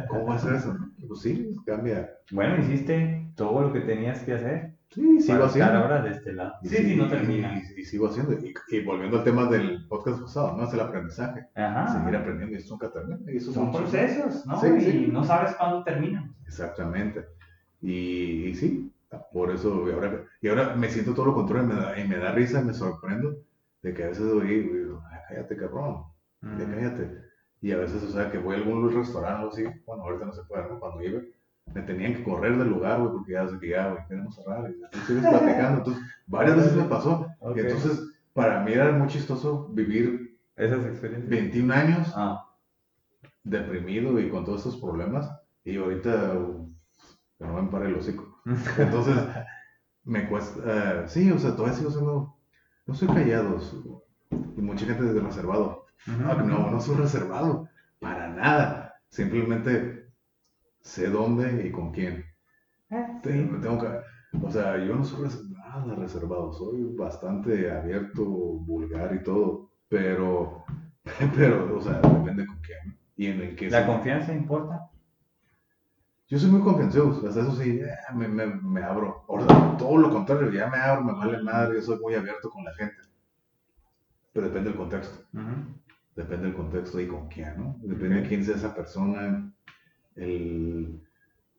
Speaker 2: ¿Cómo va a ser eso? Pues sí, cambia.
Speaker 1: Bueno, hiciste todo lo que tenías que hacer.
Speaker 2: Sí, sigo haciendo.
Speaker 1: ahora de este lado.
Speaker 2: Y
Speaker 1: Sí, sí, no
Speaker 2: y-
Speaker 1: termina.
Speaker 2: Y, y sigo haciendo. Y, y volviendo al tema del podcast pasado, ¿no? Es el aprendizaje.
Speaker 1: Ajá.
Speaker 2: Seguir aprendiendo y esto nunca termina. Y eso es
Speaker 1: Son procesos, ¿no?
Speaker 2: Sí,
Speaker 1: y
Speaker 2: sí.
Speaker 1: no sabes cuándo terminan.
Speaker 2: Exactamente. Y, y sí, por eso, y ahora, y ahora me siento todo lo contrario, y me da, y me da risa, me sorprendo de que a veces oí, digo, "Ay, cállate cabrón,
Speaker 1: Mm.
Speaker 2: cállate. Y a veces, o sea, que voy a algún restaurante o así, bueno, ahorita no se puede, ¿no? Cuando iba, me tenían que correr del lugar, güey, porque ya sé que ya, güey, queremos cerrar, y sigues platicando. Entonces, varias veces me pasó.
Speaker 1: Ok.
Speaker 2: Y entonces, para mí era muy chistoso vivir
Speaker 1: Esas experiencias.
Speaker 2: 21 años
Speaker 1: Ah,
Speaker 2: deprimido y con todos estos problemas, y ahorita, uh, no me pare el hocico. Entonces, me cuesta, eh, sí, o sea, todavía sigo siendo, no soy callado, y mucha gente es reservado. Ah, no, no soy reservado, para nada. Simplemente sé dónde y con quién. Te-
Speaker 1: sí.
Speaker 2: me tengo que, o sea, yo no soy nada reservado, soy bastante abierto, vulgar y todo, pero, pero, o sea, depende con quién. Y en el que
Speaker 1: ¿La
Speaker 2: sí-
Speaker 1: confianza importa?
Speaker 2: Yo soy muy confianzudo, hasta eso sí, eh, me, me, me abro. Sea, todo lo contrario, ya me abro, me vale madre, yo soy muy abierto con la gente. Pero depende del contexto, depende del contexto y con quién, ¿no? Depende
Speaker 1: Ok.
Speaker 2: de quién sea esa persona, el,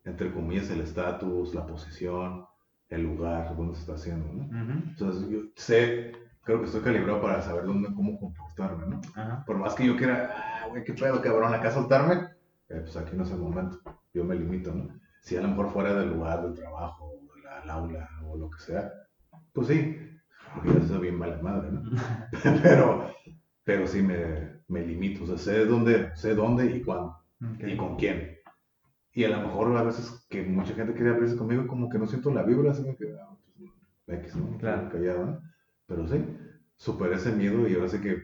Speaker 2: entre comillas, el estatus, la posición, el lugar, donde se está haciendo, ¿no? Entonces, yo sé, creo que estoy calibrado para saber dónde, cómo comportarme, ¿no? Por más que yo quiera, ah, güey, qué pedo, cabrón, acá soltarme, eh, pues aquí no es el momento. Yo me limito, ¿no? Si a lo mejor fuera del lugar del trabajo, del aula o lo que sea, pues sí, porque ya soy bien mala madre, ¿no? pero, pero sí me, me limito, o sea, sé dónde, sé dónde y cuándo y con quién. Y a lo mejor a veces que mucha gente quiere abrirse conmigo, como que no siento la vibra, así como que, ah, pues, X, ¿no?
Speaker 1: Claro.
Speaker 2: Callado, ¿no? Pero sí, superé ese miedo y ahora sí que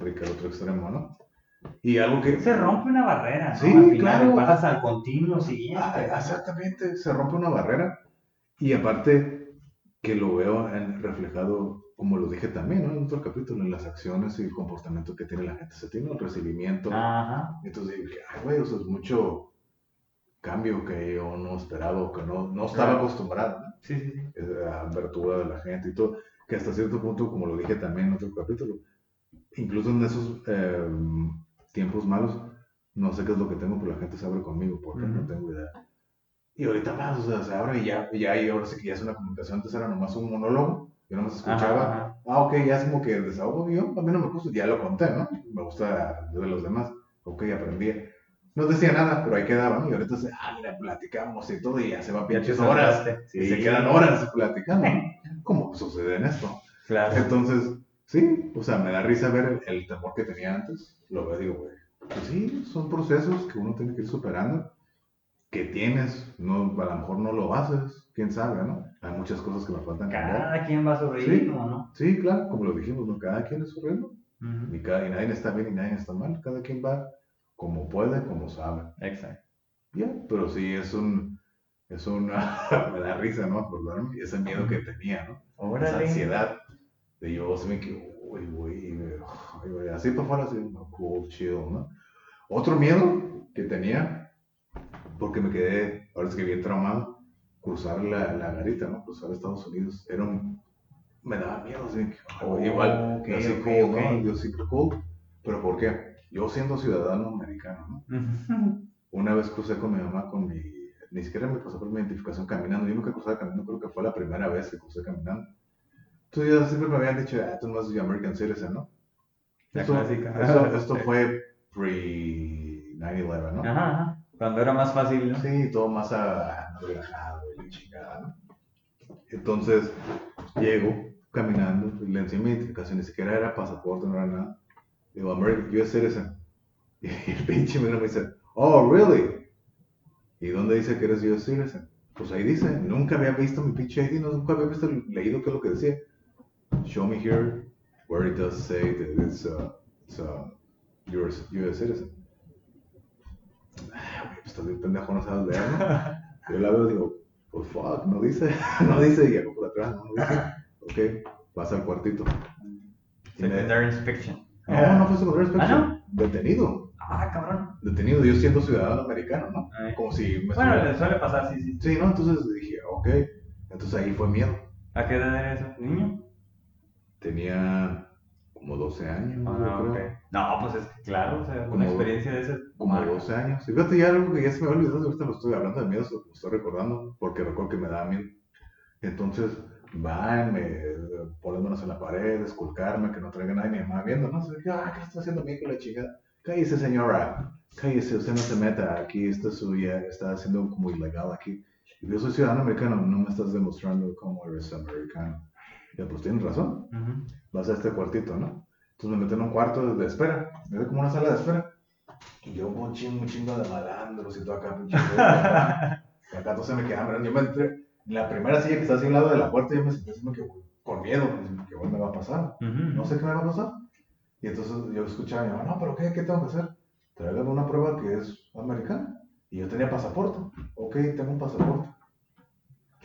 Speaker 2: brinca al otro extremo, ¿no? Y algo que...
Speaker 1: Se rompe una barrera, ¿no?
Speaker 2: Sí,
Speaker 1: Al final,
Speaker 2: claro.
Speaker 1: Pasas al continuo siguiente.
Speaker 2: Ah, exactamente, se rompe una barrera y aparte que lo veo en, reflejado, como lo dije también, ¿no? En otro capítulo, en las acciones y el comportamiento que tiene la gente. Se tiene el recibimiento. Ajá. Entonces dije, ay, güey, eso es mucho cambio que yo no esperaba, que no, no estaba acostumbrado. ¿no?
Speaker 1: Sí, sí, sí.
Speaker 2: La abertura de la gente y todo, que hasta cierto punto, como lo dije también en otro capítulo, incluso en esos eh, tiempos malos, no sé qué es lo que tengo, pero la gente se abre conmigo porque no tengo idea. Y ahorita más, o sea, se abre y ya, ya, y ahora sí que ya es una comunicación, antes era nomás un monólogo, yo nomás escuchaba, ah, ok, ya es como que desahogo yo, a mí no me gusta, ya lo conté, ¿no? Me gusta de los demás, ok, aprendí. No decía nada, pero ahí quedaban, y ahorita se, ah, mira, platicamos y todo, y ya se va pinches horas, y se quedan horas platicando, ¿Cómo sucede en esto? Claro. Entonces, sí, o sea, me da risa ver el, el temor que tenía antes, lo veo, digo, güey, pues sí, son procesos que uno tiene que ir superando, que tienes, no, a lo mejor no lo haces, quién sabe, ¿no? Hay muchas cosas que me faltan
Speaker 1: Cada quien va a sobrevivir,
Speaker 2: sí,
Speaker 1: ¿no?
Speaker 2: Sí, claro, como lo dijimos, ¿no? Cada quien es su ritmo. y, cada, y nadie está bien y nadie está mal. Cada quien va como puede, como sabe.
Speaker 1: Exacto.
Speaker 2: Ya, pero sí, es un, es una, me da risa, ¿no? Acordarme, ese miedo que tenía, ¿no? Esa ansiedad de yo, se me que, uy, uy, así para afuera, así, cool, chill, ¿no? Otro miedo que tenía, porque me quedé, ahora es que bien traumado, cruzar la, la garita, ¿no? Cruzar Estados Unidos. Era un, me daba miedo, así oh, igual, okay, así okay, cool, ¿no? Yo sí, cool. Pero ¿por qué? Yo siendo ciudadano americano, ¿no? Una vez crucé con mi mamá con mi, ni siquiera me pasó por mi identificación caminando. Yo nunca cruzaba caminando, creo que fue la primera vez que crucé caminando. Entonces ya siempre me habían dicho, ah, tú no a American Citizen, ¿no? La esto, clásica. esto fue pre 9-11, ¿no?
Speaker 1: Ajá, ajá, cuando era más fácil, ¿no?
Speaker 2: Sí, todo más relajado y chingada, ¿no? Entonces, llego caminando, le enseñé mi identificación, ni siquiera era pasaporte, no era nada. Digo, American, US citizen. Y el pinche me dice, oh, really? ¿Y dónde dice que eres US citizen? Pues ahí dice, nunca había visto mi pinche ID, nunca había visto, leído qué es lo que decía. Show me here where it does say that it's, uh, it's uh, you're US citizen. Ay, pues estás bien pendejo, no sabes leer, ¿no? Yo la veo y digo, pues fuck, no dice, no dice, y hago por atrás, no dice. Ok, pasa al cuartito.
Speaker 1: Secondary inspection.
Speaker 2: No, no fue secondary inspection. ¿Ah, no? Detenido.
Speaker 1: Ah, cabrón.
Speaker 2: Detenido, yo siendo ciudadano americano, ¿no? Como si
Speaker 1: me Bueno, le suele pasar, sí, sí.
Speaker 2: Sí, ¿no? Entonces dije, ok. Entonces ahí fue miedo.
Speaker 1: ¿A qué edad era eso? ¿Niño?
Speaker 2: Tenía como 12 años. Ah,
Speaker 1: creo. No, pues es claro, o sea, una experiencia de ese.
Speaker 2: Como 12 años. Y fíjate, ya algo que ya se me olvidó, ahorita lo estoy hablando de miedo, lo estoy recordando, porque recuerdo que me daba miedo. Entonces, van, me ponen manos en la pared, esculcarme, que no traiga nadie, mi mamá viendo, no sé, ah, ¿qué está haciendo mi hijo la chica? Cállese, señora, cállese, usted no se meta aquí, esto es suya, está haciendo como ilegal aquí. Yo soy ciudadano americano, no me estás demostrando cómo eres americano. Ya, pues tienes razón. Vas a este cuartito, ¿no? Entonces me meten en un cuarto de espera. Me ve como una sala de espera. Y yo un chingo, un chingo de malandros y todo acá, pinche. y acá todo se me queda Yo me entré en la primera silla que está así al lado de la puerta. Yo me sentí que con miedo, pues, que me va a pasar. No sé qué me va a pasar. Y entonces yo escuchaba a mi mamá, no, pero ¿qué, qué tengo que hacer? Tráigame una prueba que es americana. Y yo tenía pasaporte. Ok, tengo un pasaporte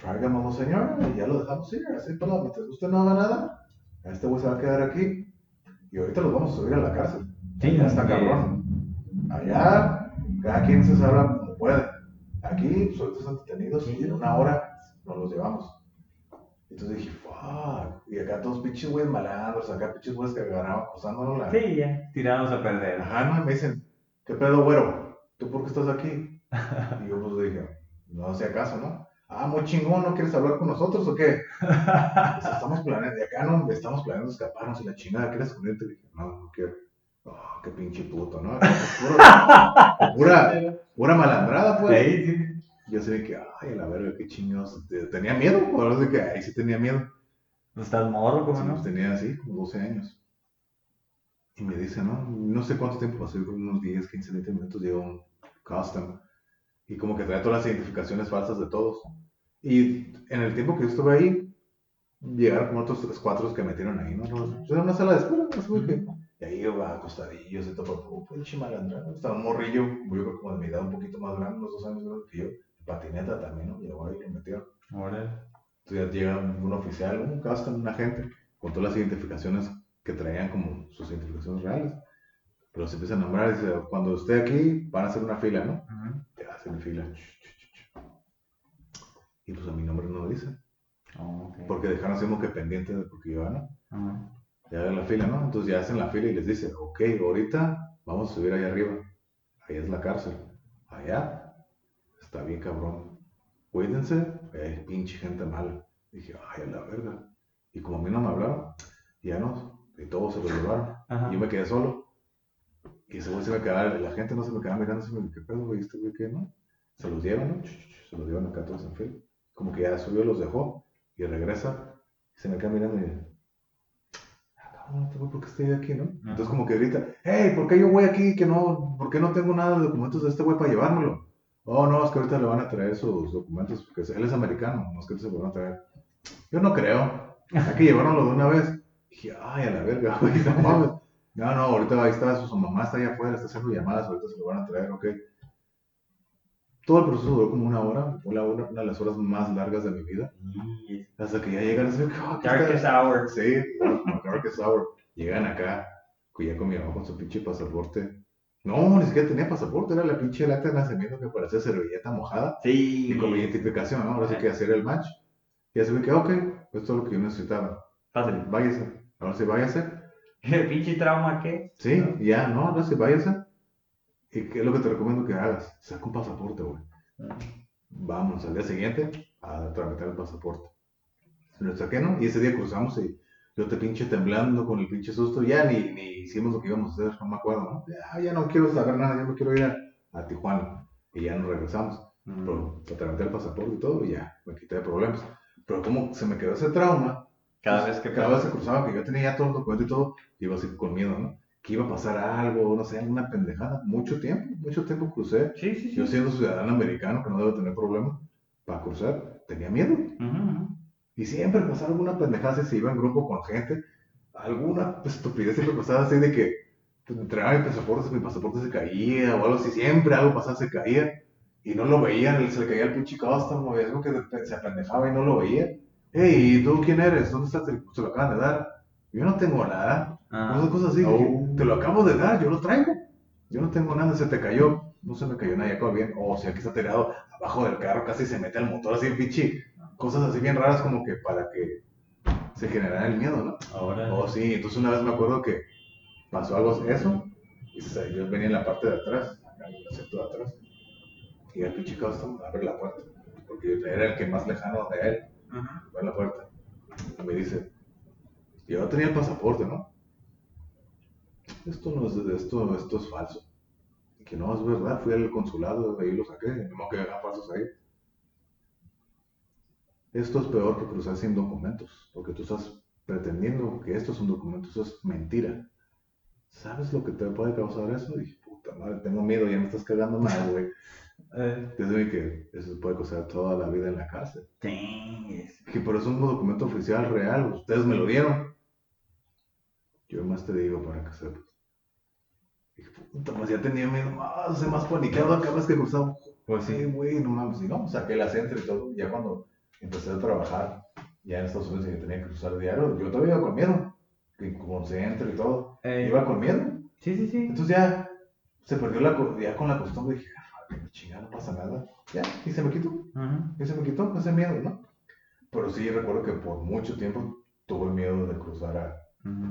Speaker 2: tráigamelo, señor, y ya lo dejamos ir, así para mientras usted no haga nada, este güey se va a quedar aquí, y ahorita los vamos a subir a la cárcel. Sí, ya está cabrón. Allá, cada quien se salva como puede. Aquí, pues ahorita están detenidos y en una hora nos los llevamos. Entonces dije, fuck. Y acá todos pinches güeyes malandros, acá pinches güeyes que agarraban acosándonos la.
Speaker 1: Sí, ya, tirados a perder.
Speaker 2: Ajá, no, y me dicen, ¿qué pedo, güero? ¿Tú por qué estás aquí? y yo pues dije, no hacía caso, ¿no? ah, muy chingón, ¿no quieres hablar con nosotros o qué? Pues estamos planeando, de acá no, estamos planeando escaparnos y la chingada, ¿quieres esconderte? dije, no, no quiero. Oh, qué pinche puto, ¿no? pura, pura malandrada, pues. Sí, sí. Yo sé que, ay, la verga, qué chingados. Tenía miedo, por de que ahí sí tenía miedo.
Speaker 1: ¿No estás morro, cómo no?
Speaker 2: Pues tenía así, como 12 años. Y me dice, no, no sé cuánto tiempo pasó, unos 10, 15, 20 minutos, llegó un custom y como que trae todas las identificaciones falsas de todos. Y en el tiempo que yo estuve ahí, llegaron como otros cuatro que metieron ahí, ¿no? Era una sala de espera, no sé Y ahí iba acostadillos y todo, como pinche malandra. Estaba un morrillo, yo creo como de mi edad un poquito más grande, unos dos años menos que yo. Patineta también, ¿no? Llegó ahí y lo metieron.
Speaker 1: Ahora.
Speaker 2: Entonces llega un oficial, un custom, un agente, con todas las identificaciones que traían como sus identificaciones reales. Pero se empiezan a nombrar y dice, cuando esté aquí, van a hacer una fila, ¿no? Te hacen fila. Y pues a mi nombre no lo dicen. Oh, porque dejaron así como que pendiente de porque yo, ¿no? Ya hagan la fila, ¿no? Entonces ya hacen la fila y les dice, ok, ahorita vamos a subir ahí arriba. Ahí es la cárcel. Allá está bien cabrón. Cuídense, eh, pinche gente mala. Dije, ay, a la verga. Y como a mí no me hablaron, ya no, y todos se lo llevaron. Y yo me quedé solo. Y ese güey se me quedaba, la gente no se me quedaba mirando, se me ¿qué pedo, güey? ¿Este güey qué, no? Se los llevan, ¿no? Se los llevan acá todos en fila. Como que ya subió, los dejó y regresa. Y se me queda mirando y no tengo por qué estoy aquí, ¿no? Entonces como que grita, hey, ¿por qué yo voy aquí que no, por qué no tengo nada de documentos de este güey para llevármelo? Oh, no, es que ahorita le van a traer sus documentos, porque él es americano, no es que se lo van a traer. Yo no creo, hay que llevárnoslo de una vez. dije, ay, a la verga, güey, no mames. No, no, ahorita ahí está, su mamá está allá afuera, está haciendo llamadas, ahorita se lo van a traer, ok. Todo el proceso duró como una hora, fue una, de las horas más largas de mi vida. Hasta que ya llegan, así,
Speaker 1: oh, Darkest Hour.
Speaker 2: Sí, Darkest Hour. Llegan acá, ya con mi mamá con su pinche pasaporte. No, ni siquiera tenía pasaporte, era la pinche lata de nacimiento que parecía servilleta mojada.
Speaker 1: Sí.
Speaker 2: Y con mi identificación, ¿no? Ahora sí que hacer el match. Y así que, ok, esto es lo que yo necesitaba.
Speaker 1: Fácil.
Speaker 2: Váyase. Ahora sí, váyase.
Speaker 1: ¿El pinche trauma qué?
Speaker 2: Sí, ya, no, ahora sí, váyase. ¿Y qué es lo que te recomiendo que hagas? Saca un pasaporte, güey. Vamos al día siguiente a tramitar el pasaporte. Lo saqué, ¿no? Y ese día cruzamos y yo te pinche temblando con el pinche susto. Ya ni, ni hicimos lo que íbamos a hacer, no me acuerdo, ¿no? Ya, ya no quiero saber nada, ya me quiero ir a, Tijuana. Y ya nos regresamos. Mm. Pero tramité el pasaporte y todo y ya me quité de problemas. Pero como se me quedó ese trauma,
Speaker 1: cada vez que
Speaker 2: cada vez que cruzaba, que yo tenía ya todo el documento y todo, iba así con miedo, ¿no? que iba a pasar algo, no sé, alguna pendejada. Mucho tiempo, mucho tiempo crucé.
Speaker 1: Sí, sí, sí.
Speaker 2: Yo siendo ciudadano americano, que no debo tener problema, para cruzar, tenía miedo. Y siempre pasaba alguna pendejada, si iba en grupo con gente, alguna estupidez siempre pasaba así de que pues, entregaba mi pasaporte, mi pasaporte se caía o algo así, siempre algo pasaba, se caía. Y no lo veían, se le caía el pinche custom, o algo que se apendejaba y no lo veía. Hey, ¿y tú quién eres? ¿Dónde estás? Se lo acaban de dar. Yo no tengo nada. Ah. Cosas así. Oh. Te lo acabo de dar, yo lo traigo. Yo no tengo nada, se te cayó. No se me cayó nada, ya bien. O sea, que está tirado abajo del carro, casi se mete al motor así, pichi. Cosas así bien raras como que para que se generara el miedo, ¿no?
Speaker 1: Ahora.
Speaker 2: O sí, entonces una vez me acuerdo que pasó algo eso. Y yo venía en la parte de atrás, acá en el asiento de atrás. Y el pinche custom abre la puerta. Porque yo era el que más lejano de él. Abre la puerta. Y me dice, yo tenía el pasaporte, ¿no? Esto no es, esto, esto es falso. Que no, es verdad, fui al consulado, de ahí lo saqué, no que hagan falsos ahí. Esto es peor que cruzar sin documentos, porque tú estás pretendiendo que esto es un documento, eso es mentira. ¿Sabes lo que te puede causar eso? Y puta madre, tengo miedo, ya me estás cagando mal, güey. Eh. que eso puede causar toda la vida en la cárcel. Que por eso es un documento oficial real, ustedes me lo dieron. Yo más te digo para que sepas. Dije, puta, pues ya tenía miedo más, se más paniqueado acá vez que cruzaba. Pues sí, güey, no mames, y no, saqué la centro y todo. Ya cuando empecé a trabajar, ya en Estados Unidos, y tenía que cruzar diario, yo todavía iba con miedo. Que con centro y todo. Eh, iba con miedo.
Speaker 1: Sí, sí, sí.
Speaker 2: Entonces ya se perdió la, ya con la costumbre. Dije, ah, chingada, no pasa nada. Ya, y se me quitó. Y se me quitó ese miedo, ¿no? Pero sí recuerdo que por mucho tiempo tuve miedo de cruzar a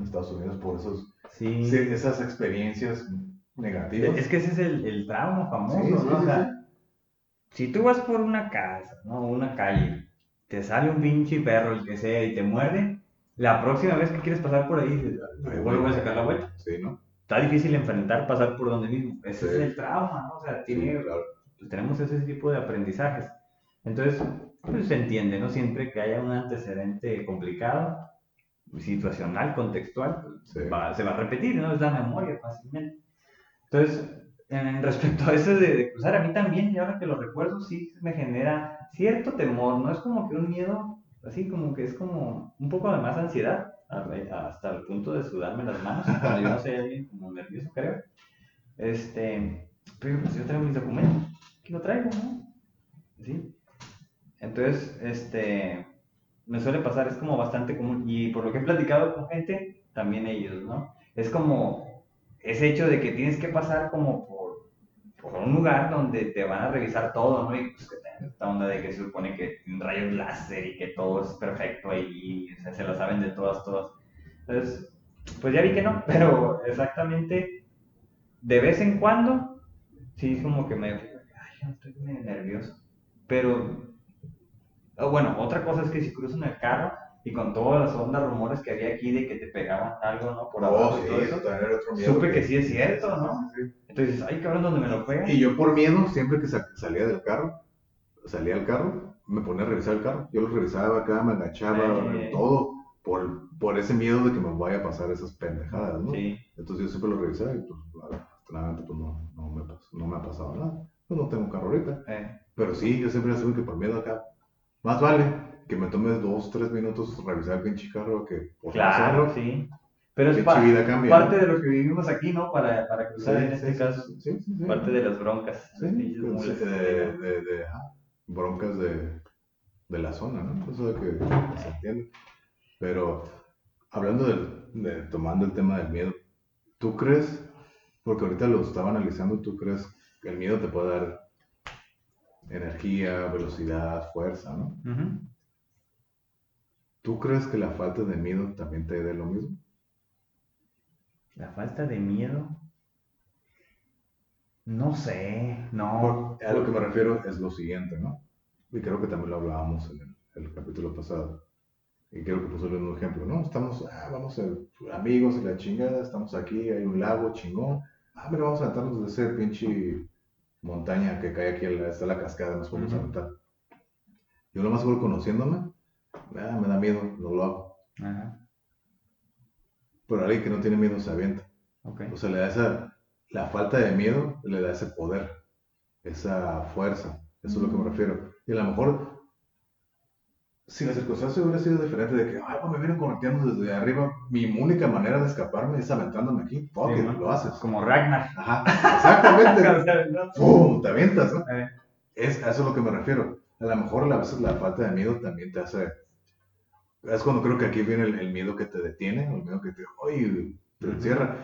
Speaker 2: Estados Unidos por esos, sí. esas experiencias negativas.
Speaker 1: Es que ese es el, el trauma famoso, ¿no? o sea, si tú vas por una casa, ¿no? Una calle, te sale un pinche perro, el que sea, y te muerde, la próxima vez que quieres pasar por ahí, vuelvo a sacar la vuelta.
Speaker 2: Sí, ¿no?
Speaker 1: Está difícil enfrentar pasar por donde mismo. Ese es el trauma, ¿no? O sea, tiene, pues, tenemos ese tipo de aprendizajes. Entonces, pues se entiende, ¿no? Siempre que haya un antecedente complicado, situacional, contextual, se va a repetir, ¿no? Es la memoria fácilmente. Entonces, en, respecto a eso de, cruzar, a mí también, y ahora que lo recuerdo, sí me genera cierto temor, no es como que un miedo, así como que es como un poco de más ansiedad, hasta el punto de sudarme las manos, cuando yo no soy alguien como nervioso, creo. Este, pero pues yo traigo mis documentos, aquí lo traigo, ¿no? ¿Sí? Entonces, este, me suele pasar, es como bastante común. Y por lo que he platicado con gente, también ellos, ¿no? Es como ese hecho de que tienes que pasar como por, por un lugar donde te van a revisar todo, ¿no? Y pues que esta onda de que se supone que rayos láser y que todo es perfecto ahí, o sea, se lo saben de todas, todas. Entonces, pues ya vi que no, pero exactamente de vez en cuando, sí, es como que me, ay, estoy muy nervioso. Pero, oh, bueno, otra cosa es que si cruzo en el carro y con todas las ondas, rumores que había aquí de que te pegaban algo, ¿no? Por
Speaker 2: Oh,
Speaker 1: abajo
Speaker 2: sí,
Speaker 1: y todo eso,
Speaker 2: era otro miedo.
Speaker 1: supe que sí es cierto, ¿no?
Speaker 2: Sí, sí.
Speaker 1: Entonces, ay, cabrón, donde me lo pegan.
Speaker 2: Y yo por miedo, siempre que sa- salía del carro, salía del carro, me ponía a revisar el carro. Yo lo revisaba acá, me agachaba,
Speaker 1: Eh.
Speaker 2: todo, por, por ese miedo de que me vaya a pasar esas pendejadas, ¿no?
Speaker 1: Sí,
Speaker 2: Entonces yo siempre lo revisaba y pues, afortunadamente, pues no, no, me, no me ha pasado nada. Pues no tengo carro ahorita.
Speaker 1: eh,
Speaker 2: Pero sí, yo siempre asumo que por miedo acá, más vale que me tome dos, tres minutos revisar el pinche carro que por
Speaker 1: claro, sí. Pero es
Speaker 2: pinche
Speaker 1: pa-
Speaker 2: vida cambia.
Speaker 1: parte de lo que vivimos aquí, ¿no? Para, para cruzar en
Speaker 2: Sí,
Speaker 1: este
Speaker 2: sí,
Speaker 1: caso.
Speaker 2: sí.
Speaker 1: Parte de las broncas.
Speaker 2: Sí,
Speaker 1: pinches
Speaker 2: pues,
Speaker 1: mulas.
Speaker 2: de, de, de, ajá, broncas de, de la zona, ¿no? Eso de que se entiende. Pero hablando del, de, tomando el tema del miedo, ¿tú crees, porque ahorita lo estaba analizando, ¿tú crees que el miedo te puede dar energía, velocidad, fuerza, ¿no?
Speaker 1: Ujú.
Speaker 2: ¿Tú crees que la falta de miedo también te dé lo mismo?
Speaker 1: La falta de miedo. No sé, no.
Speaker 2: A lo que me refiero es lo siguiente, ¿no? Y creo que también lo hablábamos en el, el capítulo pasado. Y quiero que puso un ejemplo, ¿no? Estamos, ah, vamos a amigos y la chingada, estamos aquí, hay un lago chingón. Ah, mira, vamos a aventarnos de ese pinche montaña que cae aquí, está la cascada, nos podemos
Speaker 1: Ujú.
Speaker 2: aventar. Yo lo más seguro conociéndome, ah, me da miedo, no lo hago.
Speaker 1: Ajá,
Speaker 2: Pero alguien que no tiene miedo se avienta.
Speaker 1: ok.
Speaker 2: O sea, le da esa, la falta de miedo le da ese poder, esa fuerza. Eso es lo que me refiero. Y a lo mejor, si la circunstancia hubiera sido diferente de que, ay, pues me vienen correteando desde arriba, mi única manera de escaparme es aventándome aquí. Fuck
Speaker 1: Sí,
Speaker 2: it, lo haces.
Speaker 1: Como Ragnar.
Speaker 2: Ajá, exactamente. ¡Pum! Te avientas, ¿no?
Speaker 1: Eh,
Speaker 2: Es, a eso es lo que me refiero. A lo mejor a veces la falta de miedo también te hace... Es cuando creo que aquí viene el, el miedo que te detiene, el miedo que te, oye, te encierra.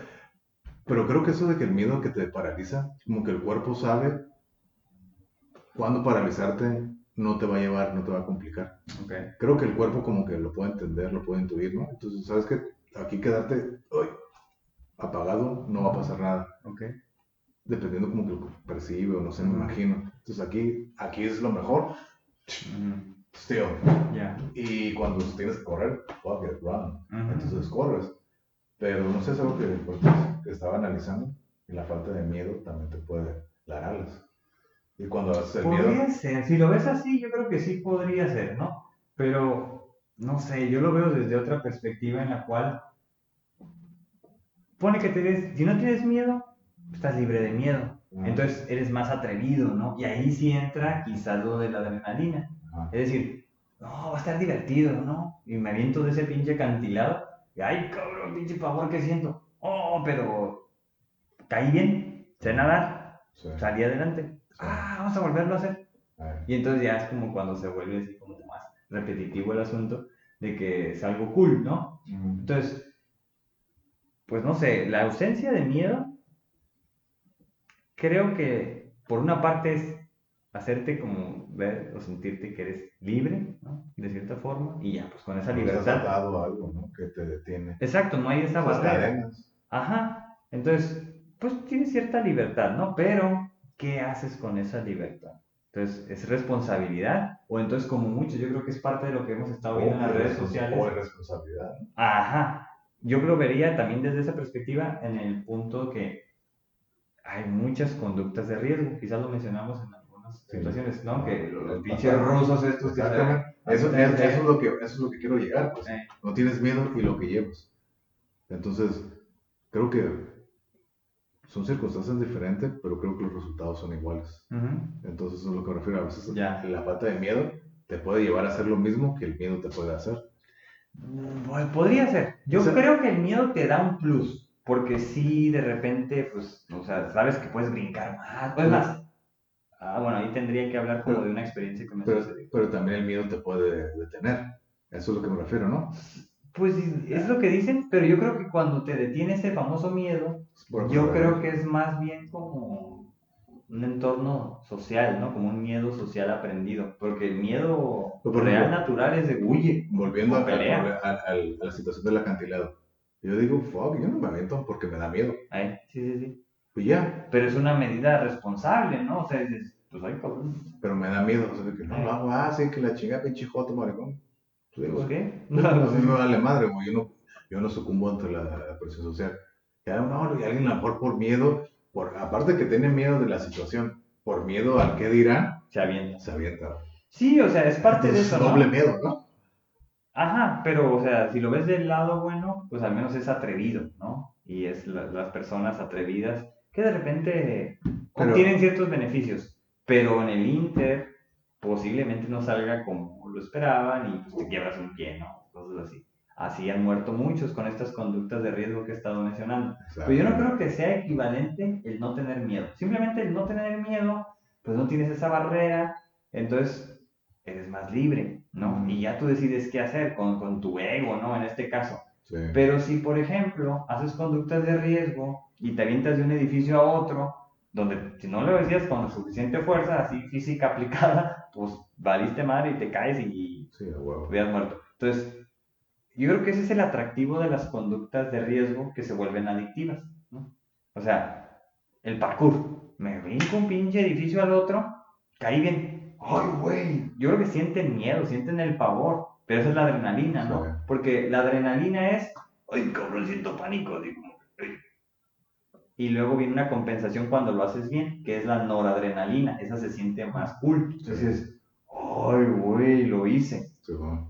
Speaker 2: Pero creo que eso de que el miedo que te paraliza, como que el cuerpo sabe cuándo paralizarte no te va a llevar, no te va a complicar. Creo que el cuerpo como que lo puede entender, lo puede intuir, ¿no? Entonces, ¿sabes qué? Aquí quedarte uy, apagado no va a pasar nada dependiendo como que lo percibe o no sé, me imagino. Entonces aquí, aquí es lo mejor, still.
Speaker 1: Ya.
Speaker 2: Y cuando tienes que correr, fuck it, run. Entonces corres. Pero no sé, es algo que, pues, que estaba analizando y la falta de miedo también te puede dar alas. Y cuando haces el
Speaker 1: Podría
Speaker 2: miedo,
Speaker 1: ser, si lo ves así, yo creo que sí podría ser, ¿no? Pero, no sé, yo lo veo desde otra perspectiva en la cual pone que tienes, si no tienes miedo, estás libre de miedo. Entonces eres más atrevido, ¿no? Y ahí sí entra quizás lo de la adrenalina.
Speaker 2: Ajá.
Speaker 1: Es decir, no, va a estar divertido, ¿no? Y me aviento de ese pinche acantilado y ay, cabrón, pinche pavor que siento. Oh, pero caí bien, sé nadar,
Speaker 2: Sí.
Speaker 1: salí adelante. Ah, vamos a volverlo a hacer. Y entonces ya es como cuando se vuelve así como más repetitivo el asunto de que es algo cool, ¿no? Entonces, pues no sé, la ausencia de miedo, creo que por una parte es hacerte como ver o sentirte que eres libre, ¿no? De cierta forma, y ya, pues con esa
Speaker 2: no
Speaker 1: libertad.
Speaker 2: a algo, ¿no? Que te detiene.
Speaker 1: Exacto, no hay esa barrera. Ajá, entonces, pues tienes cierta libertad, ¿no? Pero, ¿qué haces con esa libertad? Entonces, ¿es responsabilidad? O entonces, como muchos, yo creo que es parte de lo que hemos estado viendo en las redes sociales.
Speaker 2: O irresponsabilidad. ¿no?
Speaker 1: Ajá. Yo lo vería también desde esa perspectiva en el punto que hay muchas conductas de riesgo. Quizás lo mencionamos en
Speaker 2: Sí.
Speaker 1: Situaciones, ¿no? Que los, pinches rusos estos que
Speaker 2: Exactamente. Eso, es, eso, es lo que, eso es lo que quiero llegar. Pues.
Speaker 1: Eh.
Speaker 2: No tienes miedo y lo que llevas. Entonces, creo que son circunstancias diferentes, pero creo que los resultados son iguales. Entonces, eso es lo que me refiero. A veces
Speaker 1: Ya.
Speaker 2: la falta de miedo te puede llevar a hacer lo mismo que el miedo te puede hacer.
Speaker 1: Mm, podría ser. Yo
Speaker 2: O sea-
Speaker 1: creo que el miedo te da un plus. Porque si de repente, pues, o sea, sabes que puedes brincar más. Pues más. Ah, bueno, ahí tendría que hablar como
Speaker 2: Pero-
Speaker 1: de una experiencia que me
Speaker 2: Pero,
Speaker 1: sucedió.
Speaker 2: pero también el miedo te puede detener. Eso es lo que me refiero, ¿no?
Speaker 1: Pues es lo que dicen, pero yo creo que cuando te detiene ese famoso miedo, yo creo que es más bien como un entorno social, ¿no? Como un miedo social aprendido. Porque el miedo real natural es de huye.
Speaker 2: Volviendo a, a, la situación del acantilado. Yo digo, fuck, yo no me aviento porque me da miedo.
Speaker 1: Ay, sí, sí, sí.
Speaker 2: Pues ya.
Speaker 1: Pero es una medida responsable, ¿no? O sea, dices, pues ay, cabrón.
Speaker 2: Pero me da miedo, o sea, que no lo hago, ah, sí, que la chinga pinche joto, maricón.
Speaker 1: Pues digo,
Speaker 2: qué? No, mí me vale madre, güey. Yo no, yo no sucumbo ante la, presión social. Y alguien a lo mejor por miedo por, aparte que tiene miedo de la situación, por miedo al que dirán,
Speaker 1: se avienta.
Speaker 2: Se avienta.
Speaker 1: Sí, o sea, es parte de eso.
Speaker 2: Es doble miedo, ¿no?
Speaker 1: Ajá, pero, o sea, si lo ves del lado bueno, pues al menos es atrevido, ¿no? Y es las personas atrevidas que de repente obtienen ciertos beneficios, pero en el Inter posiblemente no salga como lo esperaban y pues te quiebras un pie, ¿no? Cosas así así han muerto muchos con estas conductas de riesgo que he estado mencionando. Pero yo no creo que sea equivalente el no tener miedo. Simplemente el no tener miedo, pues no tienes esa barrera, entonces eres más libre, ¿no? Y ya tú decides qué hacer con, con tu ego, ¿no? En este caso. Pero si, por ejemplo, haces conductas de riesgo y te avientas de un edificio a otro, donde si no lo decías con suficiente fuerza, así física aplicada, pues valiste madre y te caes y
Speaker 2: sí, wow.
Speaker 1: muerto. Entonces, yo creo que ese es el atractivo de las conductas de riesgo que se vuelven adictivas, ¿no? O sea, el parkour. Me brinco un pinche edificio al otro, caí bien. ¡Ay, güey! Yo creo que sienten miedo, sienten el pavor, pero esa es la adrenalina, ¿no? Porque la adrenalina es, ¡ay, cabrón, siento pánico! Digo, y luego viene una compensación cuando lo haces bien, que es la noradrenalina. Esa se siente más cool. Entonces, ¡ay, güey, lo hice!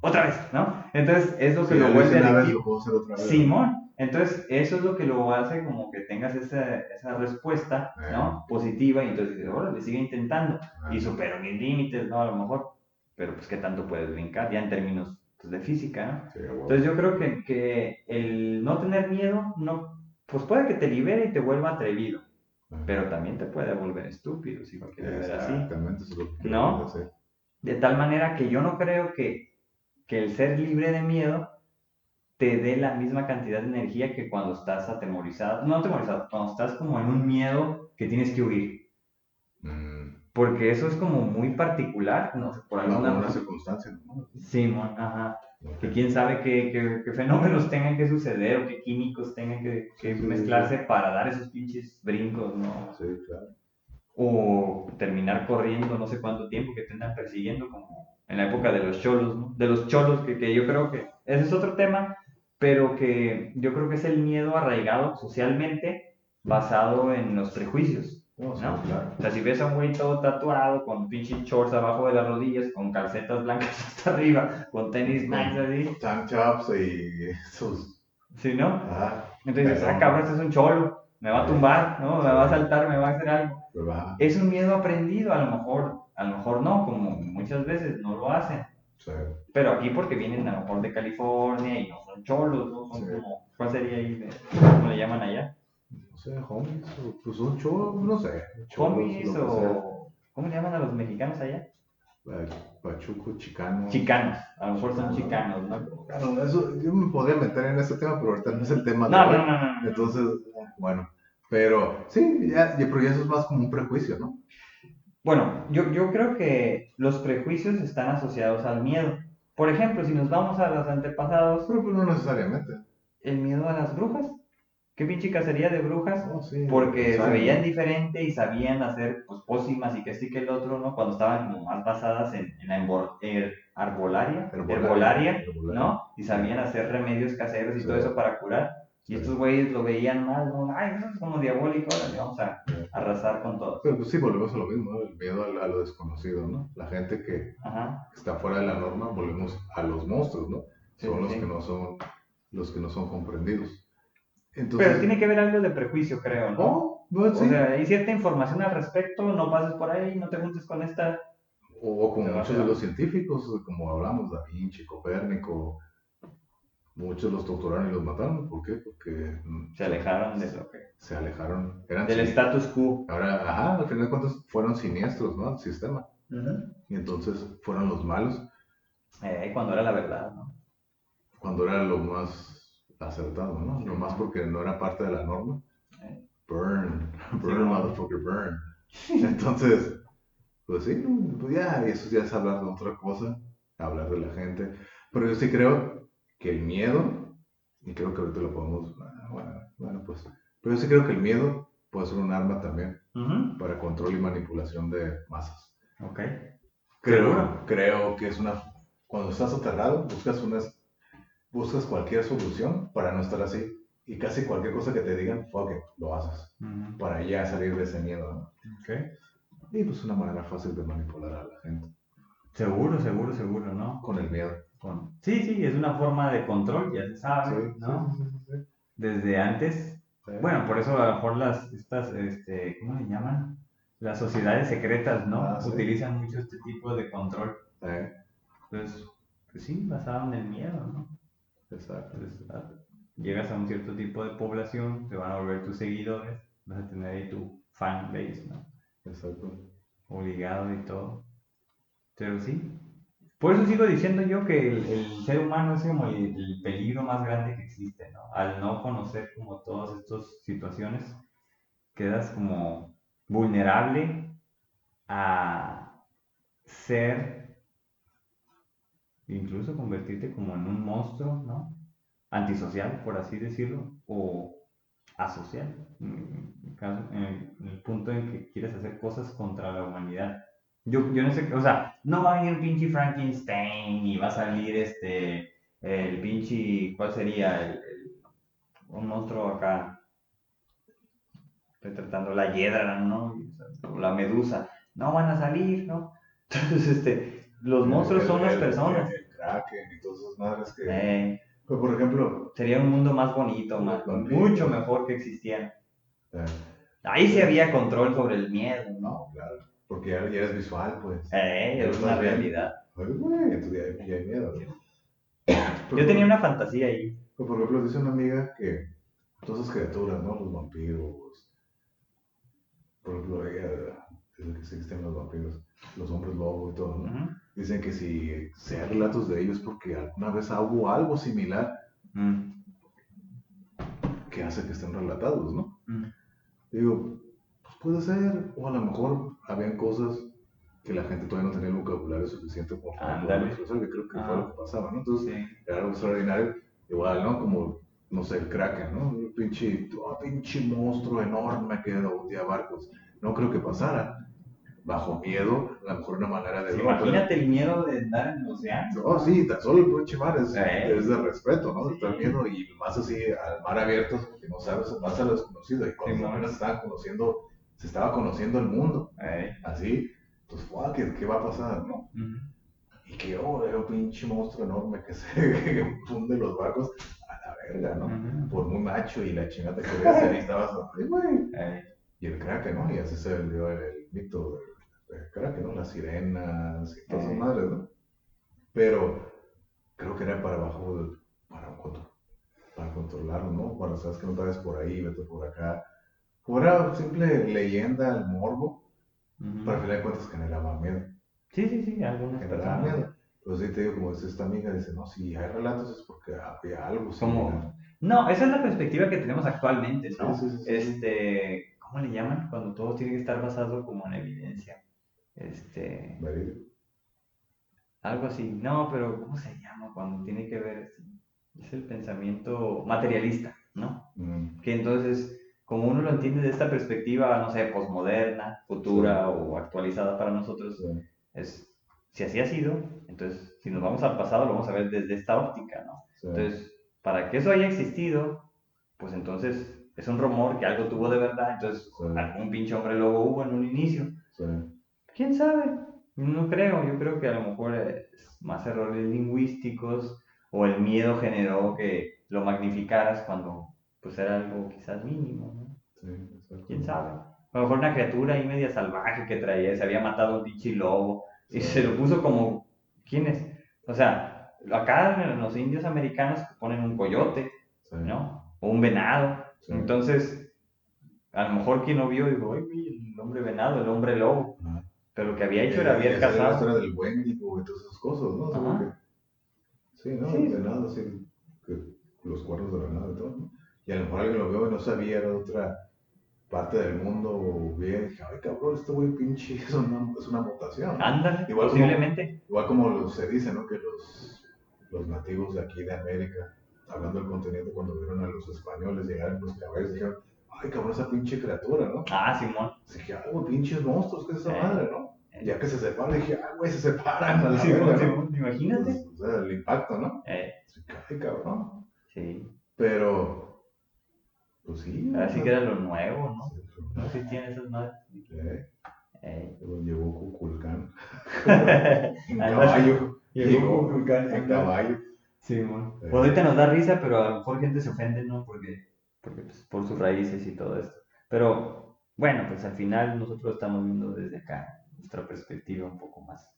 Speaker 1: Otra vez, ¿no? Entonces, eso que lo vuelve adictivo. Simón. Entonces, eso es lo que lo hace como que tengas esa, esa respuesta, ¿no? Positiva y entonces dices, le sigue intentando y supero mis límites, ¿no? A lo mejor, pero pues qué tanto puedes brincar ya en términos pues, de física, ¿no? Entonces, yo creo que, que el no tener miedo, no, pues puede que te libere y te vuelva atrevido, pero también te puede volver estúpido si lo quieres ver así.
Speaker 2: Exactamente, eso es lo que
Speaker 1: ¿No? De tal manera que yo no creo que, el ser libre de miedo te dé la misma cantidad de energía que cuando estás atemorizado. No atemorizado, cuando estás como en un miedo que tienes que huir. Mm. Porque eso es como muy particular, no sé, por alguna
Speaker 2: circunstancia. ¿no?
Speaker 1: Sí, ajá. Que quién sabe qué, fenómenos tengan que suceder o qué químicos tengan que, mezclarse para dar esos pinches brincos, ¿no?
Speaker 2: Sí, claro
Speaker 1: o terminar corriendo no sé cuánto tiempo que te andan persiguiendo como en la época de los cholos, ¿no? De los cholos, que, que, yo creo que ese es otro tema, pero que yo creo que es el miedo arraigado socialmente basado en los prejuicios. ¿No? O sea, si ves a un güey todo tatuado, con pinche shorts abajo de las rodillas, con calcetas blancas hasta arriba, con tenis nice así.
Speaker 2: Tank tops y esos.
Speaker 1: Sí, ¿no? Entonces dices, ah, cabrón, este es un cholo, me va a tumbar, ¿no? Me va a saltar, me va a hacer algo. Es un miedo aprendido, a lo mejor, a lo mejor no, como muchas veces no lo hacen. Pero aquí porque vienen a lo mejor de California y no son cholos, ¿no? Son como, ¿cuál sería ahí? ¿Cómo le llaman allá?
Speaker 2: Sé, homies, o pues un cholo, no sé.
Speaker 1: homies o... ¿Cómo le llaman a los mexicanos allá?
Speaker 2: Pachuco, chicanos.
Speaker 1: Chicanos, a lo mejor son chicanos,
Speaker 2: ¿no? eso, yo me podría meter en ese tema, pero ahorita no es el tema.
Speaker 1: No, no, no, no,
Speaker 2: Entonces, bueno. Pero sí, ya, pero eso es más como un prejuicio, ¿no?
Speaker 1: Bueno, yo, yo creo que los prejuicios están asociados al miedo. Por ejemplo, si nos vamos a los antepasados.
Speaker 2: Pero pues no necesariamente.
Speaker 1: El miedo a las brujas. ¿Qué pinche cacería de brujas?
Speaker 2: Oh,
Speaker 1: porque se veían diferente y sabían hacer pues, pócimas y que sí que el otro, ¿no? Cuando estaban como más basadas en, en la er, arbolaria, herbolaria, ¿no? Y sabían hacer remedios caseros y todo eso para curar. Y estos güeyes lo veían mal, ¿no? Ay, eso es como diabólico, ahora vamos a arrasar con todo.
Speaker 2: Pero pues sí, volvemos a lo mismo, el miedo a, lo desconocido, ¿no? La gente que está fuera de la norma, volvemos a los monstruos, ¿no? son los que no son los que no son comprendidos.
Speaker 1: Entonces, Pero tiene que ver algo de prejuicio, creo, ¿no?
Speaker 2: Oh, o
Speaker 1: sea, hay cierta información al respecto, no pases por ahí, no te juntes con esta...
Speaker 2: O, como muchos de los científicos, como hablamos, Da Vinci, Copérnico, Muchos los torturaron y los mataron. ¿Por qué? Porque
Speaker 1: mm, se alejaron de lo que.
Speaker 2: Se alejaron. Eran
Speaker 1: del status quo.
Speaker 2: Ahora, ajá, al final de cuentas fueron siniestros, ¿no? Al sistema. Y entonces fueron los malos.
Speaker 1: Eh, cuando era la verdad, ¿no?
Speaker 2: Cuando era lo más acertado, ¿no? No más porque no era parte de la norma. Eh. Burn, burn, motherfucker, burn. Entonces, pues sí, pues ya, eso ya es hablar de otra cosa, hablar de la gente. Pero yo sí creo que el miedo, y creo que ahorita lo podemos, bueno, bueno pues, pero yo sí creo que el miedo puede ser un arma también para control y manipulación de masas.
Speaker 1: Ok.
Speaker 2: Creo, creo que es una, cuando estás aterrado, buscas unas, buscas cualquier solución para no estar así. Y casi cualquier cosa que te digan, fuck lo haces. Para ya salir de ese miedo, ¿no?
Speaker 1: Ok.
Speaker 2: Y pues una manera fácil de manipular a la gente.
Speaker 1: Seguro, seguro, seguro, ¿no?
Speaker 2: Con el miedo.
Speaker 1: Con... Sí, sí, es una forma de control, ya se sabe, ¿no? Desde antes. Bueno, por eso a lo mejor las, estas, este, ¿cómo le llaman? Las sociedades secretas, ¿no? Ah, Utilizan mucho este tipo de control. Entonces, pues sí, basado en el miedo, ¿no? Exacto. Llegas a un cierto tipo de población, te van a volver tus seguidores, vas a tener ahí tu fan base, ¿no?
Speaker 2: Exacto.
Speaker 1: Obligado y todo. Pero sí. Por eso sigo diciendo yo que el, ser humano es como el, peligro más grande que existe, ¿no? Al no conocer como todas estas situaciones, quedas como vulnerable a ser, incluso convertirte como en un monstruo, ¿no? Antisocial, por así decirlo, o asocial, en el, punto en que quieres hacer cosas contra la humanidad. Yo, yo no sé, o sea, no va a venir pinche Frankenstein y va a salir este, el pinche, ¿cuál sería? El, un monstruo acá, estoy tratando la hiedra, ¿no? La medusa, no van a salir, ¿no? Entonces, este, los monstruos son las personas.
Speaker 2: Kraken y todas esas madres que... Eh. Pues, por ejemplo...
Speaker 1: Sería un mundo más bonito, más, mucho mejor que existían. Ahí sí había control sobre el miedo, ¿no?
Speaker 2: Claro, porque ya, eres visual, pues.
Speaker 1: Eh, es una realidad.
Speaker 2: Ay, güey, entonces ya, hay miedo.
Speaker 1: Yo tenía una fantasía ahí.
Speaker 2: Pues, por ejemplo, dice una amiga que todas esas criaturas, ¿no? Los vampiros, por ejemplo, ella dice que existen los vampiros, los hombres lobo y todo, ¿no? Dicen que si se hay relatos de ellos porque alguna vez hubo algo similar mm. que hace que estén relatados, ¿no? Mm. Digo, pues puede ser, o a lo mejor habían cosas que la gente todavía no tenía el vocabulario suficiente como para expresar, que creo que fue lo que pasaba, ¿no? Entonces, era algo extraordinario, igual, ¿no? Como, no sé, el Kraken, ¿no? Un pinche, oh, pinche monstruo enorme que hundía barcos. No creo que pasara, bajo miedo, a lo mejor una manera de...
Speaker 1: imagínate el miedo de andar en el océano.
Speaker 2: No, sí, tan solo el pinche mar es, es, de respeto, ¿no? Sí. miedo y más así al mar abierto, porque no sabes, más a lo desconocido. Y cuando apenas estaban conociendo, se estaba conociendo el mundo. Así, pues, wow, ¿qué, ¿qué, va a pasar, no? Y que, oh, era un pinche monstruo enorme que se que funde los barcos a la verga, ¿no? Por muy macho y la chingada que veías ahí estabas, güey. Y el crack, ¿no? Y así se vendió el, el mito creo que no, las sirenas y todas esas madres, ¿no? Pero creo que era para abajo, para, para controlarlo, ¿no? Cuando sabes que no te por ahí, vete por acá. Fuera simple leyenda, el morbo, pero al final de cuentas generaba miedo.
Speaker 1: Sí, sí, sí, algunas generaba miedo.
Speaker 2: Pues sí te digo, como dice esta amiga, dice, no, si hay relatos es porque había algo similar.
Speaker 1: No, esa es la perspectiva que tenemos actualmente, ¿no? Sí, sí, sí, este, ¿cómo le llaman? Cuando todo tiene que estar basado como en evidencia. Este. Algo así. No, pero ¿cómo se llama cuando tiene que ver? Es el pensamiento materialista, ¿no? Mm. Que entonces, como uno lo entiende de esta perspectiva, no sé, posmoderna, futura o actualizada para nosotros, es si así ha sido, entonces si nos vamos al pasado lo vamos a ver desde esta óptica, ¿no? Entonces, para que eso haya existido, pues entonces es un rumor que algo tuvo de verdad, entonces algún pinche hombre lobo hubo en un inicio. ¿Quién sabe? No creo, yo creo que a lo mejor es más errores lingüísticos o el miedo generó que lo magnificaras cuando pues era algo quizás mínimo, ¿no? Sí, ¿Quién sabe? A lo mejor una criatura ahí media salvaje que traía, se había matado un pinche lobo y se lo puso como, ¿quién es? O sea, acá los indios americanos ponen un coyote, ¿no? O un venado. Entonces, a lo mejor quien lo vio dijo, el hombre venado, el hombre lobo. Pero lo que había hecho era haber
Speaker 2: cazado. La historia del Wendigo y todas esas cosas, ¿no? Sí, ¿no? El venado, así, que los cuernos de venado y todo, ¿no? Y a lo mejor alguien lo vio y no sabía, era otra parte del mundo, o bien, dije, ay cabrón, este güey pinche es una, es una mutación.
Speaker 1: Ándale, igual posiblemente.
Speaker 2: Como, igual como se dice, ¿no? Que los, los nativos de aquí de América, hablando del continente, cuando vieron a los españoles llegar en los caballos, dijeron, ay cabrón, esa pinche criatura, ¿no?
Speaker 1: Ah, Simón.
Speaker 2: Dije, ay, güey, pinches monstruos, ¿qué es esa madre, no? Ya que se separan, dije, ah, güey, se separan.
Speaker 1: A sí, imagínate.
Speaker 2: Pues, o sea, el impacto, ¿no?
Speaker 1: Eh.
Speaker 2: Ay, cabrón.
Speaker 1: Sí.
Speaker 2: Pero, pues sí.
Speaker 1: Así que era lo nuevo, ¿no? No sé si tiene esas madres.
Speaker 2: Eh.
Speaker 1: Eh.
Speaker 2: Llegó Cuculcán. en caballo.
Speaker 1: Llegó Cuculcán.
Speaker 2: En caballo.
Speaker 1: Sí, bueno. Pues ahorita nos da risa, pero a lo mejor gente se ofende, ¿no? Porque, porque pues, por sus raíces y todo esto. Pero, bueno, pues al final nosotros estamos viendo desde acá nuestra perspectiva un poco más,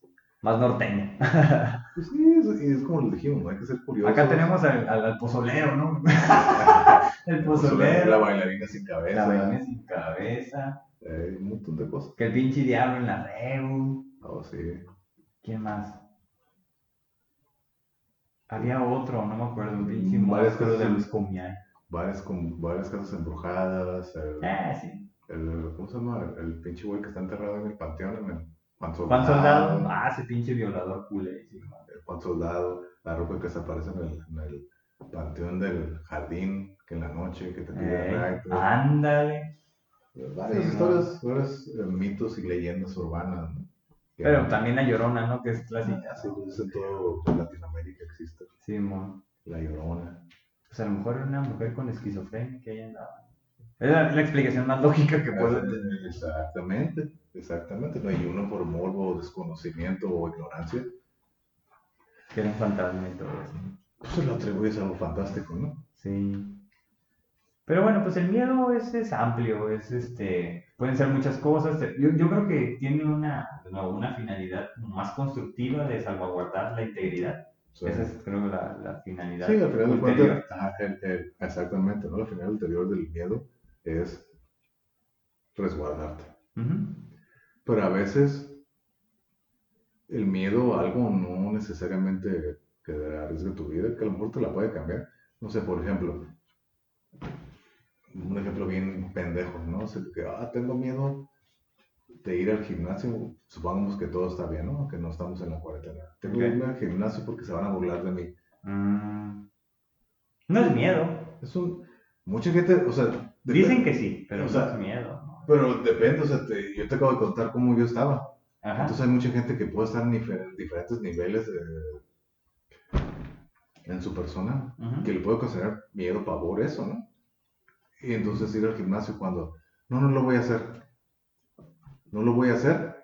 Speaker 1: más norteña.
Speaker 2: Pues sí, es, es como lo dijimos, hay que ser curiosos.
Speaker 1: Acá tenemos al, al, pozolero, ¿no? el pozolero.
Speaker 2: La bailarina sin cabeza.
Speaker 1: La bailarina sin cabeza.
Speaker 2: Eh, un montón de cosas.
Speaker 1: Que el pinche diablo en la reu.
Speaker 2: Oh, sí.
Speaker 1: ¿Quién más? Había otro, no me acuerdo, un pinche
Speaker 2: varias cosas
Speaker 1: de los Comiay.
Speaker 2: Varias, con, varias casas embrujadas. El,
Speaker 1: ah, sí.
Speaker 2: El, ¿Cómo se llama? El, pinche güey que está enterrado en el panteón, en el Juan
Speaker 1: Soldado. Juan Soldado. Ah, ese pinche violador culé. Sí,
Speaker 2: el Juan Soldado. La ropa que se aparece en el, en el panteón del jardín, que en la noche, que te pide
Speaker 1: eh, Ándale.
Speaker 2: Varias historias, varios eh, mitos y leyendas urbanas, ¿no?
Speaker 1: Pero también la Llorona, ¿no? Que es clásica.
Speaker 2: Sí, pues en todo Latinoamérica existe.
Speaker 1: Sí, mon.
Speaker 2: La Llorona.
Speaker 1: Pues a lo mejor era una mujer con esquizofrenia que ahí andaba. Es la, explicación más lógica que puedo tener.
Speaker 2: Exactamente, exactamente. No hay uno por morbo, desconocimiento o ignorancia.
Speaker 1: Que era un fantasma y todo eso.
Speaker 2: Pues se lo atribuyes a algo fantástico, ¿no?
Speaker 1: Sí. Pero bueno, pues el miedo es, es amplio, es este, pueden ser muchas cosas. Yo, yo creo que tiene una, una finalidad más constructiva de salvaguardar la integridad. Esa es, creo, la, la finalidad.
Speaker 2: Sí, al final de exactamente, ¿no? La finalidad ulterior del miedo es resguardarte. Pero a veces el miedo a algo no necesariamente que arriesgue tu vida, que a lo mejor te la puede cambiar. No sé, por ejemplo, un ejemplo bien pendejo, ¿no? O que, ah, tengo miedo de ir al gimnasio, supongamos que todo está bien, ¿no? Que no estamos en la cuarentena. Tengo que ir al gimnasio porque se van a burlar de mí.
Speaker 1: Mm. No es miedo.
Speaker 2: Es un... Mucha gente, o sea...
Speaker 1: Dicen que sí, pero no es miedo.
Speaker 2: Pero depende, o sea, yo te acabo de contar cómo yo estaba. Entonces hay mucha gente que puede estar en diferentes niveles en su persona, que le puede considerar miedo, pavor, eso, ¿no? Y entonces ir al gimnasio cuando, no, no lo voy a hacer. No lo voy a hacer,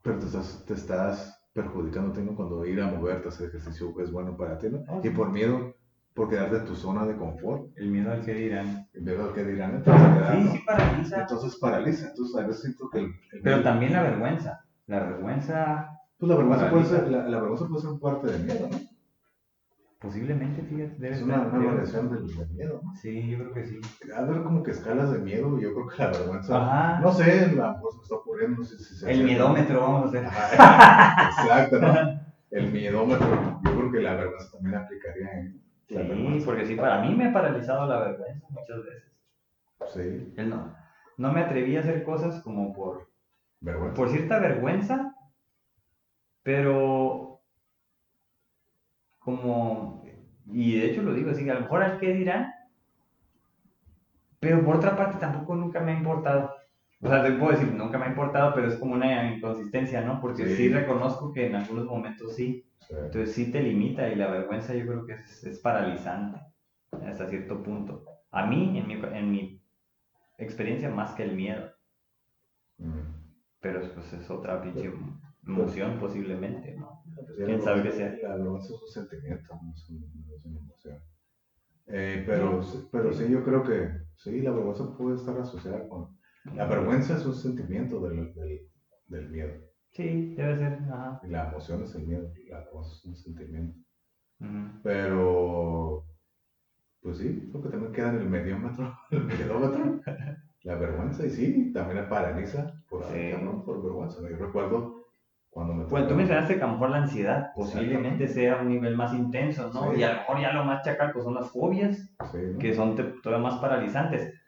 Speaker 2: pero te estás, te estás perjudicando, tengo cuando ir a moverte a hacer ejercicio es bueno para ti, ¿no? Ah, y por miedo, por quedarte en tu zona de confort.
Speaker 1: El miedo al que dirán.
Speaker 2: El miedo al que dirán. Entonces,
Speaker 1: sí, sí paraliza.
Speaker 2: Entonces paraliza. Entonces a veces siento que
Speaker 1: Pero también la vergüenza. La vergüenza...
Speaker 2: Pues la vergüenza, puede ser, la, la vergüenza puede ser parte del miedo, ¿no?
Speaker 1: Posiblemente, fíjate.
Speaker 2: Debe es una, una variación del, miedo, ¿no?
Speaker 1: Sí, yo creo que sí.
Speaker 2: A ver como que escalas de miedo, yo creo que la vergüenza. Ajá. No sé, la cosa me está ocurriendo, no sé si
Speaker 1: se El miedómetro, vamos a hacer.
Speaker 2: Exacto, ¿no? El miedómetro, yo creo que la vergüenza también aplicaría en.
Speaker 1: Sí, porque sí, para mí me ha paralizado la vergüenza muchas veces.
Speaker 2: Sí.
Speaker 1: Él no. No me atreví a hacer cosas como por.
Speaker 2: Vergüenza.
Speaker 1: Por cierta vergüenza, pero como, y de hecho lo digo así, a lo mejor al que dirán, pero por otra parte tampoco nunca me ha importado. O sea, te puedo decir, nunca me ha importado, pero es como una inconsistencia, ¿no? Porque sí, reconozco que en algunos momentos sí. Entonces sí te limita y la vergüenza yo creo que es, es paralizante hasta cierto punto. A mí, en mi, en mi experiencia, más que el miedo. Pero pues es otra pinche emoción posiblemente, ¿no? ¿Quién sabe qué sea?
Speaker 2: La vergüenza es un sentimiento, no es, una emoción. Eh, pero, pero sí, yo creo que sí, la vergüenza puede estar asociada con... La vergüenza es un sentimiento del, del, del miedo.
Speaker 1: Sí, debe ser. Ajá.
Speaker 2: Y la emoción es el miedo, la vergüenza es un sentimiento. Pero, pues sí, lo que también queda en el mediómetro, el mediómetro, la vergüenza, y sí, también la paraliza por, por vergüenza. Yo recuerdo Cuando me
Speaker 1: Bueno, tú mencionaste que a lo mejor la ansiedad posiblemente sea un nivel más intenso, ¿no?
Speaker 2: Sí.
Speaker 1: Y a lo mejor ya lo más chacal pues son las fobias,
Speaker 2: Sí, ¿no?
Speaker 1: que son todavía más paralizantes.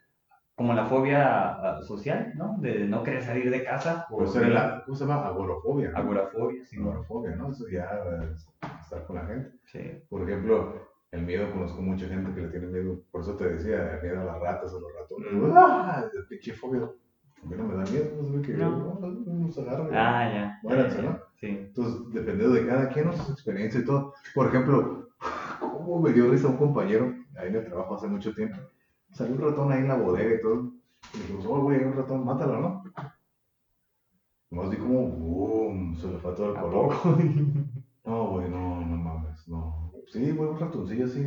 Speaker 1: Como la fobia ah, social, ¿no? De no querer salir de casa. por
Speaker 2: Pues era la, ¿cómo se llama? Agorafobia. ¿no?
Speaker 1: Agorafobia, sí.
Speaker 2: Agorafobia, ¿no? Eso ya es estar con la gente.
Speaker 1: Sí.
Speaker 2: Por ejemplo, el miedo, conozco mucha gente que le tiene miedo, por eso te decía, el miedo a las ratas, a los ratones.
Speaker 1: Mm.
Speaker 2: ¡Ah! Pinche fobia. A mí no me da miedo, no sé qué.
Speaker 1: No.
Speaker 2: No, nos agarran.
Speaker 1: Ah, ya.
Speaker 2: Muéranse. ¿no?
Speaker 1: Sí.
Speaker 2: Entonces, dependiendo de cada quien, ¿no? sus experiencias y todo. Por ejemplo, ¿cómo me dio risa un compañero ahí en el trabajo hace mucho tiempo? Salió un ratón ahí en la bodega y todo. Y dijimos, oh, güey, hay un ratón, mátalo, ¿no? Nomás vi como, boom, se le fue todo el
Speaker 1: ¿A
Speaker 2: color. No, güey, no, no mames, no. Sí, güey, un ratoncillo así.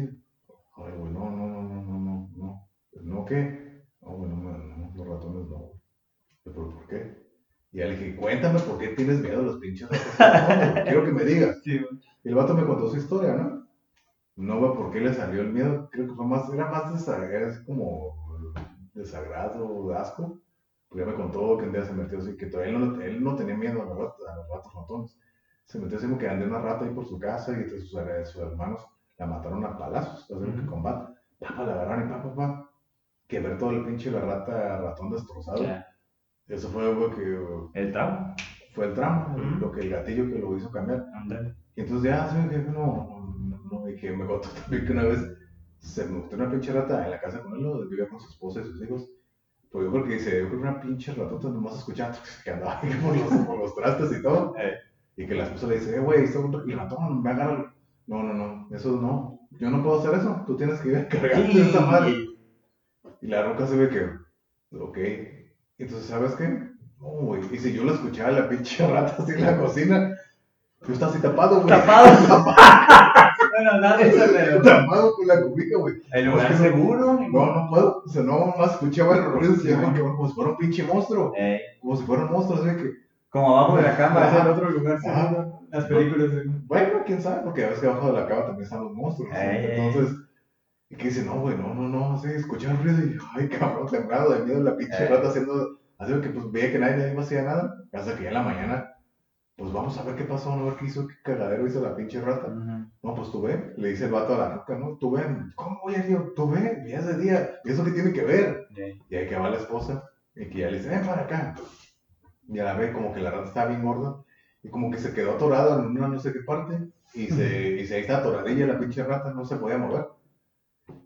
Speaker 2: Ay, güey, no, no, no, no, no, no, no. ¿No qué? No, güey, no, no, los ratones no. ¿Pero por qué? Y ya le dije, cuéntame por qué tienes miedo a los pinches. No, güey, quiero que me digas.
Speaker 1: Sí,
Speaker 2: Y el vato me contó su historia, ¿no? No, güey, por qué le salió el miedo. Creo que fue más, era más desagrado, es como desagrado, asco. Pues ya me contó que un día se metió así, que todavía él no, él no tenía miedo a los ratos, a los ratos ratones. Se metió así como que andó una rata ahí por su casa y entonces sus, sus hermanos la mataron a palazos, así que
Speaker 1: Ujú.
Speaker 2: combate. Papá, la agarraron y papá, papá. Que ver todo el pinche la rata, ratón destrozado. Eso fue algo que uh,
Speaker 1: El trauma.
Speaker 2: fue el tramo,
Speaker 1: Ujú.
Speaker 2: lo que el gatillo que lo hizo cambiar.
Speaker 1: Ándale.
Speaker 2: Y entonces ya, ¿saben qué? No, no, no, y que me contó también que una vez se me metió una pinche rata en la casa con él, ¿no? vivía con su esposa y sus hijos. Pues yo creo que dice, yo creo que una pinche ratota nomás escuchando que andaba ahí por los, por los trastes y todo.
Speaker 1: Eh.
Speaker 2: Y que la esposa le dice, eh, güey, y el ratón me agarra. No, no, no, eso no, yo no puedo hacer eso, tú tienes que cargarte de esa madre. Y la roca se ve que, ok. Entonces, ¿sabes qué? No, güey. Y si yo la escuchaba, la pinche rata así en la cocina, yo estaba así tapado, güey.
Speaker 1: Tapado. bueno, nada, eso pero.
Speaker 2: tapado con la cubija, güey.
Speaker 1: El lugar seguro.
Speaker 2: No, no puedo. O sea, no, más escuchaba el ruido y como, como si fuera un pinche monstruo.
Speaker 1: Eh,
Speaker 2: Como si fuera un monstruo, así que,
Speaker 1: como abajo de la cama, es el otro lugar seguro. Las películas. de-
Speaker 2: bueno, quién sabe, porque a veces que abajo de la cama también están los monstruos. ¿no? Entonces, y que dice, no, güey, no, no, no, así, escuchaba ruido y, ay, cabrón, temblado de miedo, la pinche
Speaker 1: Ey.
Speaker 2: rata haciendo, así que pues veía que nadie, nadie más hacía nada, hasta que ya en la mañana, pues vamos a ver qué pasó, no ver qué hizo, qué cagadero hizo la pinche rata. No, pues tú ve, le dice el vato a la roca, ¿no? Tú ve, ¿cómo voy a ir? Tú ve, ya es de día, ¿y eso qué tiene que ver?
Speaker 1: Eh,
Speaker 2: Y ahí que va la esposa, y que ya le dice, ven para acá. Y a la ve como que la rata estaba bien gorda, y como que se quedó atorada en una no sé qué parte, y se, y se ahí está atoradilla la pinche rata, no se podía mover.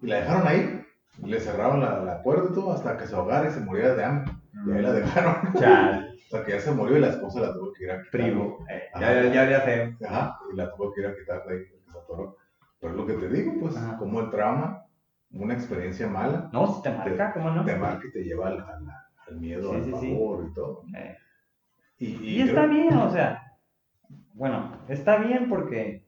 Speaker 2: Y la dejaron ahí, le cerraron la, la puerta y todo, hasta que se ahogara y se muriera de hambre. Y ahí la dejaron,
Speaker 1: Chal,
Speaker 2: hasta que ya se murió y la esposa la tuvo que ir a quitar.
Speaker 1: primo. Eh, ya, ya había feo.
Speaker 2: Ajá, y la tuvo que ir a quitar de ahí, porque se atoró. Pero es lo que te digo, pues,
Speaker 1: Ajá.
Speaker 2: como el trauma, una experiencia mala,
Speaker 1: No, si te marca, ¿cómo no?
Speaker 2: te marca y te lleva al, al, al miedo,
Speaker 1: Sí,
Speaker 2: al
Speaker 1: sí, sí.
Speaker 2: y todo.
Speaker 1: Eh,
Speaker 2: Y,
Speaker 1: Y está
Speaker 2: creo-
Speaker 1: bien, o sea, bueno, está bien porque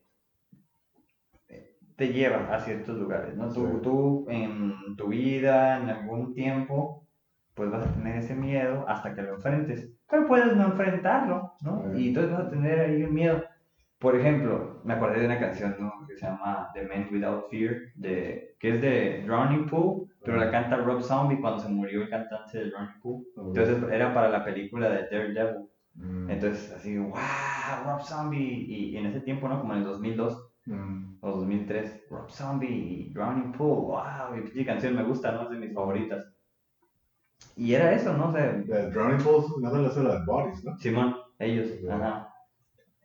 Speaker 1: te lleva a ciertos lugares, ¿no? Tú,
Speaker 2: Sí.
Speaker 1: tú en tu vida, en algún tiempo, pues vas a tener ese miedo hasta que lo enfrentes. Pero puedes no enfrentarlo, ¿no?
Speaker 2: Sí.
Speaker 1: Y entonces vas a tener ahí un miedo. Por ejemplo, me acordé de una canción, ¿no? Que se llama The Man Without Fear, de, que es de Drowning Pool, pero la canta Rob Zombie cuando se murió el cantante de Drowning Pool. Entonces era para la película de Daredevil.
Speaker 2: Mm,
Speaker 1: Entonces, así, wow, Rob Zombie. Y, y en ese tiempo, ¿no? Como en el 2002
Speaker 2: mm,
Speaker 1: o 2003, Rob Zombie Drowning Pool, wow, y pinche canción me gusta, ¿no? Es de mis favoritas. Y era eso, ¿no? O sea,
Speaker 2: The Drowning Pools, nada hace la de Bodies, ¿no?
Speaker 1: Simón, ellos,
Speaker 2: Sí.
Speaker 1: ajá.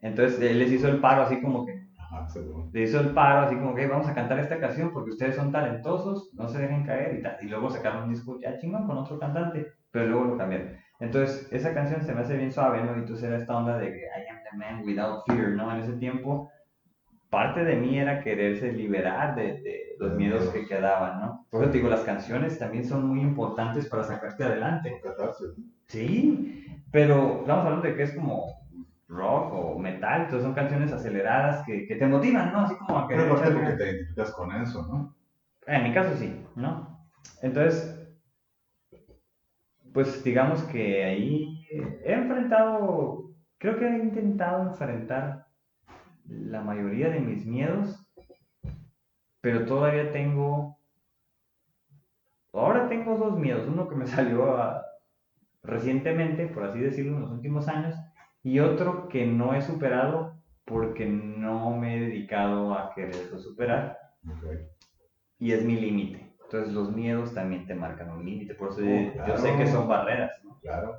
Speaker 1: Entonces, él les hizo el paro así como que,
Speaker 2: Ajá, seguro.
Speaker 1: le hizo el paro así como que, "Hey, vamos a cantar esta canción porque ustedes son talentosos, no se dejen caer y tal. Y luego sacaron un disco ya chingón con otro cantante, pero luego lo cambiaron. Entonces, esa canción se me hace bien suave, ¿no? Y entonces era esta onda de que I am the man without fear, ¿no? En ese tiempo, parte de mí era quererse liberar de, de los miedos que quedaban, ¿no? Por eso te digo, las canciones también son muy importantes para sacarte adelante. Sí, pero estamos hablando de que es como rock o metal, entonces son canciones aceleradas que, que te motivan, ¿no? Así como a
Speaker 2: Pero
Speaker 1: querer
Speaker 2: aparte
Speaker 1: echarle
Speaker 2: porque te identificas con eso, ¿no?
Speaker 1: En mi caso sí, ¿no? Entonces, pues digamos que ahí he enfrentado, creo que he intentado enfrentar la mayoría de mis miedos, pero todavía tengo, ahora tengo dos miedos, uno que me salió a- recientemente, por así decirlo, en los últimos años, y otro que no he superado porque no me he dedicado a quererlo superar. Y es mi límite. Entonces los miedos también te marcan un límite. Por eso oh, yo sé que son barreras. ¿no?
Speaker 2: Claro.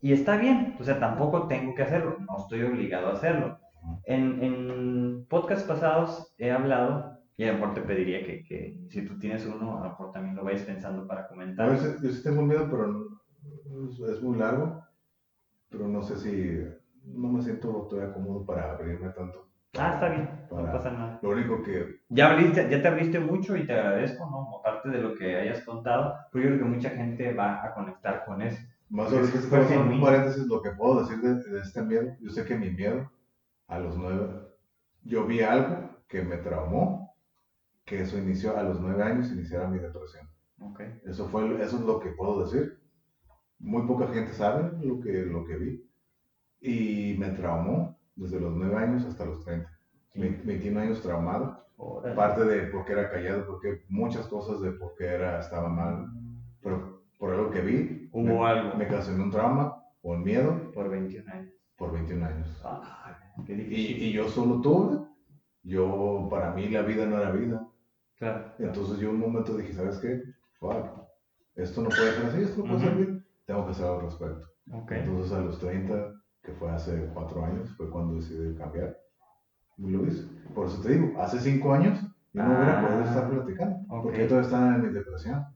Speaker 1: Y está bien. O sea, tampoco tengo que hacerlo. No estoy obligado a hacerlo. En, en podcasts pasados he hablado, y a lo mejor te pediría que, que, si tú tienes uno, a lo mejor también lo vayas pensando para comentar.
Speaker 2: Yo sí tengo miedo, pero es muy largo. Pero no sé si no me siento todavía cómodo para abrirme tanto.
Speaker 1: Ah, está bien, no pasa nada.
Speaker 2: Lo único que...
Speaker 1: Ya, abriste, ya te abriste mucho y te agradezco, ¿no? Aparte de lo que hayas contado, pero yo creo que mucha gente va a conectar con eso.
Speaker 2: Más o menos, que un paréntesis, lo que puedo decir de, este miedo, yo sé que mi miedo a los nueve, yo vi algo que me traumó, que eso inició a los nueve años, iniciara mi depresión.
Speaker 1: Okay.
Speaker 2: Eso, fue, eso es lo que puedo decir. Muy poca gente sabe lo que, lo que vi y me traumó desde los 9 años hasta los 30. 21 años traumado. Parte de porque era callado, porque muchas cosas de por qué era, estaba mal. Pero por algo que vi,
Speaker 1: Hubo
Speaker 2: me,
Speaker 1: algo.
Speaker 2: me causó un trauma o un miedo.
Speaker 1: Por 21 años.
Speaker 2: Por 21 años.
Speaker 1: Ah, qué
Speaker 2: y, y, yo solo tuve. Yo, para mí, la vida no era vida.
Speaker 1: Claro.
Speaker 2: Entonces yo un momento dije, ¿sabes qué? Fuck. Esto no puede ser así, esto no puede ser bien. Tengo que hacer algo al respecto.
Speaker 1: Okay.
Speaker 2: Entonces a los 30 que fue hace cuatro años, fue cuando decidí cambiar. Y lo hice. Por eso te digo, hace cinco años yo no hubiera podido estar platicando, porque yo todavía estaba en mi depresión.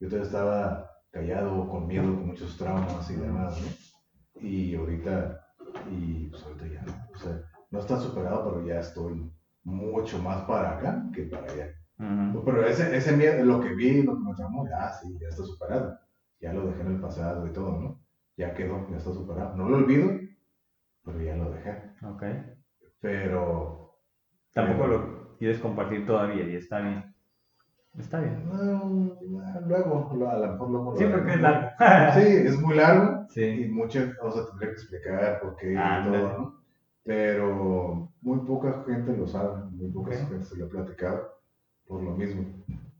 Speaker 2: Yo todavía estaba callado, con miedo, con muchos traumas y demás. ¿no? Y ahorita, y pues ahorita ya, o sea, no está superado, pero ya estoy mucho más para acá que para allá. Pero ese, ese miedo, lo que vi, lo que me traumó, ya sí, ya está superado. Ya lo dejé en el pasado y todo, ¿no? Ya quedó, ya está superado. No lo olvido, pero ya lo dejé.
Speaker 1: Ok.
Speaker 2: Pero...
Speaker 1: Tampoco lo quieres compartir todavía y está bien. Está bien.
Speaker 2: luego, a lo mejor luego.
Speaker 1: Sí, porque es largo.
Speaker 2: sí, es muy largo.
Speaker 1: Sí.
Speaker 2: Y muchas cosas tendré que explicar por qué y todo, ¿no? Pero muy poca gente lo sabe, muy poca gente se lo ha platicado por lo mismo.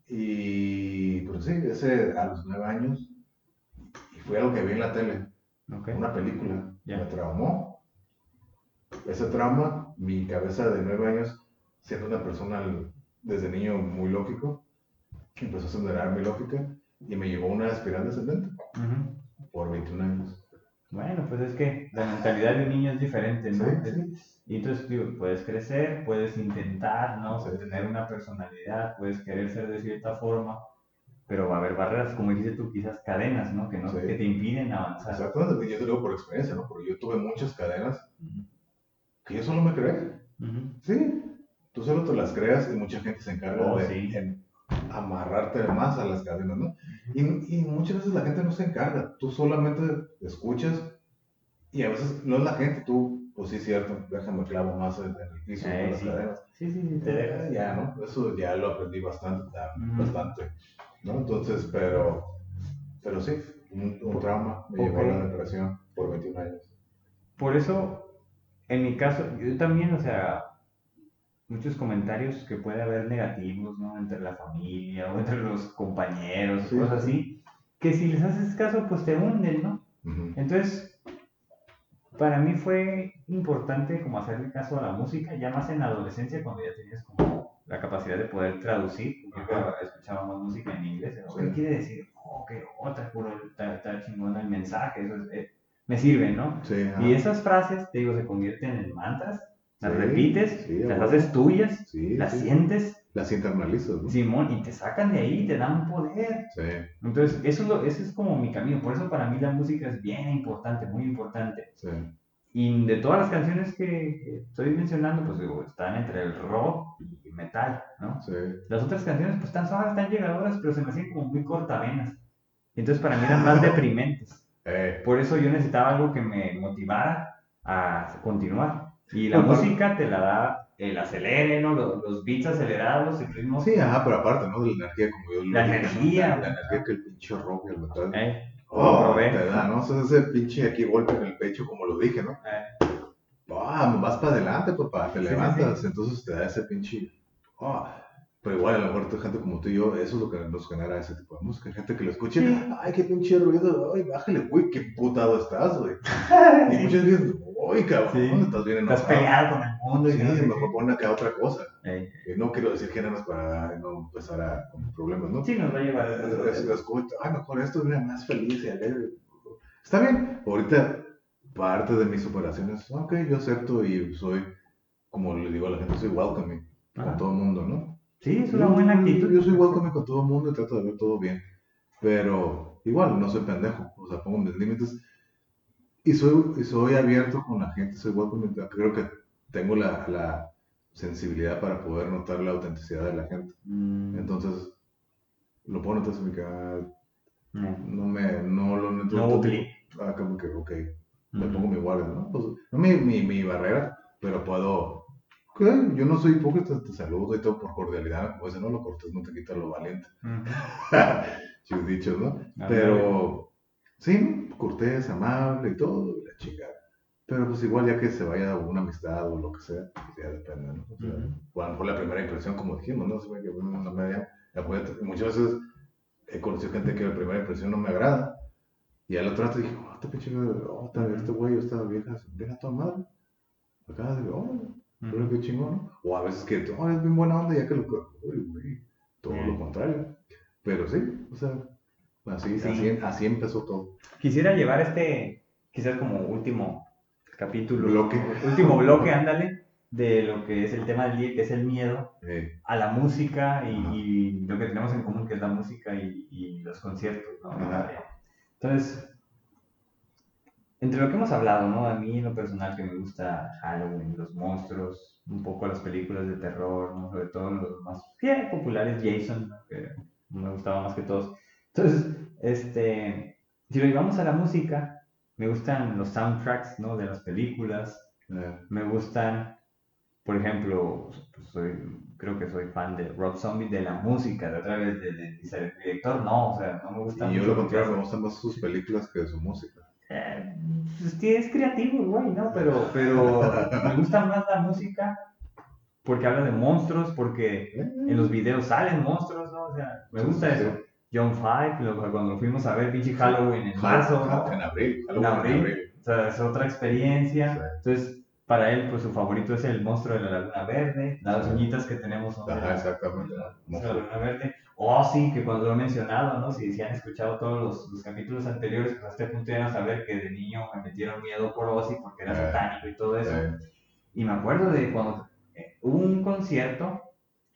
Speaker 2: Y, pero sí, ese a los nueve años, y fue algo que vi en la tele, una película, me traumó ese trauma, mi cabeza de nueve años, siendo una persona desde niño muy lógico, empezó a acelerar mi lógica y me llevó una espiral descendente por 21 años.
Speaker 1: Bueno, pues es que la mentalidad de un niño es diferente, ¿no? Y entonces, puedes crecer, puedes intentar, ¿no? tener una personalidad, puedes querer ser de cierta forma, pero va a haber barreras, como dijiste tú, quizás cadenas, ¿no? Que, no, que te impiden avanzar.
Speaker 2: Exactamente, yo te lo digo por experiencia, ¿no? Porque yo tuve muchas cadenas que yo solo me creé. Sí, tú solo te las creas y mucha gente se encarga
Speaker 1: oh,
Speaker 2: de amarrarte más a las cadenas, ¿no? y, y, muchas veces la gente no se encarga, tú solamente escuchas y a veces no es la gente, tú, pues sí, cierto, déjame clavo más en, el piso
Speaker 1: eh,
Speaker 2: las cadenas.
Speaker 1: Sí, sí, sí, te dejas.
Speaker 2: Ya, ¿no? Eso ya lo aprendí bastante, bastante, ¿no? Entonces, pero, pero sí, un, trauma me llevó a la depresión por 21 años.
Speaker 1: Por eso en mi caso, yo también, o sea, muchos comentarios que puede haber negativos, ¿no? Entre la familia o entre los compañeros, cosas así, que si les haces caso, pues te hunden, ¿no? Entonces, para mí fue importante como hacerle caso a la música, ya más en la adolescencia, cuando ya tenías como la capacidad de poder traducir, porque escuchaba más música en inglés, ¿qué quiere decir? Oh, que otra, está, chingona el mensaje, eso es... Eh, me sirven, ¿no?
Speaker 2: Sí,
Speaker 1: y esas frases, te digo, se convierten en mantras, las repites, las haces tuyas, las sientes.
Speaker 2: Las internalizas, ¿no?
Speaker 1: Simón, y te sacan de ahí, te dan poder. Entonces, eso es, lo, eso es como mi camino. Por eso para mí la música es bien importante, muy importante. Y de todas las canciones que estoy mencionando, pues digo, están entre el rock y metal, ¿no? Las otras canciones, pues están suaves, están llegadoras, pero se me hacían como muy cortavenas. Entonces, para mí eran más deprimentes.
Speaker 2: Eh.
Speaker 1: Por eso yo necesitaba algo que me motivara a continuar. Y la música te la da el acelere, ¿no? Los, beats acelerados, el ritmo.
Speaker 2: Sí, ajá, pero aparte, ¿no? De la energía, como yo
Speaker 1: La energía.
Speaker 2: La, energía que el pinche rock el metal.
Speaker 1: Eh.
Speaker 2: Oh, te da, ¿no? O ese pinche aquí golpe en el pecho, como lo dije, ¿no?
Speaker 1: Eh.
Speaker 2: Oh, vas para adelante, papá, te levantas, entonces te da ese pinche. Oh, pero igual, a lo mejor gente como tú y yo, eso es lo que nos genera ese tipo de música. Gente que lo escuche, ay, qué pinche ruido, ay, bájale, güey, qué putado estás, güey. Y muchas veces, voy, cabrón. Sí. Estás bien
Speaker 1: enojado. Estás peleado con el mundo.
Speaker 2: Sí, y no mejor poner acá otra cosa. no quiero decir géneros para no empezar a con problemas, ¿no?
Speaker 1: Sí, nos va a llevar a
Speaker 2: es, es, Ay, mejor esto es más feliz y alegre. Está bien. Ahorita, parte de mis operaciones, ok, yo acepto y soy, como le digo a la gente, soy welcoming con todo el mundo, ¿no?
Speaker 1: Sí, es una buena actitud.
Speaker 2: Yo soy welcoming con todo el mundo y trato de ver todo bien. Pero igual, no soy pendejo. O sea, pongo mis límites y soy, soy abierto con la gente, soy welcoming. Creo que tengo la, la sensibilidad para poder notar la autenticidad de la gente. Mm. Entonces, lo puedo notar en mi cara. No me, no lo noto.
Speaker 1: No
Speaker 2: Ah, como que, ok, me pongo mi guardia, ¿no? Pues, no mi, mi, mi barrera, pero puedo yo no soy hipócrita, te saludo y todo por cordialidad, dicen, no lo cortes, no te quita lo valiente. Uh dicho, ¿no? Pero, sí, cortés, amable y todo, y la chica. Pero pues igual ya que se vaya una amistad o lo que sea, pues ya depende, ¿no? O sea, a lo mejor la primera impresión, como dijimos, ¿no? Se ve que una media, muchas veces he conocido gente que la primera impresión no me agrada, y al otro rato dije, oh, este pinche, oh, este güey, esta vieja, ven a tu madre. Acá digo, oh, pero qué chingón, O a veces que, oh, es bien buena onda, ya que lo. Uy, güey, todo lo contrario. Pero sí, o sea, así, así, empezó todo.
Speaker 1: Quisiera llevar este, quizás como último capítulo. Bloque. Último bloque, ándale, de lo que es el tema del día, que es el miedo, a la música y, lo que tenemos en común, que es la música y, los conciertos, ¿no? Entonces, entre lo que hemos hablado, ¿no? A mí en lo personal que me gusta Halloween, los monstruos, un poco las películas de terror, ¿no? Sobre todo los más populares, Jason, que me gustaba más que todos. Entonces, este, si lo llevamos a la música, me gustan los soundtracks, ¿no? De las películas, me gustan, por ejemplo, pues soy, creo que soy fan de Rob Zombie, de la música, de otra vez, del de, director, no, o sea, no me gusta
Speaker 2: Y yo lo contrario, me gustan más sus películas que su música.
Speaker 1: Eh, pues, es creativo, güey, ¿no? Pero, pero me gusta más la música porque habla de monstruos, porque en los videos salen monstruos, ¿no? O sea, me gusta eso. John Five, cuando fuimos a ver pinche Halloween en marzo,
Speaker 2: ¿no? En abril.
Speaker 1: En abril. O sea, es otra experiencia. Entonces, para él, pues su favorito es el monstruo de la Laguna Verde. Las uñitas que tenemos
Speaker 2: Ajá, exactamente.
Speaker 1: la Laguna Verde. Oh, sí, que cuando lo he mencionado, ¿no? Si, si han escuchado todos los, capítulos anteriores, pues a este punto ya a saber que de niño me metieron miedo por Ozzy porque era eh, satánico y todo eso. Eh. Y me acuerdo de cuando eh, hubo un concierto,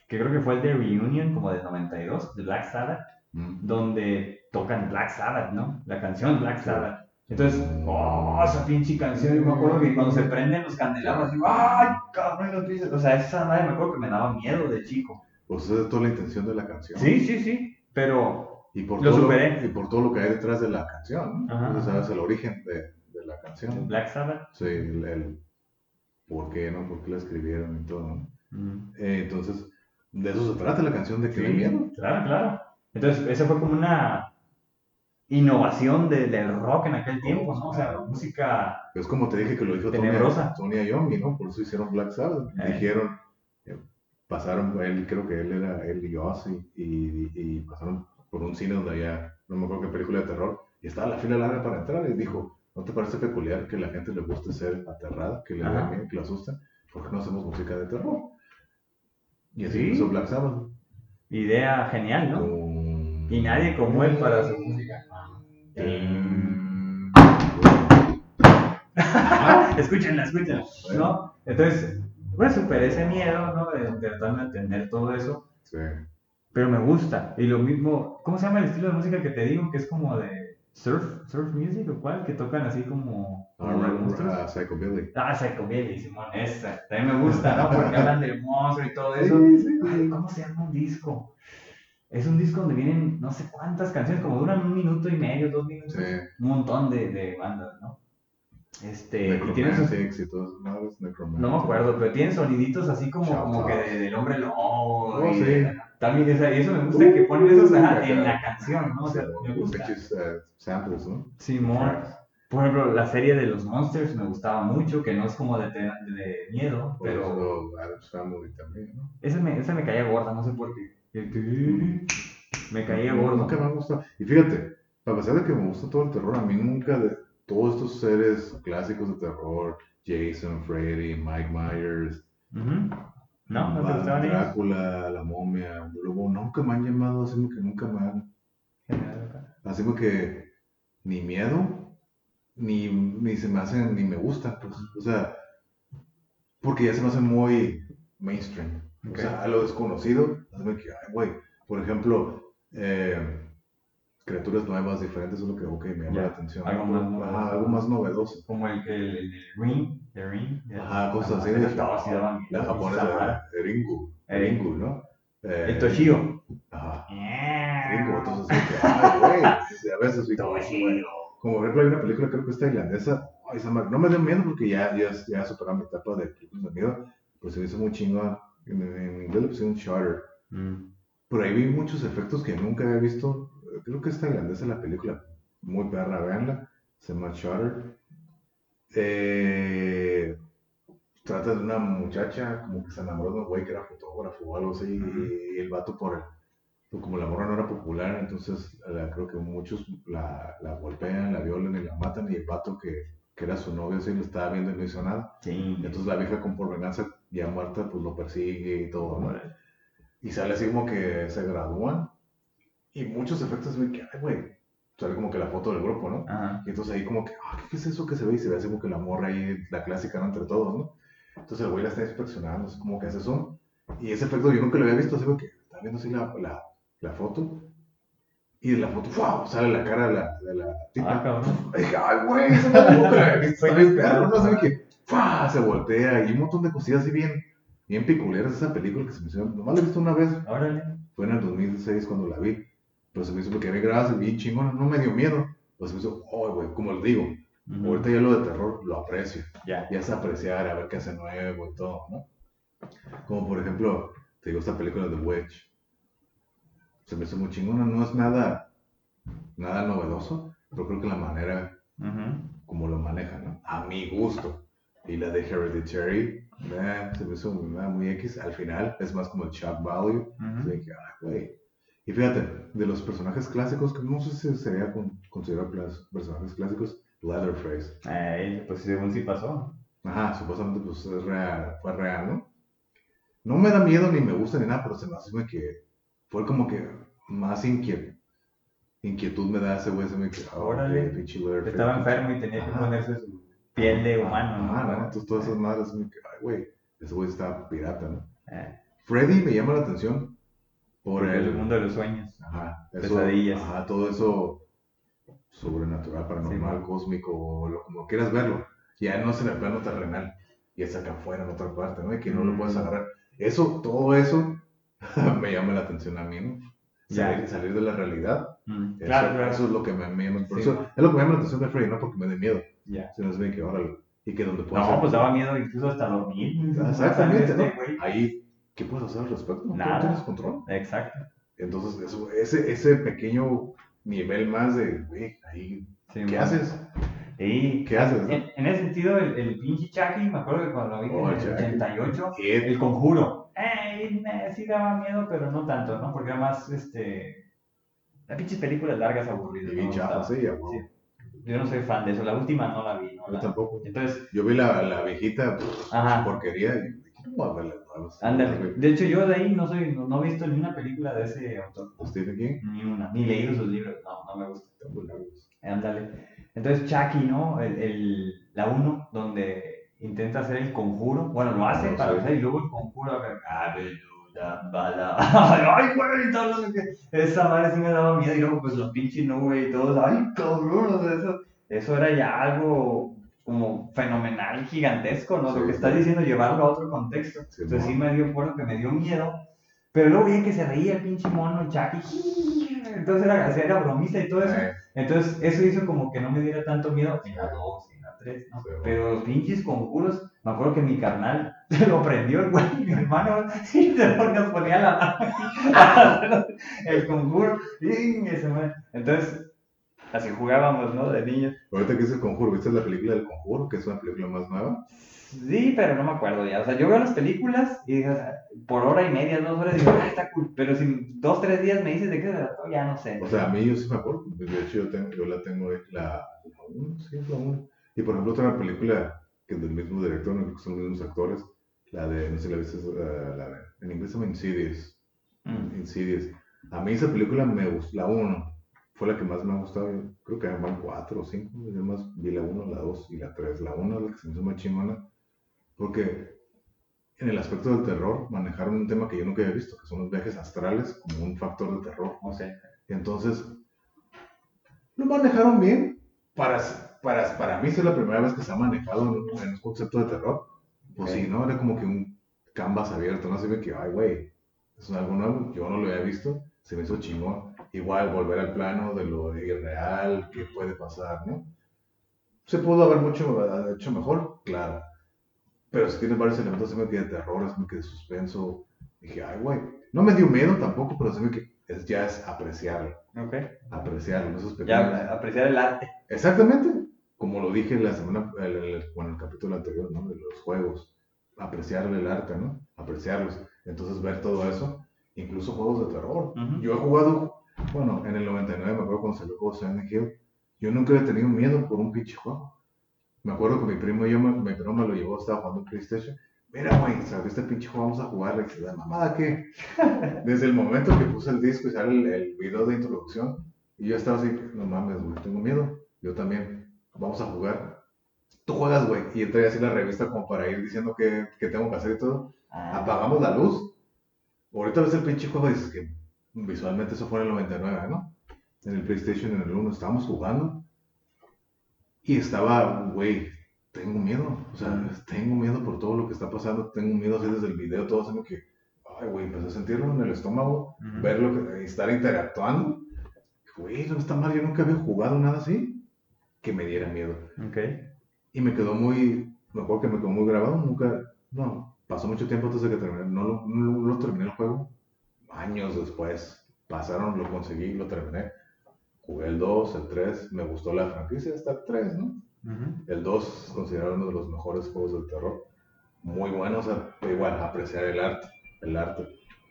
Speaker 1: que creo que fue el de Reunion, como de 92, de Black Sabbath, mm. donde tocan Black Sabbath, ¿no? La canción Black Sabbath. Entonces, oh, esa pinche canción, yo me acuerdo que cuando se prenden los candelabros, digo, ¡ay, cabrón! O sea, esa madre me acuerdo que me daba miedo de chico.
Speaker 2: Pues esa es toda la intención de la canción.
Speaker 1: Sí, sí, sí, pero
Speaker 2: y por lo todo superé. Lo, y por todo lo que hay detrás de la canción, ¿no? sabes el origen de, de la canción.
Speaker 1: Black Sabbath.
Speaker 2: Sí, el, por qué, ¿no? Por qué la escribieron y todo, ¿no? Eh, entonces, de eso se trata la canción de que sí, miedo.
Speaker 1: Claro, claro. Entonces, esa fue como una innovación de, del rock en aquel tiempo, ¿no? O sea, música.
Speaker 2: Es como te dije que lo dijo tenebrosa. Tony Iommi, ¿no? Por eso hicieron Black Sabbath. Eh. Dijeron, pasaron, él creo que él era él y Ozzy, y, y, pasaron por un cine donde había, no me acuerdo qué película de terror, y estaba la fila larga para entrar, y dijo, ¿no te parece peculiar que la gente le guste ser aterrada, que le da miedo, que le asusta? ¿Por qué no hacemos música de terror? Y así ¿Sí? empezó Black Sabbath.
Speaker 1: Idea genial, ¿no? Y nadie como él para su música. escúchenla, escúchenla, ¿no? Entonces, pues superé ese miedo, ¿no? De tratar de entender todo eso.
Speaker 2: Sí.
Speaker 1: Pero me gusta. Y lo mismo, ¿cómo se llama el estilo de música que te digo? Que es como de surf, surf music o cuál, que tocan así como...
Speaker 2: Ah, uh, Psychobilly.
Speaker 1: Ah, Psychobilly, Simón, esa. También me gusta, ¿no? Porque hablan del monstruo y todo eso. Ay, ¿cómo se llama un disco? Es un disco donde vienen no sé cuántas canciones, como duran un minuto y medio, dos minutos. Sí. Un montón de, de bandas, ¿no? Este, y tiene sus...
Speaker 2: éxitos,
Speaker 1: no, me acuerdo, pero tiene soniditos así como, como que del hombre lobo. Oh, sí. También esa, y eso me gusta que ponen esos en la canción, ¿no? O sea, me gusta.
Speaker 2: Uh, samples, ¿no?
Speaker 1: Sí, more. Por ejemplo, la serie de los Monsters me gustaba mucho, que no es como de, de, miedo, pero...
Speaker 2: Adam's Family también, ¿no?
Speaker 1: Esa me, esa me caía gorda, no sé por qué. Me caía gorda.
Speaker 2: Nunca me ha gustado. Y fíjate, a pesar de que me gusta todo el terror, a mí nunca... De todos estos seres clásicos de terror, Jason, Freddy, Mike Myers,
Speaker 1: no, no te
Speaker 2: Drácula, la momia, lobo, nunca me han llamado, así que nunca me han. Así que ni miedo, ni, ni se me hacen, ni me gustan, pues. O sea, porque ya se me hacen muy mainstream. O sea, a lo desconocido, güey. Por ejemplo, eh, criaturas nuevas, diferentes, es lo que okay, me llama la atención.
Speaker 1: Algo más, novedoso.
Speaker 2: algo más novedoso.
Speaker 1: Como el, el, el Ring, el Ring.
Speaker 2: Ajá, cosas así. La, japonesa, Eringu. Eringu, ¿no?
Speaker 1: Eh, el Toshio.
Speaker 2: Ajá. Eringu, entonces, ay, güey. A veces, Toshio. Como, por ejemplo, hay una película, creo que es tailandesa. Ay, no me dio miedo porque ya, ya, ya superaron mi etapa de películas de miedo. Pues se me hizo muy chingón. En, en inglés le pusieron Charter. Mm. Pero ahí vi muchos efectos que nunca había visto creo que es tailandesa la película, muy perra, veanla, se llama Shutter. Eh, trata de una muchacha como que se enamoró de un güey que era fotógrafo o algo así, y el vato por el, como la morra no era popular, entonces creo que muchos la, la, golpean, la violan y la matan, y el vato que, que era su novio así lo estaba viendo y no hizo nada. Entonces la vieja con por venganza ya muerta pues lo persigue y todo, ¿no? Y sale así como que se gradúan y muchos efectos, güey, que, ay, güey, sale como que la foto del grupo, ¿no? Y entonces ahí como que, ah, ¿qué es eso que se ve? Y se ve así como que la morra ahí, la clásica, ¿no? Entre todos, ¿no? Entonces el güey la está inspeccionando, así como que hace zoom. Y ese efecto yo nunca lo había visto, así como que está viendo así la, la, la foto. Y de la foto, ¡wow! Sale la cara de la, de la tipa.
Speaker 1: Ah, cabrón.
Speaker 2: Y dije, ay, güey, eso no lo había visto. Está bien ¿no? Así que, ¡fua! Se voltea y un montón de cosillas así bien, bien piculeras esa película que se me hizo. Nomás la he visto una vez.
Speaker 1: Órale.
Speaker 2: Fue en el 2006 cuando la vi. Pero se me hizo porque había grabadas bien chingón, no me dio miedo. Pues se me hizo, oh, güey, como les digo, ahorita ya lo de terror lo aprecio.
Speaker 1: Ya.
Speaker 2: Ya es apreciar, a ver qué hace nuevo y todo, ¿no? Como por ejemplo, te digo, esta película de Wedge. Se me hizo muy chingona, no es nada, nada novedoso, pero creo que la manera como lo manejan, ¿no? A mi gusto. Y la de Hereditary, se me hizo muy, X. Al final es más como el shock value. Así que, ay, güey y fíjate, de los personajes clásicos, que no sé si sería considerado personajes clásicos, Leatherface.
Speaker 1: Eh, pues según sí pasó.
Speaker 2: Ajá, supuestamente pues es real, fue real, ¿no? No me da miedo ni me gusta ni nada, pero se me hace que fue como que más inquietud. Inquietud me da ese güey, se me que,
Speaker 1: oh, Órale. Estaba enfermo y tenía que ponerse su piel de humano,
Speaker 2: ¿no? Ah, no, entonces todas esas madres, me ay, güey, ese güey está pirata, ¿no? Eh. Freddy me llama la atención
Speaker 1: por el, mundo de los sueños.
Speaker 2: Ajá,
Speaker 1: pesadillas.
Speaker 2: Ajá, todo eso sobrenatural, paranormal, cósmico, o como quieras verlo. Ya no es en el plano terrenal, y es acá afuera, en otra parte, ¿no? Y que no lo puedes mm. agarrar. Eso, todo eso me llama la atención a mí, ¿no? Salir, salir de la realidad. Mm. Eso, claro, claro. eso es lo que me, llama por eso, Es lo que me llama la atención de Freddy, no porque me dé miedo.
Speaker 1: Ya.
Speaker 2: Sino es que, órale, y que donde
Speaker 1: puedo. No, pues daba miedo incluso hasta dormir.
Speaker 2: Exactamente, ¿no? Ahí ¿qué puedes hacer al respecto?
Speaker 1: Nada.
Speaker 2: No tienes control.
Speaker 1: Exacto.
Speaker 2: Entonces, eso, ese, ese pequeño nivel más de, güey, ahí, ¿qué haces?
Speaker 1: Y
Speaker 2: ¿Qué haces?
Speaker 1: En, ese sentido, el, el pinche Chucky, me acuerdo que cuando lo vi en el 88, el conjuro, eh, sí daba miedo, pero no tanto, ¿no? Porque además, este, las pinches películas largas aburridas.
Speaker 2: Y ¿no? sí, ya, sí.
Speaker 1: Yo no soy fan de eso, la última no la vi. ¿no?
Speaker 2: Yo tampoco.
Speaker 1: Entonces,
Speaker 2: yo vi la, la viejita, Ajá. porquería, y
Speaker 1: Ándale. De hecho, yo de ahí no soy, no, he visto ni una película de ese autor.
Speaker 2: ¿Stephen King?
Speaker 1: Ni una. Ni leído sus libros. No, no me gusta. Ándale. Entonces, Chucky, ¿no? El, el la 1, donde intenta hacer el conjuro. Bueno, lo hace para hacer y luego el conjuro. Ayuda, bala. Ay, güey, todo lo que. Esa madre sí me daba miedo. Y luego, pues los pinches no, güey, y todos. Ay, cabrón, eso. Eso era ya algo como fenomenal, gigantesco, ¿no? Lo que estás diciendo, llevarlo a otro contexto. Entonces sí me dio, bueno, que me dio miedo. Pero luego vi que se reía el pinche mono, Chucky. Entonces era, era bromista y todo eso. Entonces eso hizo como que no me diera tanto miedo en la 2, en la 3, ¿no? Pero los pinches conjuros, me acuerdo que mi carnal se lo prendió el güey, mi hermano, y se nos ponía la mano el conjuro. Y ese, Entonces Así jugábamos, ¿no? De niños.
Speaker 2: Ahorita que es el conjuro, ¿viste la película del conjuro, que es una película más nueva?
Speaker 1: Sí, pero no me acuerdo ya. O sea, yo veo las películas y por hora y media, dos horas, digo, ah, está cool. Pero si dos, tres días me dices de qué se trató, ya no sé.
Speaker 2: O sea, a mí yo sí me acuerdo. De hecho, yo, tengo, yo la tengo, la 1, sí, la 1. Y por ejemplo, otra película que es del mismo director, no que son los mismos actores, la de, no sé si la viste, uh, la de, en inglés se llama Insidious. Mm. Insidious. A mí esa película me gustó, la 1 fue la que más me ha gustado. Creo que van 4 o 5. Además, vi la 1, la 2 y la 3. La 1 es la que se me hizo más chingona. Porque en el aspecto del terror manejaron un tema que yo nunca había visto, que son los viajes astrales como un factor de terror.
Speaker 1: O sea,
Speaker 2: y entonces, lo manejaron bien. Para, para, para mí es la primera vez que se ha manejado en un, en un concepto de terror. Pues sí, ¿no? Era como que un canvas abierto, ¿no? Se ve que, ay, güey, es algo nuevo, yo no lo había visto, se me hizo chingón. Igual volver al plano de lo irreal, qué puede pasar, ¿no? Se pudo haber mucho, hecho mejor, claro. Pero si tiene varios elementos, se me queda de terror, se me queda de suspenso. Dije, ay, güey. No me dio miedo tampoco, pero se me que es, ya es apreciarlo.
Speaker 1: Ok.
Speaker 2: Apreciarlo,
Speaker 1: pequeños. Ya, apreciar el arte.
Speaker 2: Exactamente. Como lo dije en la semana, el, el, bueno, el capítulo anterior, ¿no? De los juegos. Apreciar el arte, ¿no? Apreciarlos. Entonces, ver todo eso. Incluso juegos de terror. Yo he jugado, bueno, en el 99, me acuerdo cuando salió el juego Silent Hill. Yo nunca he tenido miedo por un pinche juego. Me acuerdo que mi primo y yo, mi primo me lo llevó, estaba jugando PlayStation. Mira, güey, ¿sabes este pinche juego? Vamos a jugar. Le dice, ¿la mamada qué? Desde el momento que puse el disco y sale el, el, video de introducción, y yo estaba así, no mames, güey, tengo miedo. Yo también, vamos a jugar. Tú juegas, güey, y entré así la revista como para ir diciendo qué, qué tengo que hacer y todo. Ah. Apagamos la luz. Ahorita ves el pinche juego y dices que visualmente eso fue en el 99, ¿no? En el PlayStation, en el 1, estábamos jugando. Y estaba, güey, tengo miedo. O sea, tengo miedo por todo lo que está pasando. Tengo miedo así desde el video, todo haciendo que, ay, güey, empecé a sentirlo en el estómago, verlo, que, estar interactuando. Güey, no está mal, yo nunca había jugado nada así que me diera miedo.
Speaker 1: Ok.
Speaker 2: Y me quedó muy, me acuerdo que me quedó muy grabado, nunca, no, pasó mucho tiempo antes de que terminé, no lo, no lo terminé el juego, años después, pasaron, lo conseguí, lo terminé. Jugué el 2, el 3, me gustó la franquicia hasta el 3, ¿no? El 2 es considerado uno de los mejores juegos del terror. Muy bueno, o sea, igual, apreciar el arte, el arte.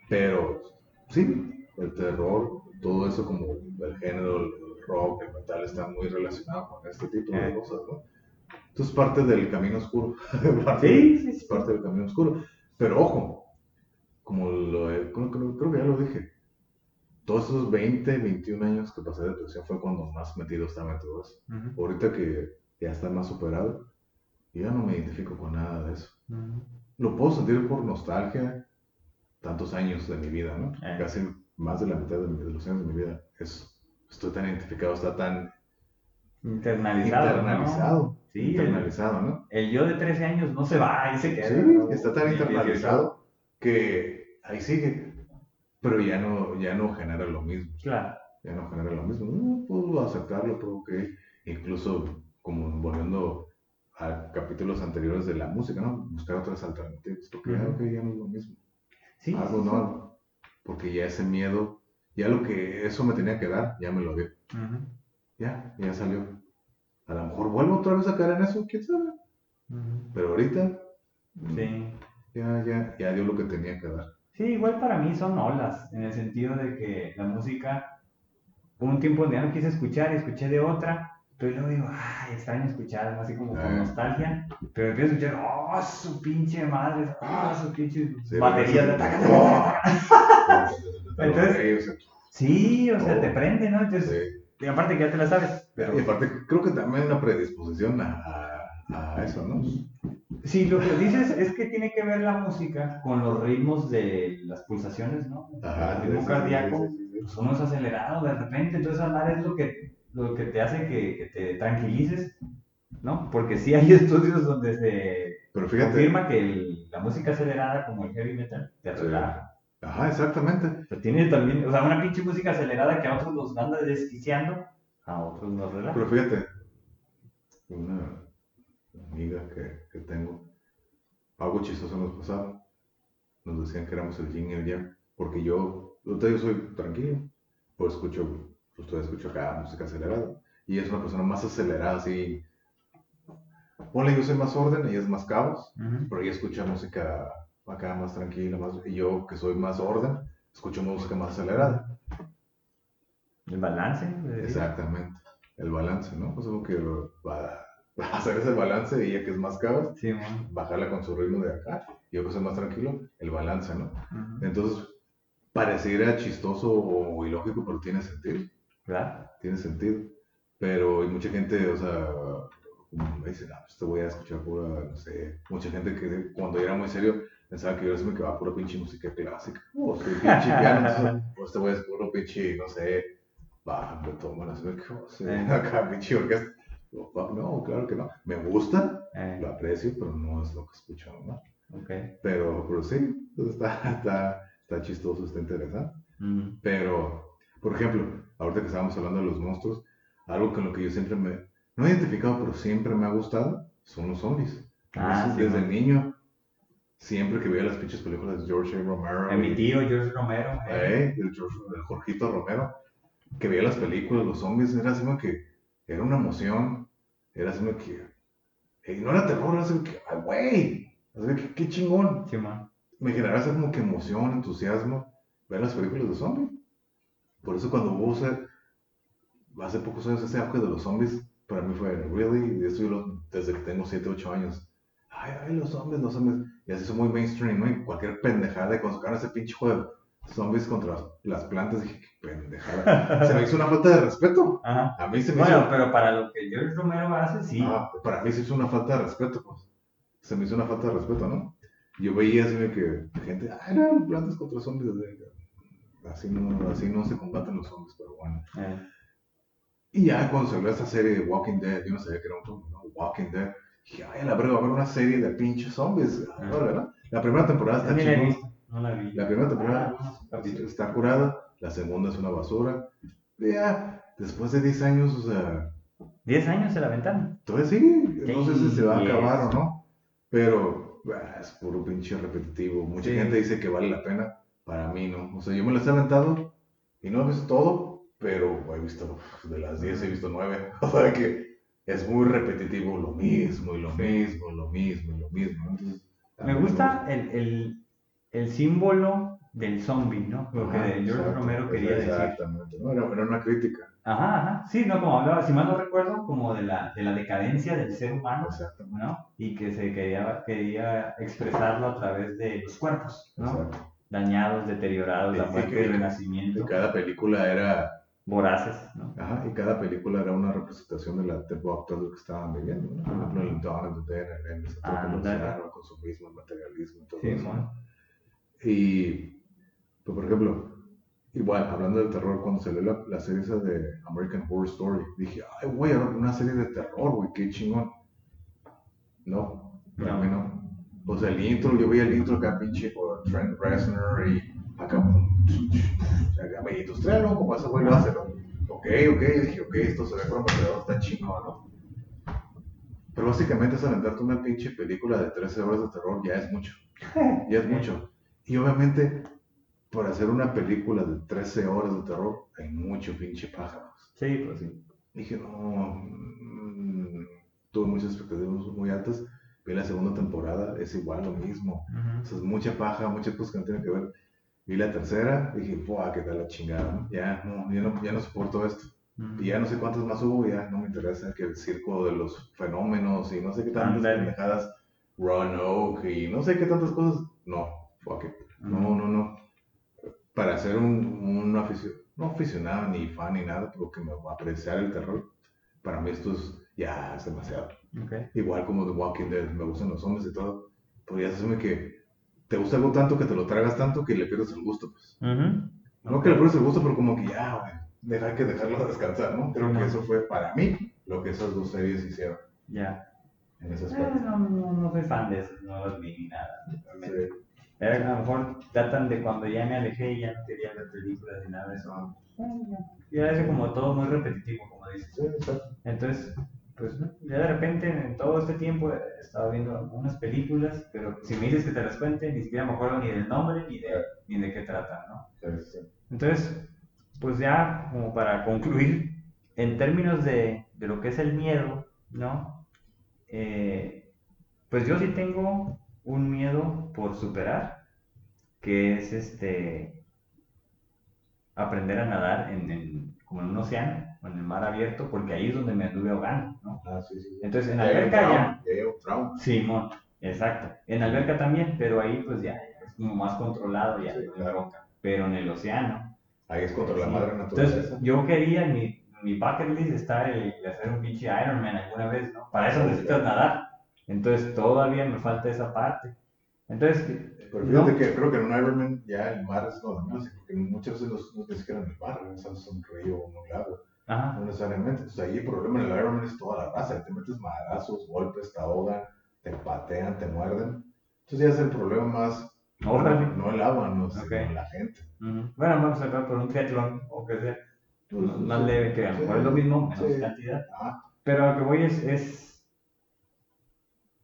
Speaker 2: Pero, sí, el terror, todo eso como el género, el rock, el metal, está muy relacionado con este tipo de cosas, ¿no? Entonces, parte del camino oscuro.
Speaker 1: sí, sí,
Speaker 2: Es parte del camino oscuro. Pero ojo, como lo, creo, creo que ya lo dije, todos esos 20, 21 años que pasé de depresión fue cuando más metido estaba en todo eso. Ahorita que ya está más superado, yo ya no me identifico con nada de eso. Lo puedo sentir por nostalgia, tantos años de mi vida, ¿no? Eh. Casi más de la mitad de, los años de mi vida. Es, estoy tan identificado, está tan
Speaker 1: internalizado.
Speaker 2: Internalizado. Sí, internalizado, ¿no?
Speaker 1: El yo de 13 años no se va, ahí se queda.
Speaker 2: Sí, está tan internalizado que ahí sigue pero ya no, ya no genera lo mismo.
Speaker 1: Claro.
Speaker 2: Ya no genera lo mismo. No, puedo aceptarlo, puedo que incluso como volviendo a capítulos anteriores de la música, ¿no? Buscar otras alternativas, porque ya, ya no es lo mismo.
Speaker 1: Sí,
Speaker 2: Algo nuevo. Porque ya ese miedo, ya lo que eso me tenía que dar, ya me lo dio. Ya, ya salió. A lo mejor vuelvo otra vez a caer en eso, quién sabe. Pero ahorita,
Speaker 1: sí.
Speaker 2: ya, ya, ya dio lo que tenía que dar.
Speaker 1: Sí, igual para mí son olas, en el sentido de que la música, un tiempo ya no quise escuchar y escuché de otra, pero luego digo, ay, extraño escuchar, así como con ah. nostalgia, pero empiezo a escuchar, oh, su pinche madre, oh, su pinche batería de Entonces, sí, o sea, te prende, ¿no? Entonces, y aparte que ya te la sabes.
Speaker 2: Pero... Y aparte, creo que también hay una predisposición a, a eso, ¿no?
Speaker 1: Sí, lo que dices es que tiene que ver la música con los ritmos de las pulsaciones, ¿no?
Speaker 2: Ajá,
Speaker 1: el ritmo cardíaco, pues uno es acelerado de repente, entonces hablar es lo que, lo que te hace que, te tranquilices, ¿no? Porque sí hay estudios donde se confirma que la música acelerada, como el heavy metal, te relaja.
Speaker 2: Ajá, exactamente.
Speaker 1: Pero tiene también, o sea, una pinche música acelerada que a otros los anda desquiciando, a otros nos relaja.
Speaker 2: Pero fíjate, una amiga que, que tengo, algo chistoso nos pasaba. Nos decían que éramos el yin y el yang, porque yo, yo soy tranquilo, pues escucho, pues todavía escucho acá música acelerada. Y es una persona más acelerada, así. Ponle, yo soy más orden, ella es más caos, pero ella escucha música acá más tranquila, más, y yo que soy más orden, escucho música más acelerada.
Speaker 1: El balance.
Speaker 2: Exactamente. el balance, ¿no? Pues como que va, a hacer ese balance, ella que es más cabra,
Speaker 1: sí,
Speaker 2: bajarla con su ritmo de acá, y yo que soy más tranquilo, el balance, ¿no? Entonces, pareciera chistoso o ilógico, pero tiene sentido.
Speaker 1: Claro.
Speaker 2: Tiene sentido. Pero hay mucha gente, o sea, me dice, no, pues te voy a escuchar pura, no sé, mucha gente que cuando era muy serio pensaba que yo me quedaba pura pinche música clásica, o sea, pinche piano, pues te voy a escuchar puro pinche, no sé, va, Beethoven, así que, o sea, acá pinche orquesta. No, claro que no. Me gusta, eh. lo aprecio, pero no es lo que escucho ¿no?
Speaker 1: Okay.
Speaker 2: Pero, pero sí, está, está, está chistoso, está interesante. Pero, por ejemplo, ahorita que estábamos hablando de los monstruos, algo con lo que yo siempre me, no he identificado, pero siempre me ha gustado, son los zombies. Ah, desde niño, siempre que veía las pinches películas de George A. Romero.
Speaker 1: mi tío George Romero.
Speaker 2: Eh, el, George, el Jorgito Romero, que veía las películas, los zombies, era así como que, era una emoción, era así como que, y no era terror, era así como que, ay, güey, qué, qué chingón.
Speaker 1: Sí, man.
Speaker 2: Me generaba así como que emoción, entusiasmo, ver las películas de zombies. Por eso cuando hubo hace pocos años ese auge de los zombies, para mí fue, really, eso yo desde que tengo 7, 8 años. Ay, ay, los zombies, los zombies. Y así son muy mainstream, ¿no? Y cualquier pendejada de cuando sacaron ese pinche juego, zombies contra las plantas, dije, qué pendejada. se me hizo una falta de respeto.
Speaker 1: Ajá.
Speaker 2: A mí se
Speaker 1: me bueno, pero para lo que George Romero hace, sí.
Speaker 2: Ah, para mí se hizo una falta de respeto, pues. Se me hizo una falta de respeto, ¿no? Yo veía así de que gente, ay, eran plantas contra zombies. Así no, así no se combaten los zombies, pero bueno. Eh. Y ya cuando salió esta serie de Walking Dead, yo no sabía que era un zombie, ¿no? Walking Dead. Dije, ay, la va a haber una serie de pinches zombies. Ah. ¿verdad? La primera temporada está
Speaker 1: chingona. No la vi.
Speaker 2: La primera temporada ah, está curada, la segunda es una basura. ya, después de 10 años, o sea.
Speaker 1: 10 años se la ventana.
Speaker 2: Entonces sí, no sé si se va a acabar o no. Pero es puro pinche repetitivo. Mucha gente dice que vale la pena. Para mí no. O sea, yo me las he aventado y no he visto todo, pero he visto, de las 10 he visto 9. O sea que es muy repetitivo, lo mismo, y lo mismo, lo mismo, y lo mismo.
Speaker 1: me gusta el, el, el, símbolo del zombie, ¿no? Lo que George Romero quería decir.
Speaker 2: Exactamente, ¿no? Era, era, una crítica.
Speaker 1: Ajá, ajá. Sí, no, como hablaba, si mal no recuerdo, como de la, de la decadencia del ser humano, ¿no? Y que se quería, quería expresarlo a través de los cuerpos, ¿no? Exacto. Dañados, deteriorados, la muerte, el renacimiento.
Speaker 2: cada película era
Speaker 1: voraces, ¿no?
Speaker 2: Ajá, y cada película era una representación de la tipo actual que estaban viviendo, ¿no? Por ejemplo, el Dawn of the Dead, el ah, el consumismo, el materialismo todo sí, eso. Y, pues, por ejemplo, igual, hablando del terror, cuando salió la, la serie esa de American Horror Story, dije, ay, güey, una serie de terror, güey, qué chingón. No, para no. mí no. O sea, el intro, yo veía el intro acá, pinche, por Trent Reznor y acá, acá medio industrial, ¿no? Como ese güey lo hace, ¿no? Ok, ok, dije, ok, esto se ve prometedor, está chingón, ¿no? Pero básicamente es aventarte una pinche película de 13 horas de terror, ya es mucho. Ya es mucho. Y obviamente, por hacer una película de 13 horas de terror, hay mucho pinche pájaros.
Speaker 1: Sí, pues sí.
Speaker 2: Dije, no, mm, tuve muchas expectativas muy altas. Vi la segunda temporada, es igual lo mismo. O sea, es mucha paja, muchas cosas que no tienen que ver. Vi la tercera, dije, ¡buah, qué tal la chingada! Ya, no, ya, no, ya no soporto esto. Y ya no sé cuántas más hubo, ya no me interesa que el circo de los fenómenos y no sé qué tantas pendejadas, Roanoke y no sé qué tantas cosas. No, fuck it. No, no, no. Para ser un, un aficionado, no aficionado ni fan ni nada, pero que me va a apreciar el terror, para mí esto es, ya es demasiado. Igual como The Walking Dead, me gustan los hombres y todo. Podrías decirme que te gusta algo tanto que te lo tragas tanto que le pierdes el gusto, pues. No que le pierdes el gusto, pero como que ya, güey, dejar que dejarlo descansar, ¿no? Creo que eso fue para mí lo que esas dos series hicieron.
Speaker 1: Ya.
Speaker 2: En ese aspecto.
Speaker 1: Eh, no, no, no soy fan de eso, no los vi ni nada. Sí. a lo mejor tratan de cuando ya me alejé y ya no quería ver películas ni nada de eso. Ya es como todo muy repetitivo, como dices.
Speaker 2: Sí, exacto.
Speaker 1: Entonces, pues ya de repente en todo este tiempo he estado viendo algunas películas, pero si me dices que te las cuente, ni siquiera me acuerdo ni del nombre ni de, ni de qué tratan, ¿no? Entonces, pues ya como para concluir, en términos de, de lo que es el miedo, ¿no? Eh, pues yo sí tengo un miedo por superar, que es este, aprender a nadar en, en, como en un océano o en el mar abierto, porque ahí es donde me anduve ahogando, ¿no?
Speaker 2: Ah, sí, sí.
Speaker 1: Entonces, en la alberca ya...
Speaker 2: Ya trauma.
Speaker 1: Simón, exacto. En alberca también, pero ahí pues ya, es como más controlado ya,
Speaker 2: Sí,
Speaker 1: no
Speaker 2: claro.
Speaker 1: Pero en el océano...
Speaker 2: Ahí es contra la
Speaker 1: sí.
Speaker 2: madre naturaleza.
Speaker 1: Entonces, yo quería en mi, mi bucket list estar el, el hacer un pinche Ironman alguna vez, ¿no? Para eso necesitas nadar. Entonces, todavía me falta esa parte. Entonces,
Speaker 2: Pero
Speaker 1: no.
Speaker 2: fíjate que creo que en un Ironman ya el mar es lo de menos, porque muchas veces los, no es siquiera en el mar, ¿no? ¿sabes? un río o un lago,
Speaker 1: Ajá.
Speaker 2: no necesariamente. Entonces ahí el problema en el Ironman es toda la raza, te metes madrazos, golpes, te ahogan, te patean, te muerden. Entonces ya es el problema más,
Speaker 1: Órale.
Speaker 2: no el agua, no, sino
Speaker 1: Ok.
Speaker 2: la gente.
Speaker 1: Bueno, vamos a hablar por un triatlón o que sea
Speaker 2: Pues,
Speaker 1: más
Speaker 2: sí.
Speaker 1: leve, que a lo mejor es lo mismo, menos
Speaker 2: Sí.
Speaker 1: cantidad. Pero a lo que voy es, es,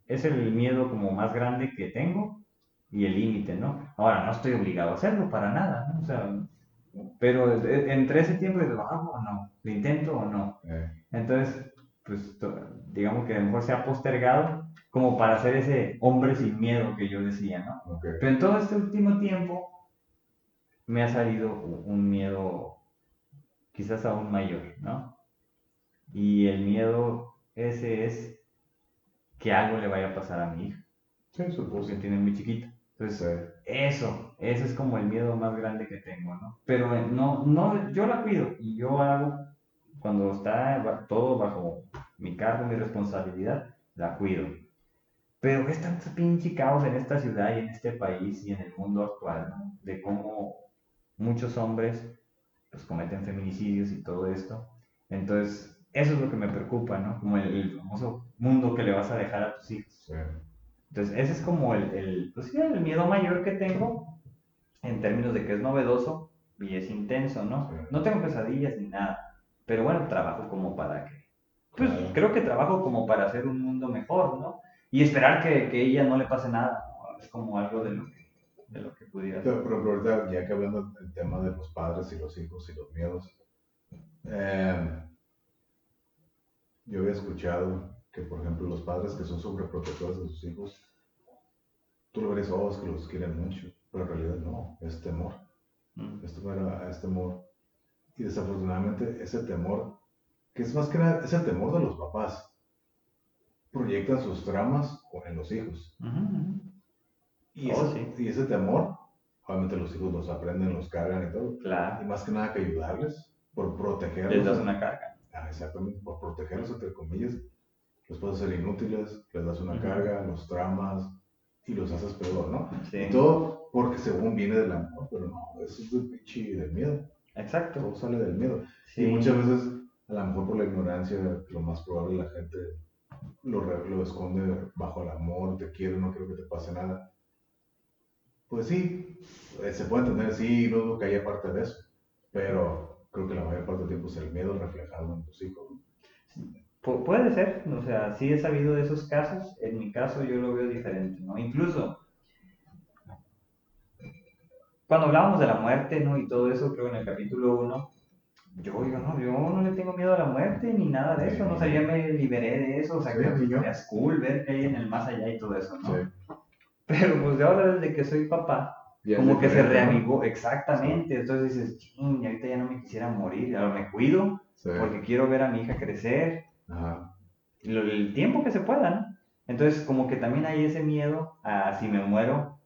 Speaker 1: es el miedo como más grande que tengo y el límite, ¿no? Ahora, no estoy obligado a hacerlo para nada, ¿no? O sea, pero entre ese tiempo lo hago o no, lo intento o no.
Speaker 2: eh,
Speaker 1: Entonces, pues digamos que a lo mejor se ha postergado como para ser ese hombre sin miedo que yo decía, ¿no?
Speaker 2: ok.
Speaker 1: Pero en todo este último tiempo me ha salido un miedo quizás aún mayor, ¿no? Y el miedo ese es que algo le vaya a pasar a mi hija,
Speaker 2: Sí, supongo.
Speaker 1: porque tiene muy chiquita. Entonces, eso, ese es como el miedo más grande que tengo, ¿no? Pero eh, no, no, yo la cuido y yo hago, cuando está todo bajo mi cargo, mi responsabilidad, la cuido. Pero es tanto pinche caos en esta ciudad y en este país y en el mundo actual, ¿no? De cómo muchos hombres pues cometen feminicidios y todo esto. Entonces, eso es lo que me preocupa, ¿no? Como el, el famoso mundo que le vas a dejar a tus hijos.
Speaker 2: Sí.
Speaker 1: Entonces, ese es como el, el, pues sí, el miedo mayor que tengo en términos de que es novedoso y es intenso, ¿no?
Speaker 2: Sí.
Speaker 1: No tengo pesadillas ni nada, pero bueno, trabajo como para que, pues
Speaker 2: Claro.
Speaker 1: creo que trabajo como para hacer un mundo mejor, ¿no? Y esperar que, que ella no le pase nada, ¿no? es como algo de lo que, de lo que pudiera ser.
Speaker 2: Pero, pero ahorita, ya que hablando del tema de los padres y los hijos y los miedos, eh, yo había escuchado que, por ejemplo, los padres que son sobreprotectores de sus hijos, tú lo ves, oh, es que los quieren mucho, pero en realidad no, es temor,
Speaker 1: Mm.
Speaker 2: es temor a, es temor. Y desafortunadamente ese temor, que es más que nada, es el temor de los papás, proyectan sus tramas en los hijos. Y,
Speaker 1: Oh,
Speaker 2: ese,
Speaker 1: sí.
Speaker 2: y ese temor, obviamente los hijos los aprenden, los cargan y todo. Y
Speaker 1: Claro,
Speaker 2: más que nada que ayudarles, por protegerlos.
Speaker 1: les das una carga.
Speaker 2: Ah, exactamente, por protegerlos, entre comillas. Los puedes hacer inútiles, les das una carga, los tramas y los haces peor, ¿no?
Speaker 1: Sí.
Speaker 2: Y todo porque según viene del amor, pero no, eso es del pinche del miedo.
Speaker 1: Exacto.
Speaker 2: Todo sale del miedo.
Speaker 1: Sí.
Speaker 2: Y muchas veces, a lo mejor por la ignorancia, lo más probable la gente lo, lo esconde bajo el amor, te quiero, no quiero que te pase nada. Pues sí, eh, se puede entender, sí, no dudo que haya parte de eso, pero creo que la mayor parte del tiempo es el miedo reflejado en tus hijos.
Speaker 1: Pu- puede ser, o sea, sí he sabido de esos casos, en mi caso yo lo veo diferente, ¿no? Incluso cuando hablábamos de la muerte, ¿no? Y todo eso, creo en el capítulo 1, yo, yo, no, yo no le tengo miedo a la muerte ni nada de eso, ¿no? O sea, ya me liberé de eso, o sea,
Speaker 2: Sí,
Speaker 1: creo que
Speaker 2: yo.
Speaker 1: es cool ver que hay en el más allá y todo eso, ¿no?
Speaker 2: Sí.
Speaker 1: Pero pues de ahora desde que soy papá,
Speaker 2: Ya
Speaker 1: como que se reavivó, exactamente, entonces dices, ching, ahorita ya no me quisiera morir, ahora me cuido porque quiero ver a mi hija crecer,
Speaker 2: Ajá.
Speaker 1: lo- el tiempo que se pueda, ¿no? Entonces, como que también hay ese miedo a si me muero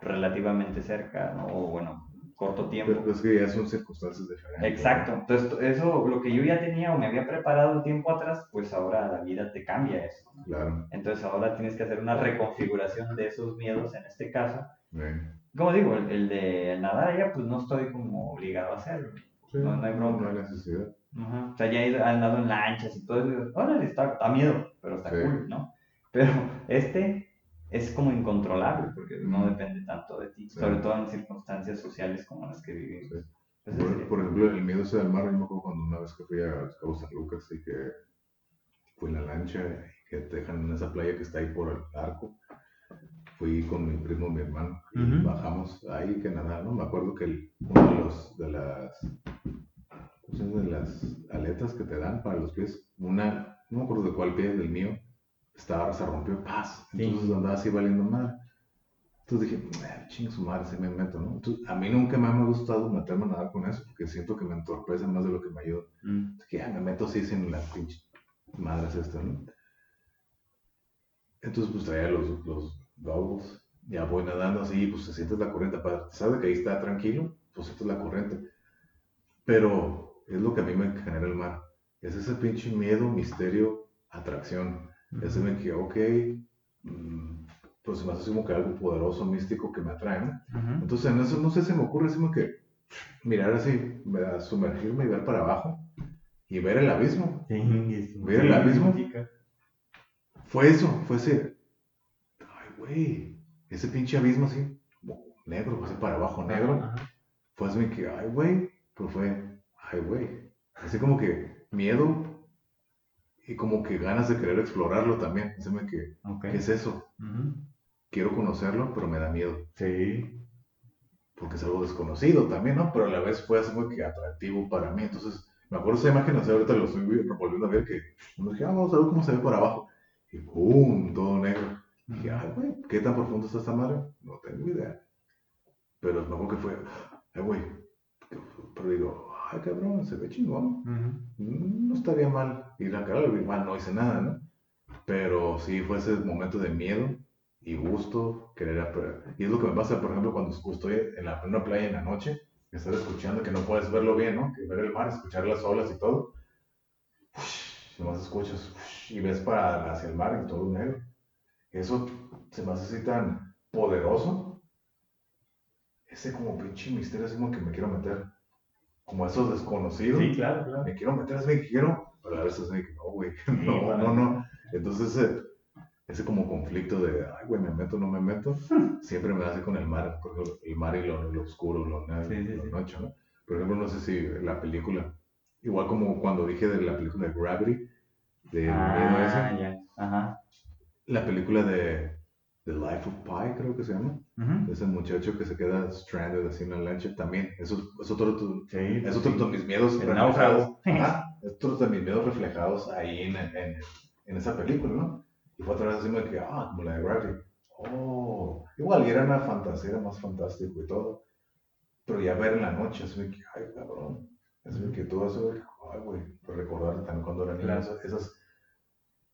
Speaker 1: relativamente cerca, ¿no? O bueno, corto tiempo.
Speaker 2: Pero es que ya son circunstancias diferentes.
Speaker 1: Exacto. Entonces, to- eso, lo que yo ya tenía o me había preparado un tiempo atrás, pues ahora la vida te cambia eso. ¿no?
Speaker 2: Claro.
Speaker 1: Entonces, ahora tienes que hacer una reconfiguración de esos miedos en este caso.
Speaker 2: Sí.
Speaker 1: Como digo, el, el de nadar allá, pues no estoy como obligado a hacerlo.
Speaker 2: Sí,
Speaker 1: No, no hay bronca.
Speaker 2: No hay necesidad.
Speaker 1: Ajá. O sea, ya he andado en lanchas y todo eso. Órale, está, da miedo, pero está
Speaker 2: Sí.
Speaker 1: cool, ¿no? Pero este es como incontrolable porque no depende tanto de ti,
Speaker 2: Sí.
Speaker 1: sobre todo en circunstancias sociales como las que vivimos.
Speaker 2: Sí.
Speaker 1: Pues
Speaker 2: Por, ejemplo, el miedo ese del mar, yo me acuerdo cuando una vez que fui a los Cabos San Lucas y que fui en la lancha y que te dejan en esa playa que está ahí por el arco. Fui con mi primo, mi hermano, y bajamos ahí que nada, ¿no? Me acuerdo que el- uno de los, de las, ¿cómo se llama? de las aletas que te dan para los pies, una, no me acuerdo de cuál pie, del mío, estaba, se rompió, paz.
Speaker 1: Sí.
Speaker 2: Entonces andaba así valiendo madre. Entonces dije, chingue su madre, se me meto, ¿no? Entonces, a mí nunca me ha gustado meterme a nadar con eso, porque siento que me entorpece más de lo que me ayuda. Mm. que ya me meto así sin las pinche madres estas, ¿no? Entonces, pues traía los, los goggles, ya voy nadando así, pues se sientes la corriente, para, sabes que ahí está tranquilo, pues sientes la corriente. Pero es lo que a mí me genera el mar. Es ese pinche miedo, misterio, atracción. Ese me que, ok, mm, pues me hace como que algo poderoso, místico que me atrae, ¿no? Entonces en eso no sé, se me ocurre así que mirar así, sumergirme y ver para abajo y ver el abismo. ver el abismo. Fue eso, fue ese, ay güey, ese pinche abismo así, negro, así para abajo, negro. Fue así que, ay güey, pues fue, ay güey, así como que miedo y como que ganas de querer explorarlo también. Así que, ¿qué es eso? quiero conocerlo, pero me da miedo. Sí. Porque es algo desconocido también, ¿no? Pero a la vez fue así muy que atractivo para mí. Entonces, me acuerdo esa imagen, o ahorita lo estoy volviendo a ver, que me dije, ah, vamos a ver cómo se ve por abajo. Y ¡pum! Todo negro. Y dije, ay, güey, ¿qué tan profundo está esta madre? No tengo idea. Pero me acuerdo que fue, ay, güey. Pero digo, ay, cabrón, se ve chingón. Mm, no estaría mal ir a cara, igual no hice nada, ¿no? Pero sí fue ese momento de miedo y gusto, querer Y es lo que me pasa, por ejemplo, cuando estoy en la plena playa en la noche, que estás escuchando, que no puedes verlo bien, ¿no? Que ver el mar, escuchar las olas y todo. Y más escuchas y ves para hacia el mar y todo negro. Eso se me hace así tan poderoso. Ese como pinche misterio es como que me quiero meter. Como esos desconocidos.
Speaker 1: Sí, claro, claro.
Speaker 2: Me quiero meter, así que quiero, pero a veces me no, güey. no, no, no. Entonces, eh, ese como conflicto de, ay, güey, me meto, no me meto, siempre me hace con el mar, el mar y lo, oscuro, lo negro, lo noche, ¿no? Por ejemplo, no sé si la película, igual como cuando dije de la película de Gravity, de ah, ese, Ajá. la película de The Life of Pi, creo que se llama, ese muchacho que se queda stranded así en la lancha, también, eso es otro, es otro de mis miedos reflejados, es otro de mis miedos reflejados ahí en, en, en esa película, ¿no? Y fue otra vez así que, ah, como la de Gravity. Oh, igual, y era una fantasía, era más fantástico y todo. Pero ya ver en la noche, así que, ay, cabrón. Así que todo eso, ay, güey, recordar también cuando era niño, esas,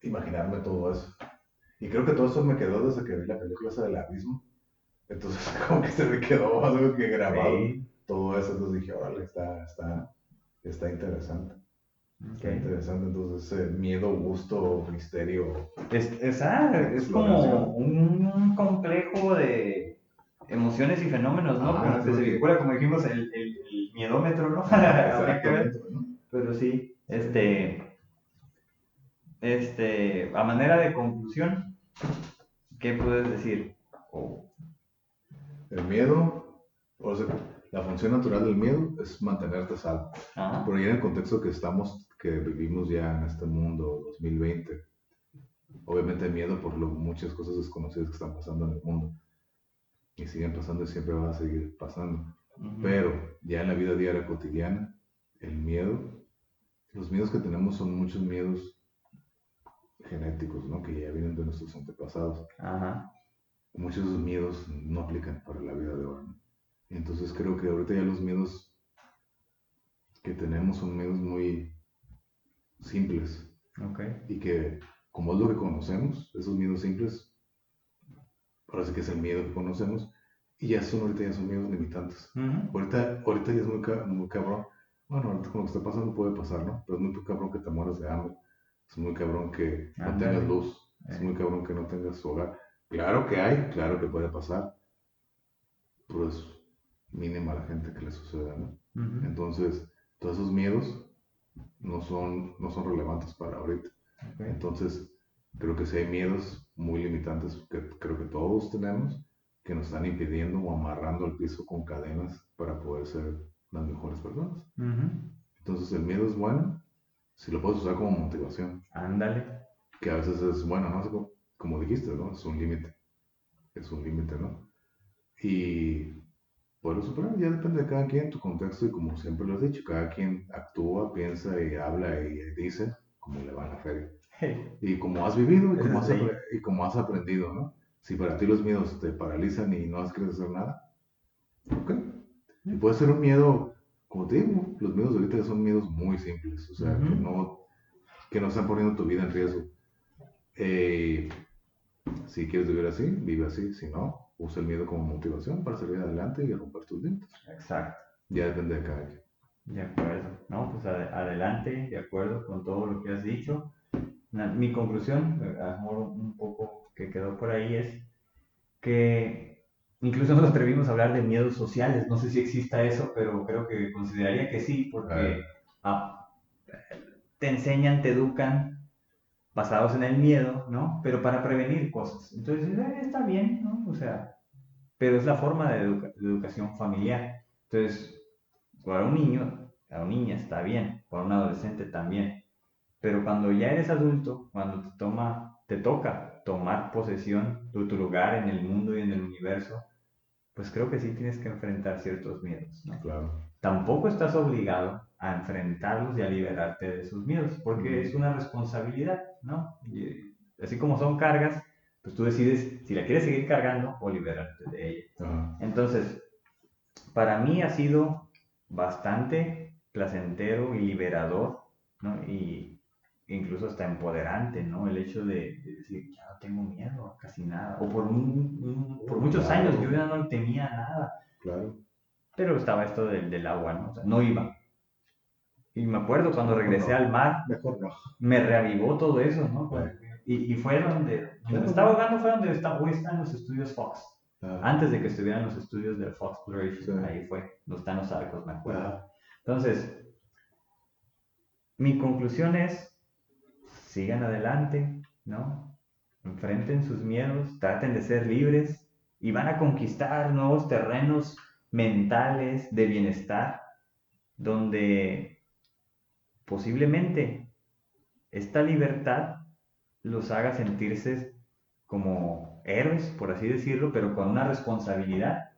Speaker 2: imaginarme todo eso. Y creo que todo eso me quedó desde que vi la película esa del abismo. Entonces, como que se me quedó algo que grabado todo eso. Entonces dije, órale, está, está, está interesante. Qué interesante, entonces, ese miedo, gusto, misterio.
Speaker 1: Es, es, ah, es como un complejo de emociones y fenómenos, ¿no? Ah, como dijimos, el, el, el miedómetro, ¿no? Pero sí, este, este, a manera de conclusión, ¿qué puedes decir?
Speaker 2: El miedo, o sea, la función natural del miedo es mantenerte salvo. Pero ya en el contexto que estamos que vivimos ya en este mundo 2020. Obviamente miedo por lo, muchas cosas desconocidas que están pasando en el mundo. Y siguen pasando y siempre van a seguir pasando. Pero ya en la vida diaria cotidiana, el miedo, los miedos que tenemos son muchos miedos genéticos, ¿no? Que ya vienen de nuestros antepasados. Muchos de esos miedos no aplican para la vida de ahora. Entonces creo que ahorita ya los miedos que tenemos son miedos muy simples. Okay. Y que, como es lo que conocemos, esos miedos simples, parece que es el miedo que conocemos, y ya son ahorita ya son miedos limitantes. ahorita, ahorita ya es muy, muy cabrón. Bueno, ahorita con lo que está pasando puede pasar, ¿no? Pero es muy cabrón que te mueras de hambre. Es muy cabrón que no tengas luz. Es muy cabrón que no tengas hogar. Claro que hay, claro que puede pasar. Pero es mínima la gente que le suceda, ¿no? Entonces, todos esos miedos no son, no son relevantes para ahorita. Entonces, creo que si hay miedos muy limitantes que creo que todos tenemos que nos están impidiendo o amarrando al piso con cadenas para poder ser las mejores personas. Entonces, el miedo es bueno si lo puedes usar como motivación.
Speaker 1: Ándale.
Speaker 2: Que a veces es bueno, ¿no? Como dijiste, ¿no? Es un límite. Es un límite, ¿no? Y poderlo superar. Ya depende de cada quien, tu contexto y como siempre lo has dicho, cada quien actúa, piensa y habla y dice como le va a la feria. Y como has vivido y como has, y como has aprendido, ¿no? Si para ti los miedos te paralizan y no has querido hacer nada, ok. Y puede ser un miedo, como te digo, los miedos de ahorita son miedos muy simples, o sea, que, no, que no están poniendo tu vida en riesgo. Eh, si quieres vivir así, vive así. Si no, usa el miedo como motivación para salir adelante y romper tus límites.
Speaker 1: Exacto.
Speaker 2: Ya depende de cada quien.
Speaker 1: De acuerdo. No, pues adelante, de acuerdo con todo lo que has dicho. Mi conclusión, amor, un poco que quedó por ahí es que incluso nos atrevimos a hablar de miedos sociales. No sé si exista eso, pero creo que consideraría que sí, porque ah, te enseñan, te educan basados en el miedo, ¿no? Pero para prevenir cosas. Entonces, eh, está bien, ¿no? O sea, pero es la forma de, educación familiar. Entonces, para un niño, para una niña está bien, para un adolescente también. Pero cuando ya eres adulto, cuando te, toma, te toca tomar posesión de tu lugar en el mundo y en el universo, pues creo que sí tienes que enfrentar ciertos miedos, ¿no?
Speaker 2: Claro.
Speaker 1: Tampoco estás obligado a enfrentarlos y a liberarte de sus miedos, porque es una responsabilidad, ¿no? Y así como son cargas, pues tú decides si la quieres seguir cargando o liberarte de ella. Entonces, para mí ha sido bastante placentero y liberador, ¿no? Y incluso hasta empoderante, ¿no? El hecho de, decir, ya no tengo miedo a casi nada. O por, un, por muchos años yo ya no tenía nada.
Speaker 2: Claro.
Speaker 1: Pero estaba esto del, del agua, ¿no? O sea, no iba. Y me acuerdo cuando regresé al mar, me reavivó todo eso, ¿no? Y, y fue donde, donde estaba ahogando, fue donde está, hoy están los estudios Fox. Antes de que estuvieran los estudios del Fox Exploration, ahí fue, donde están los arcos, me acuerdo. Entonces, mi conclusión es, sigan adelante, ¿no? Enfrenten sus miedos, traten de ser libres y van a conquistar nuevos terrenos mentales de bienestar, donde posiblemente esta libertad los haga sentirse como héroes, por así decirlo, pero con una responsabilidad,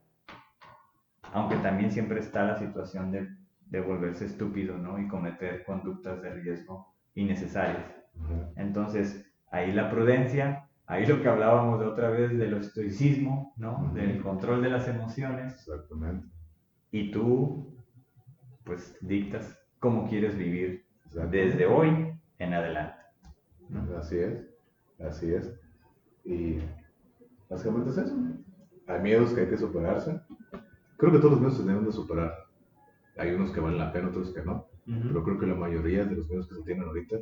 Speaker 1: aunque también siempre está la situación de, volverse estúpido, ¿no? Y cometer conductas de riesgo innecesarias. Entonces, ahí la prudencia, ahí lo que hablábamos de otra vez del estoicismo, ¿no? Del control de las emociones.
Speaker 2: Exactamente.
Speaker 1: Y tú, pues, dictas cómo quieres vivir desde hoy en adelante.
Speaker 2: Así es, así es. Y básicamente es eso. Hay miedos que hay que superarse. Creo que todos los miedos se deben de superar. Hay unos que valen la pena, otros que no. Pero creo que la mayoría de los miedos que se tienen ahorita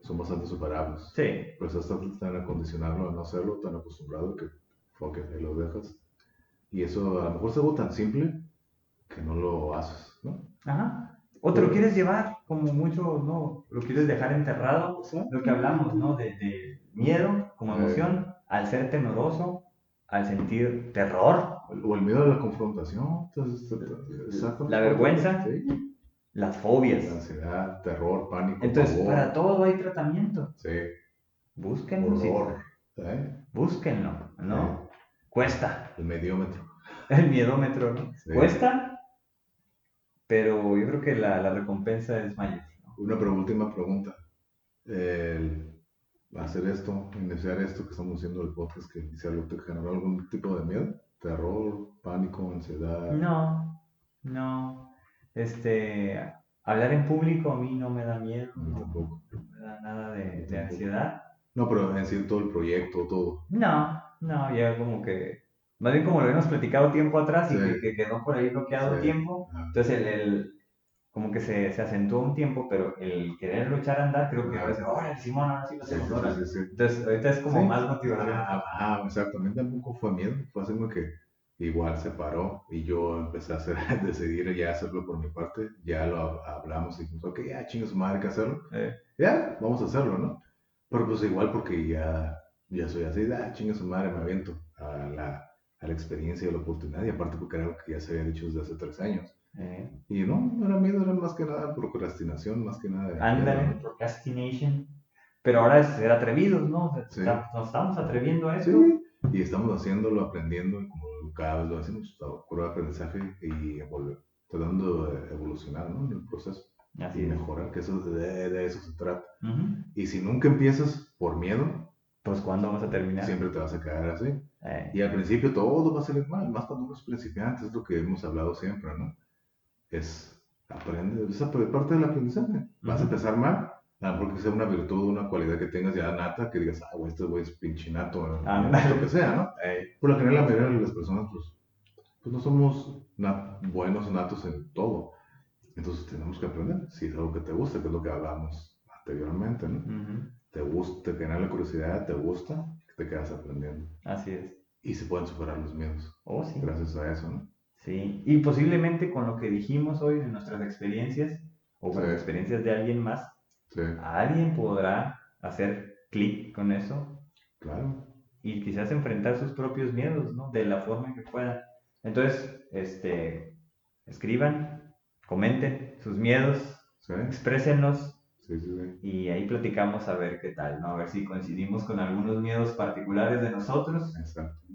Speaker 2: son bastante superables.
Speaker 1: Sí.
Speaker 2: Pues están tan acondicionarlo a no hacerlo, tan acostumbrado que, que lo dejas. Y eso a lo mejor es algo tan simple que no lo haces, ¿no?
Speaker 1: Ajá. O te lo quieres llevar, como mucho, ¿no? Lo quieres dejar enterrado, lo que hablamos, ¿no? De, miedo como emoción, al ser temeroso, al sentir terror.
Speaker 2: O el miedo a la confrontación.
Speaker 1: La vergüenza. Las fobias.
Speaker 2: La ansiedad, terror, pánico.
Speaker 1: Entonces, para todo hay tratamiento.
Speaker 2: Sí.
Speaker 1: Búsquenlo.
Speaker 2: Horror.
Speaker 1: Búsquenlo, ¿no? Cuesta.
Speaker 2: El mediómetro.
Speaker 1: El miedómetro, ¿no? Cuesta, pero yo creo que la, la recompensa es mayor.
Speaker 2: Una última pregunta. El hacer esto, iniciar esto que estamos haciendo el podcast, que algo ¿te generó algún tipo de miedo? ¿Terror, pánico, ansiedad?
Speaker 1: No, no. Este, hablar en público a mí no me da miedo. No,
Speaker 2: tampoco.
Speaker 1: No me da nada de, de ansiedad.
Speaker 2: No, pero en sí todo el proyecto, todo.
Speaker 1: No, no, ya como que más bien como lo habíamos platicado tiempo atrás y que, quedó por ahí bloqueado tiempo. Entonces, el, el, como que se, se acentuó un tiempo, pero el querer luchar a andar, creo que a veces, ¡oh, Simón, ahora sí lo hacemos! ahora. Entonces, ahorita es como más motivación.
Speaker 2: Ah, ah, exactamente, tampoco fue miedo, fue así como que igual se paró y yo empecé a hacer, decidir ya hacerlo por mi parte, ya lo hablamos y dijimos, ok, ya chingos madre, hay que hacerlo. Ya, vamos a hacerlo, ¿no? Pero pues igual porque ya, ya soy así, ah, chingos madre, me aviento a la a la experiencia y a la oportunidad, y aparte porque era algo que ya se había dicho desde hace tres años. Eh. Y no, no era miedo, era más que nada procrastinación, más que nada.
Speaker 1: Ándale, procrastination. Pero ahora es ser atrevidos, ¿no? Nos estamos atreviendo a eso. Sí,
Speaker 2: y estamos haciéndolo, aprendiendo, como cada vez lo hacemos, prueba de aprendizaje y tratando de evolucionar, ¿no? En el proceso.
Speaker 1: Así
Speaker 2: y mejorar, que eso de, de, eso se trata. Y si nunca empiezas por miedo,
Speaker 1: pues ¿cuándo vamos a terminar?
Speaker 2: Siempre te vas a quedar así. Eh. Y al principio todo va a salir mal, más cuando uno es principiante, es lo que hemos hablado siempre, ¿no? Es aprende, es parte del aprendizaje. Vas a empezar mal, a lo mejor que sea una virtud, una cualidad que tengas ya nata, que digas, ah, güey, este güey es pinche nato, lo que sea, ¿no? Por lo general, la mayoría de las personas, pues, pues no somos buenos natos en todo. Entonces tenemos que aprender, si es algo que te gusta, que es lo que hablamos anteriormente, ¿no? Te gusta, te genera la curiosidad, te gusta, te quedas aprendiendo.
Speaker 1: Así es.
Speaker 2: Y se pueden superar los miedos.
Speaker 1: Oh, sí.
Speaker 2: Gracias a eso, ¿no?
Speaker 1: Sí, y posiblemente con lo que dijimos hoy de nuestras experiencias, o con las experiencias de alguien más, alguien podrá hacer clic con eso.
Speaker 2: Claro.
Speaker 1: Y quizás enfrentar sus propios miedos, ¿no? De la forma que pueda. Entonces, este, escriban, comenten sus miedos, sí. exprésenlos. y ahí platicamos a ver qué tal, ¿no? A ver si coincidimos con algunos miedos particulares de nosotros.
Speaker 2: Exacto.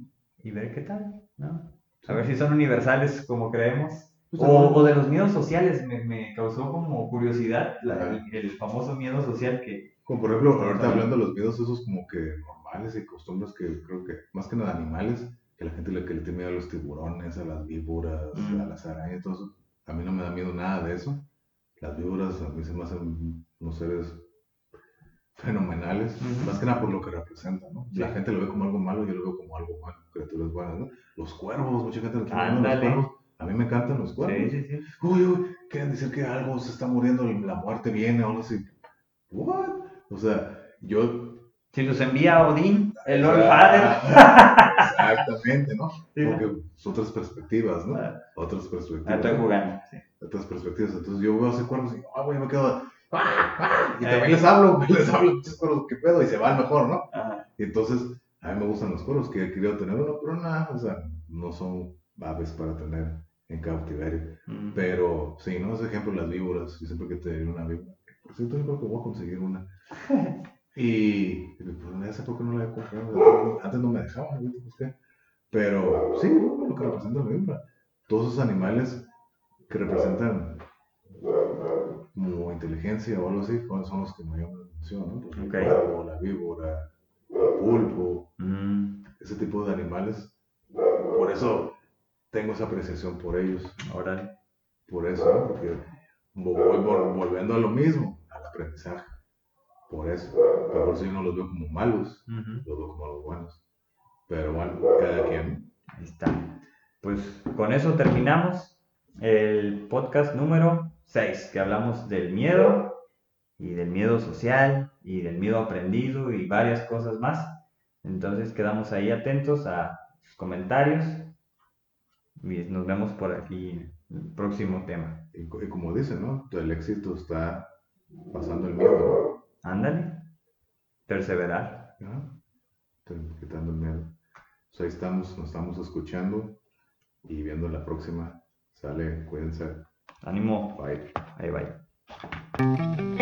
Speaker 1: Y ver qué tal, ¿no? A ver si son universales como creemos. Pues o, de los miedos sociales, me, me causó como curiosidad el, famoso miedo social que...
Speaker 2: Como por ejemplo, ahorita hablando de los miedos esos como que normales y costumbres que creo que, más que nada animales, que la gente le, que le tiene miedo a los tiburones, a las víboras, mm. a las arañas, todo eso. A mí no me da miedo nada de eso. Las víboras a mí se me hacen unos seres fenomenales, más que nada por lo que representan, ¿no? La gente lo ve como algo malo, yo lo veo como algo bueno, criaturas buenas, ¿no? Los cuervos, mucha gente lo tiene los cuervos. A mí me encantan los cuervos. Sí, sí, sí. Uy, uy, quieren decir que algo se está muriendo, la muerte viene o algo así. ¿What? O sea, yo...
Speaker 1: Si los envía Odín, el Lord Father.
Speaker 2: Exactamente, ¿no? Porque son otras perspectivas, ¿no? Ah. Otras perspectivas. Ah,
Speaker 1: estoy jugando, sí.
Speaker 2: Otras perspectivas. Entonces yo veo a ese cuervo y, ah, güey, me quedo y también les hablo, les hablo muchos coros que pedo y se van mejor, ¿no? Y entonces, a mí me gustan los coros, que he querido tener uno, pero nada, o sea, no son aves para tener en cautiverio. Mm. Pero sí, ¿no? Ese ejemplo, las víboras, yo siempre que te una víbora, por cierto, yo creo que voy a conseguir una. y, pues, esa porque no la he comprado, antes no me dejaban, ¿no? Pues, pero sí, lo que representa la víbora. Todos esos animales que representan como inteligencia o algo así, son los que me llaman la atención, ¿no? el la víbora, el pulpo, mm. ese tipo de animales. Por eso tengo esa apreciación por ellos.
Speaker 1: Ahora.
Speaker 2: Por eso, ¿no? Porque voy volviendo a lo mismo, al aprendizaje. Por eso. Por eso yo no los veo como malos, los veo como los buenos. Pero bueno, cada quien.
Speaker 1: Ahí está. Pues con eso terminamos el podcast número 6, que hablamos del miedo y del miedo social y del miedo aprendido y varias cosas más. Entonces quedamos ahí atentos a sus comentarios nos vemos por aquí en el próximo tema.
Speaker 2: Y, como dicen, ¿no? El éxito está pasando el miedo, ¿no?
Speaker 1: Ándale. Perseverar.
Speaker 2: Quitando el miedo. Pues ahí estamos, nos estamos escuchando y viendo la próxima. Sale, cuídense.
Speaker 1: Ánimo.
Speaker 2: Bye.
Speaker 1: Bye, bye.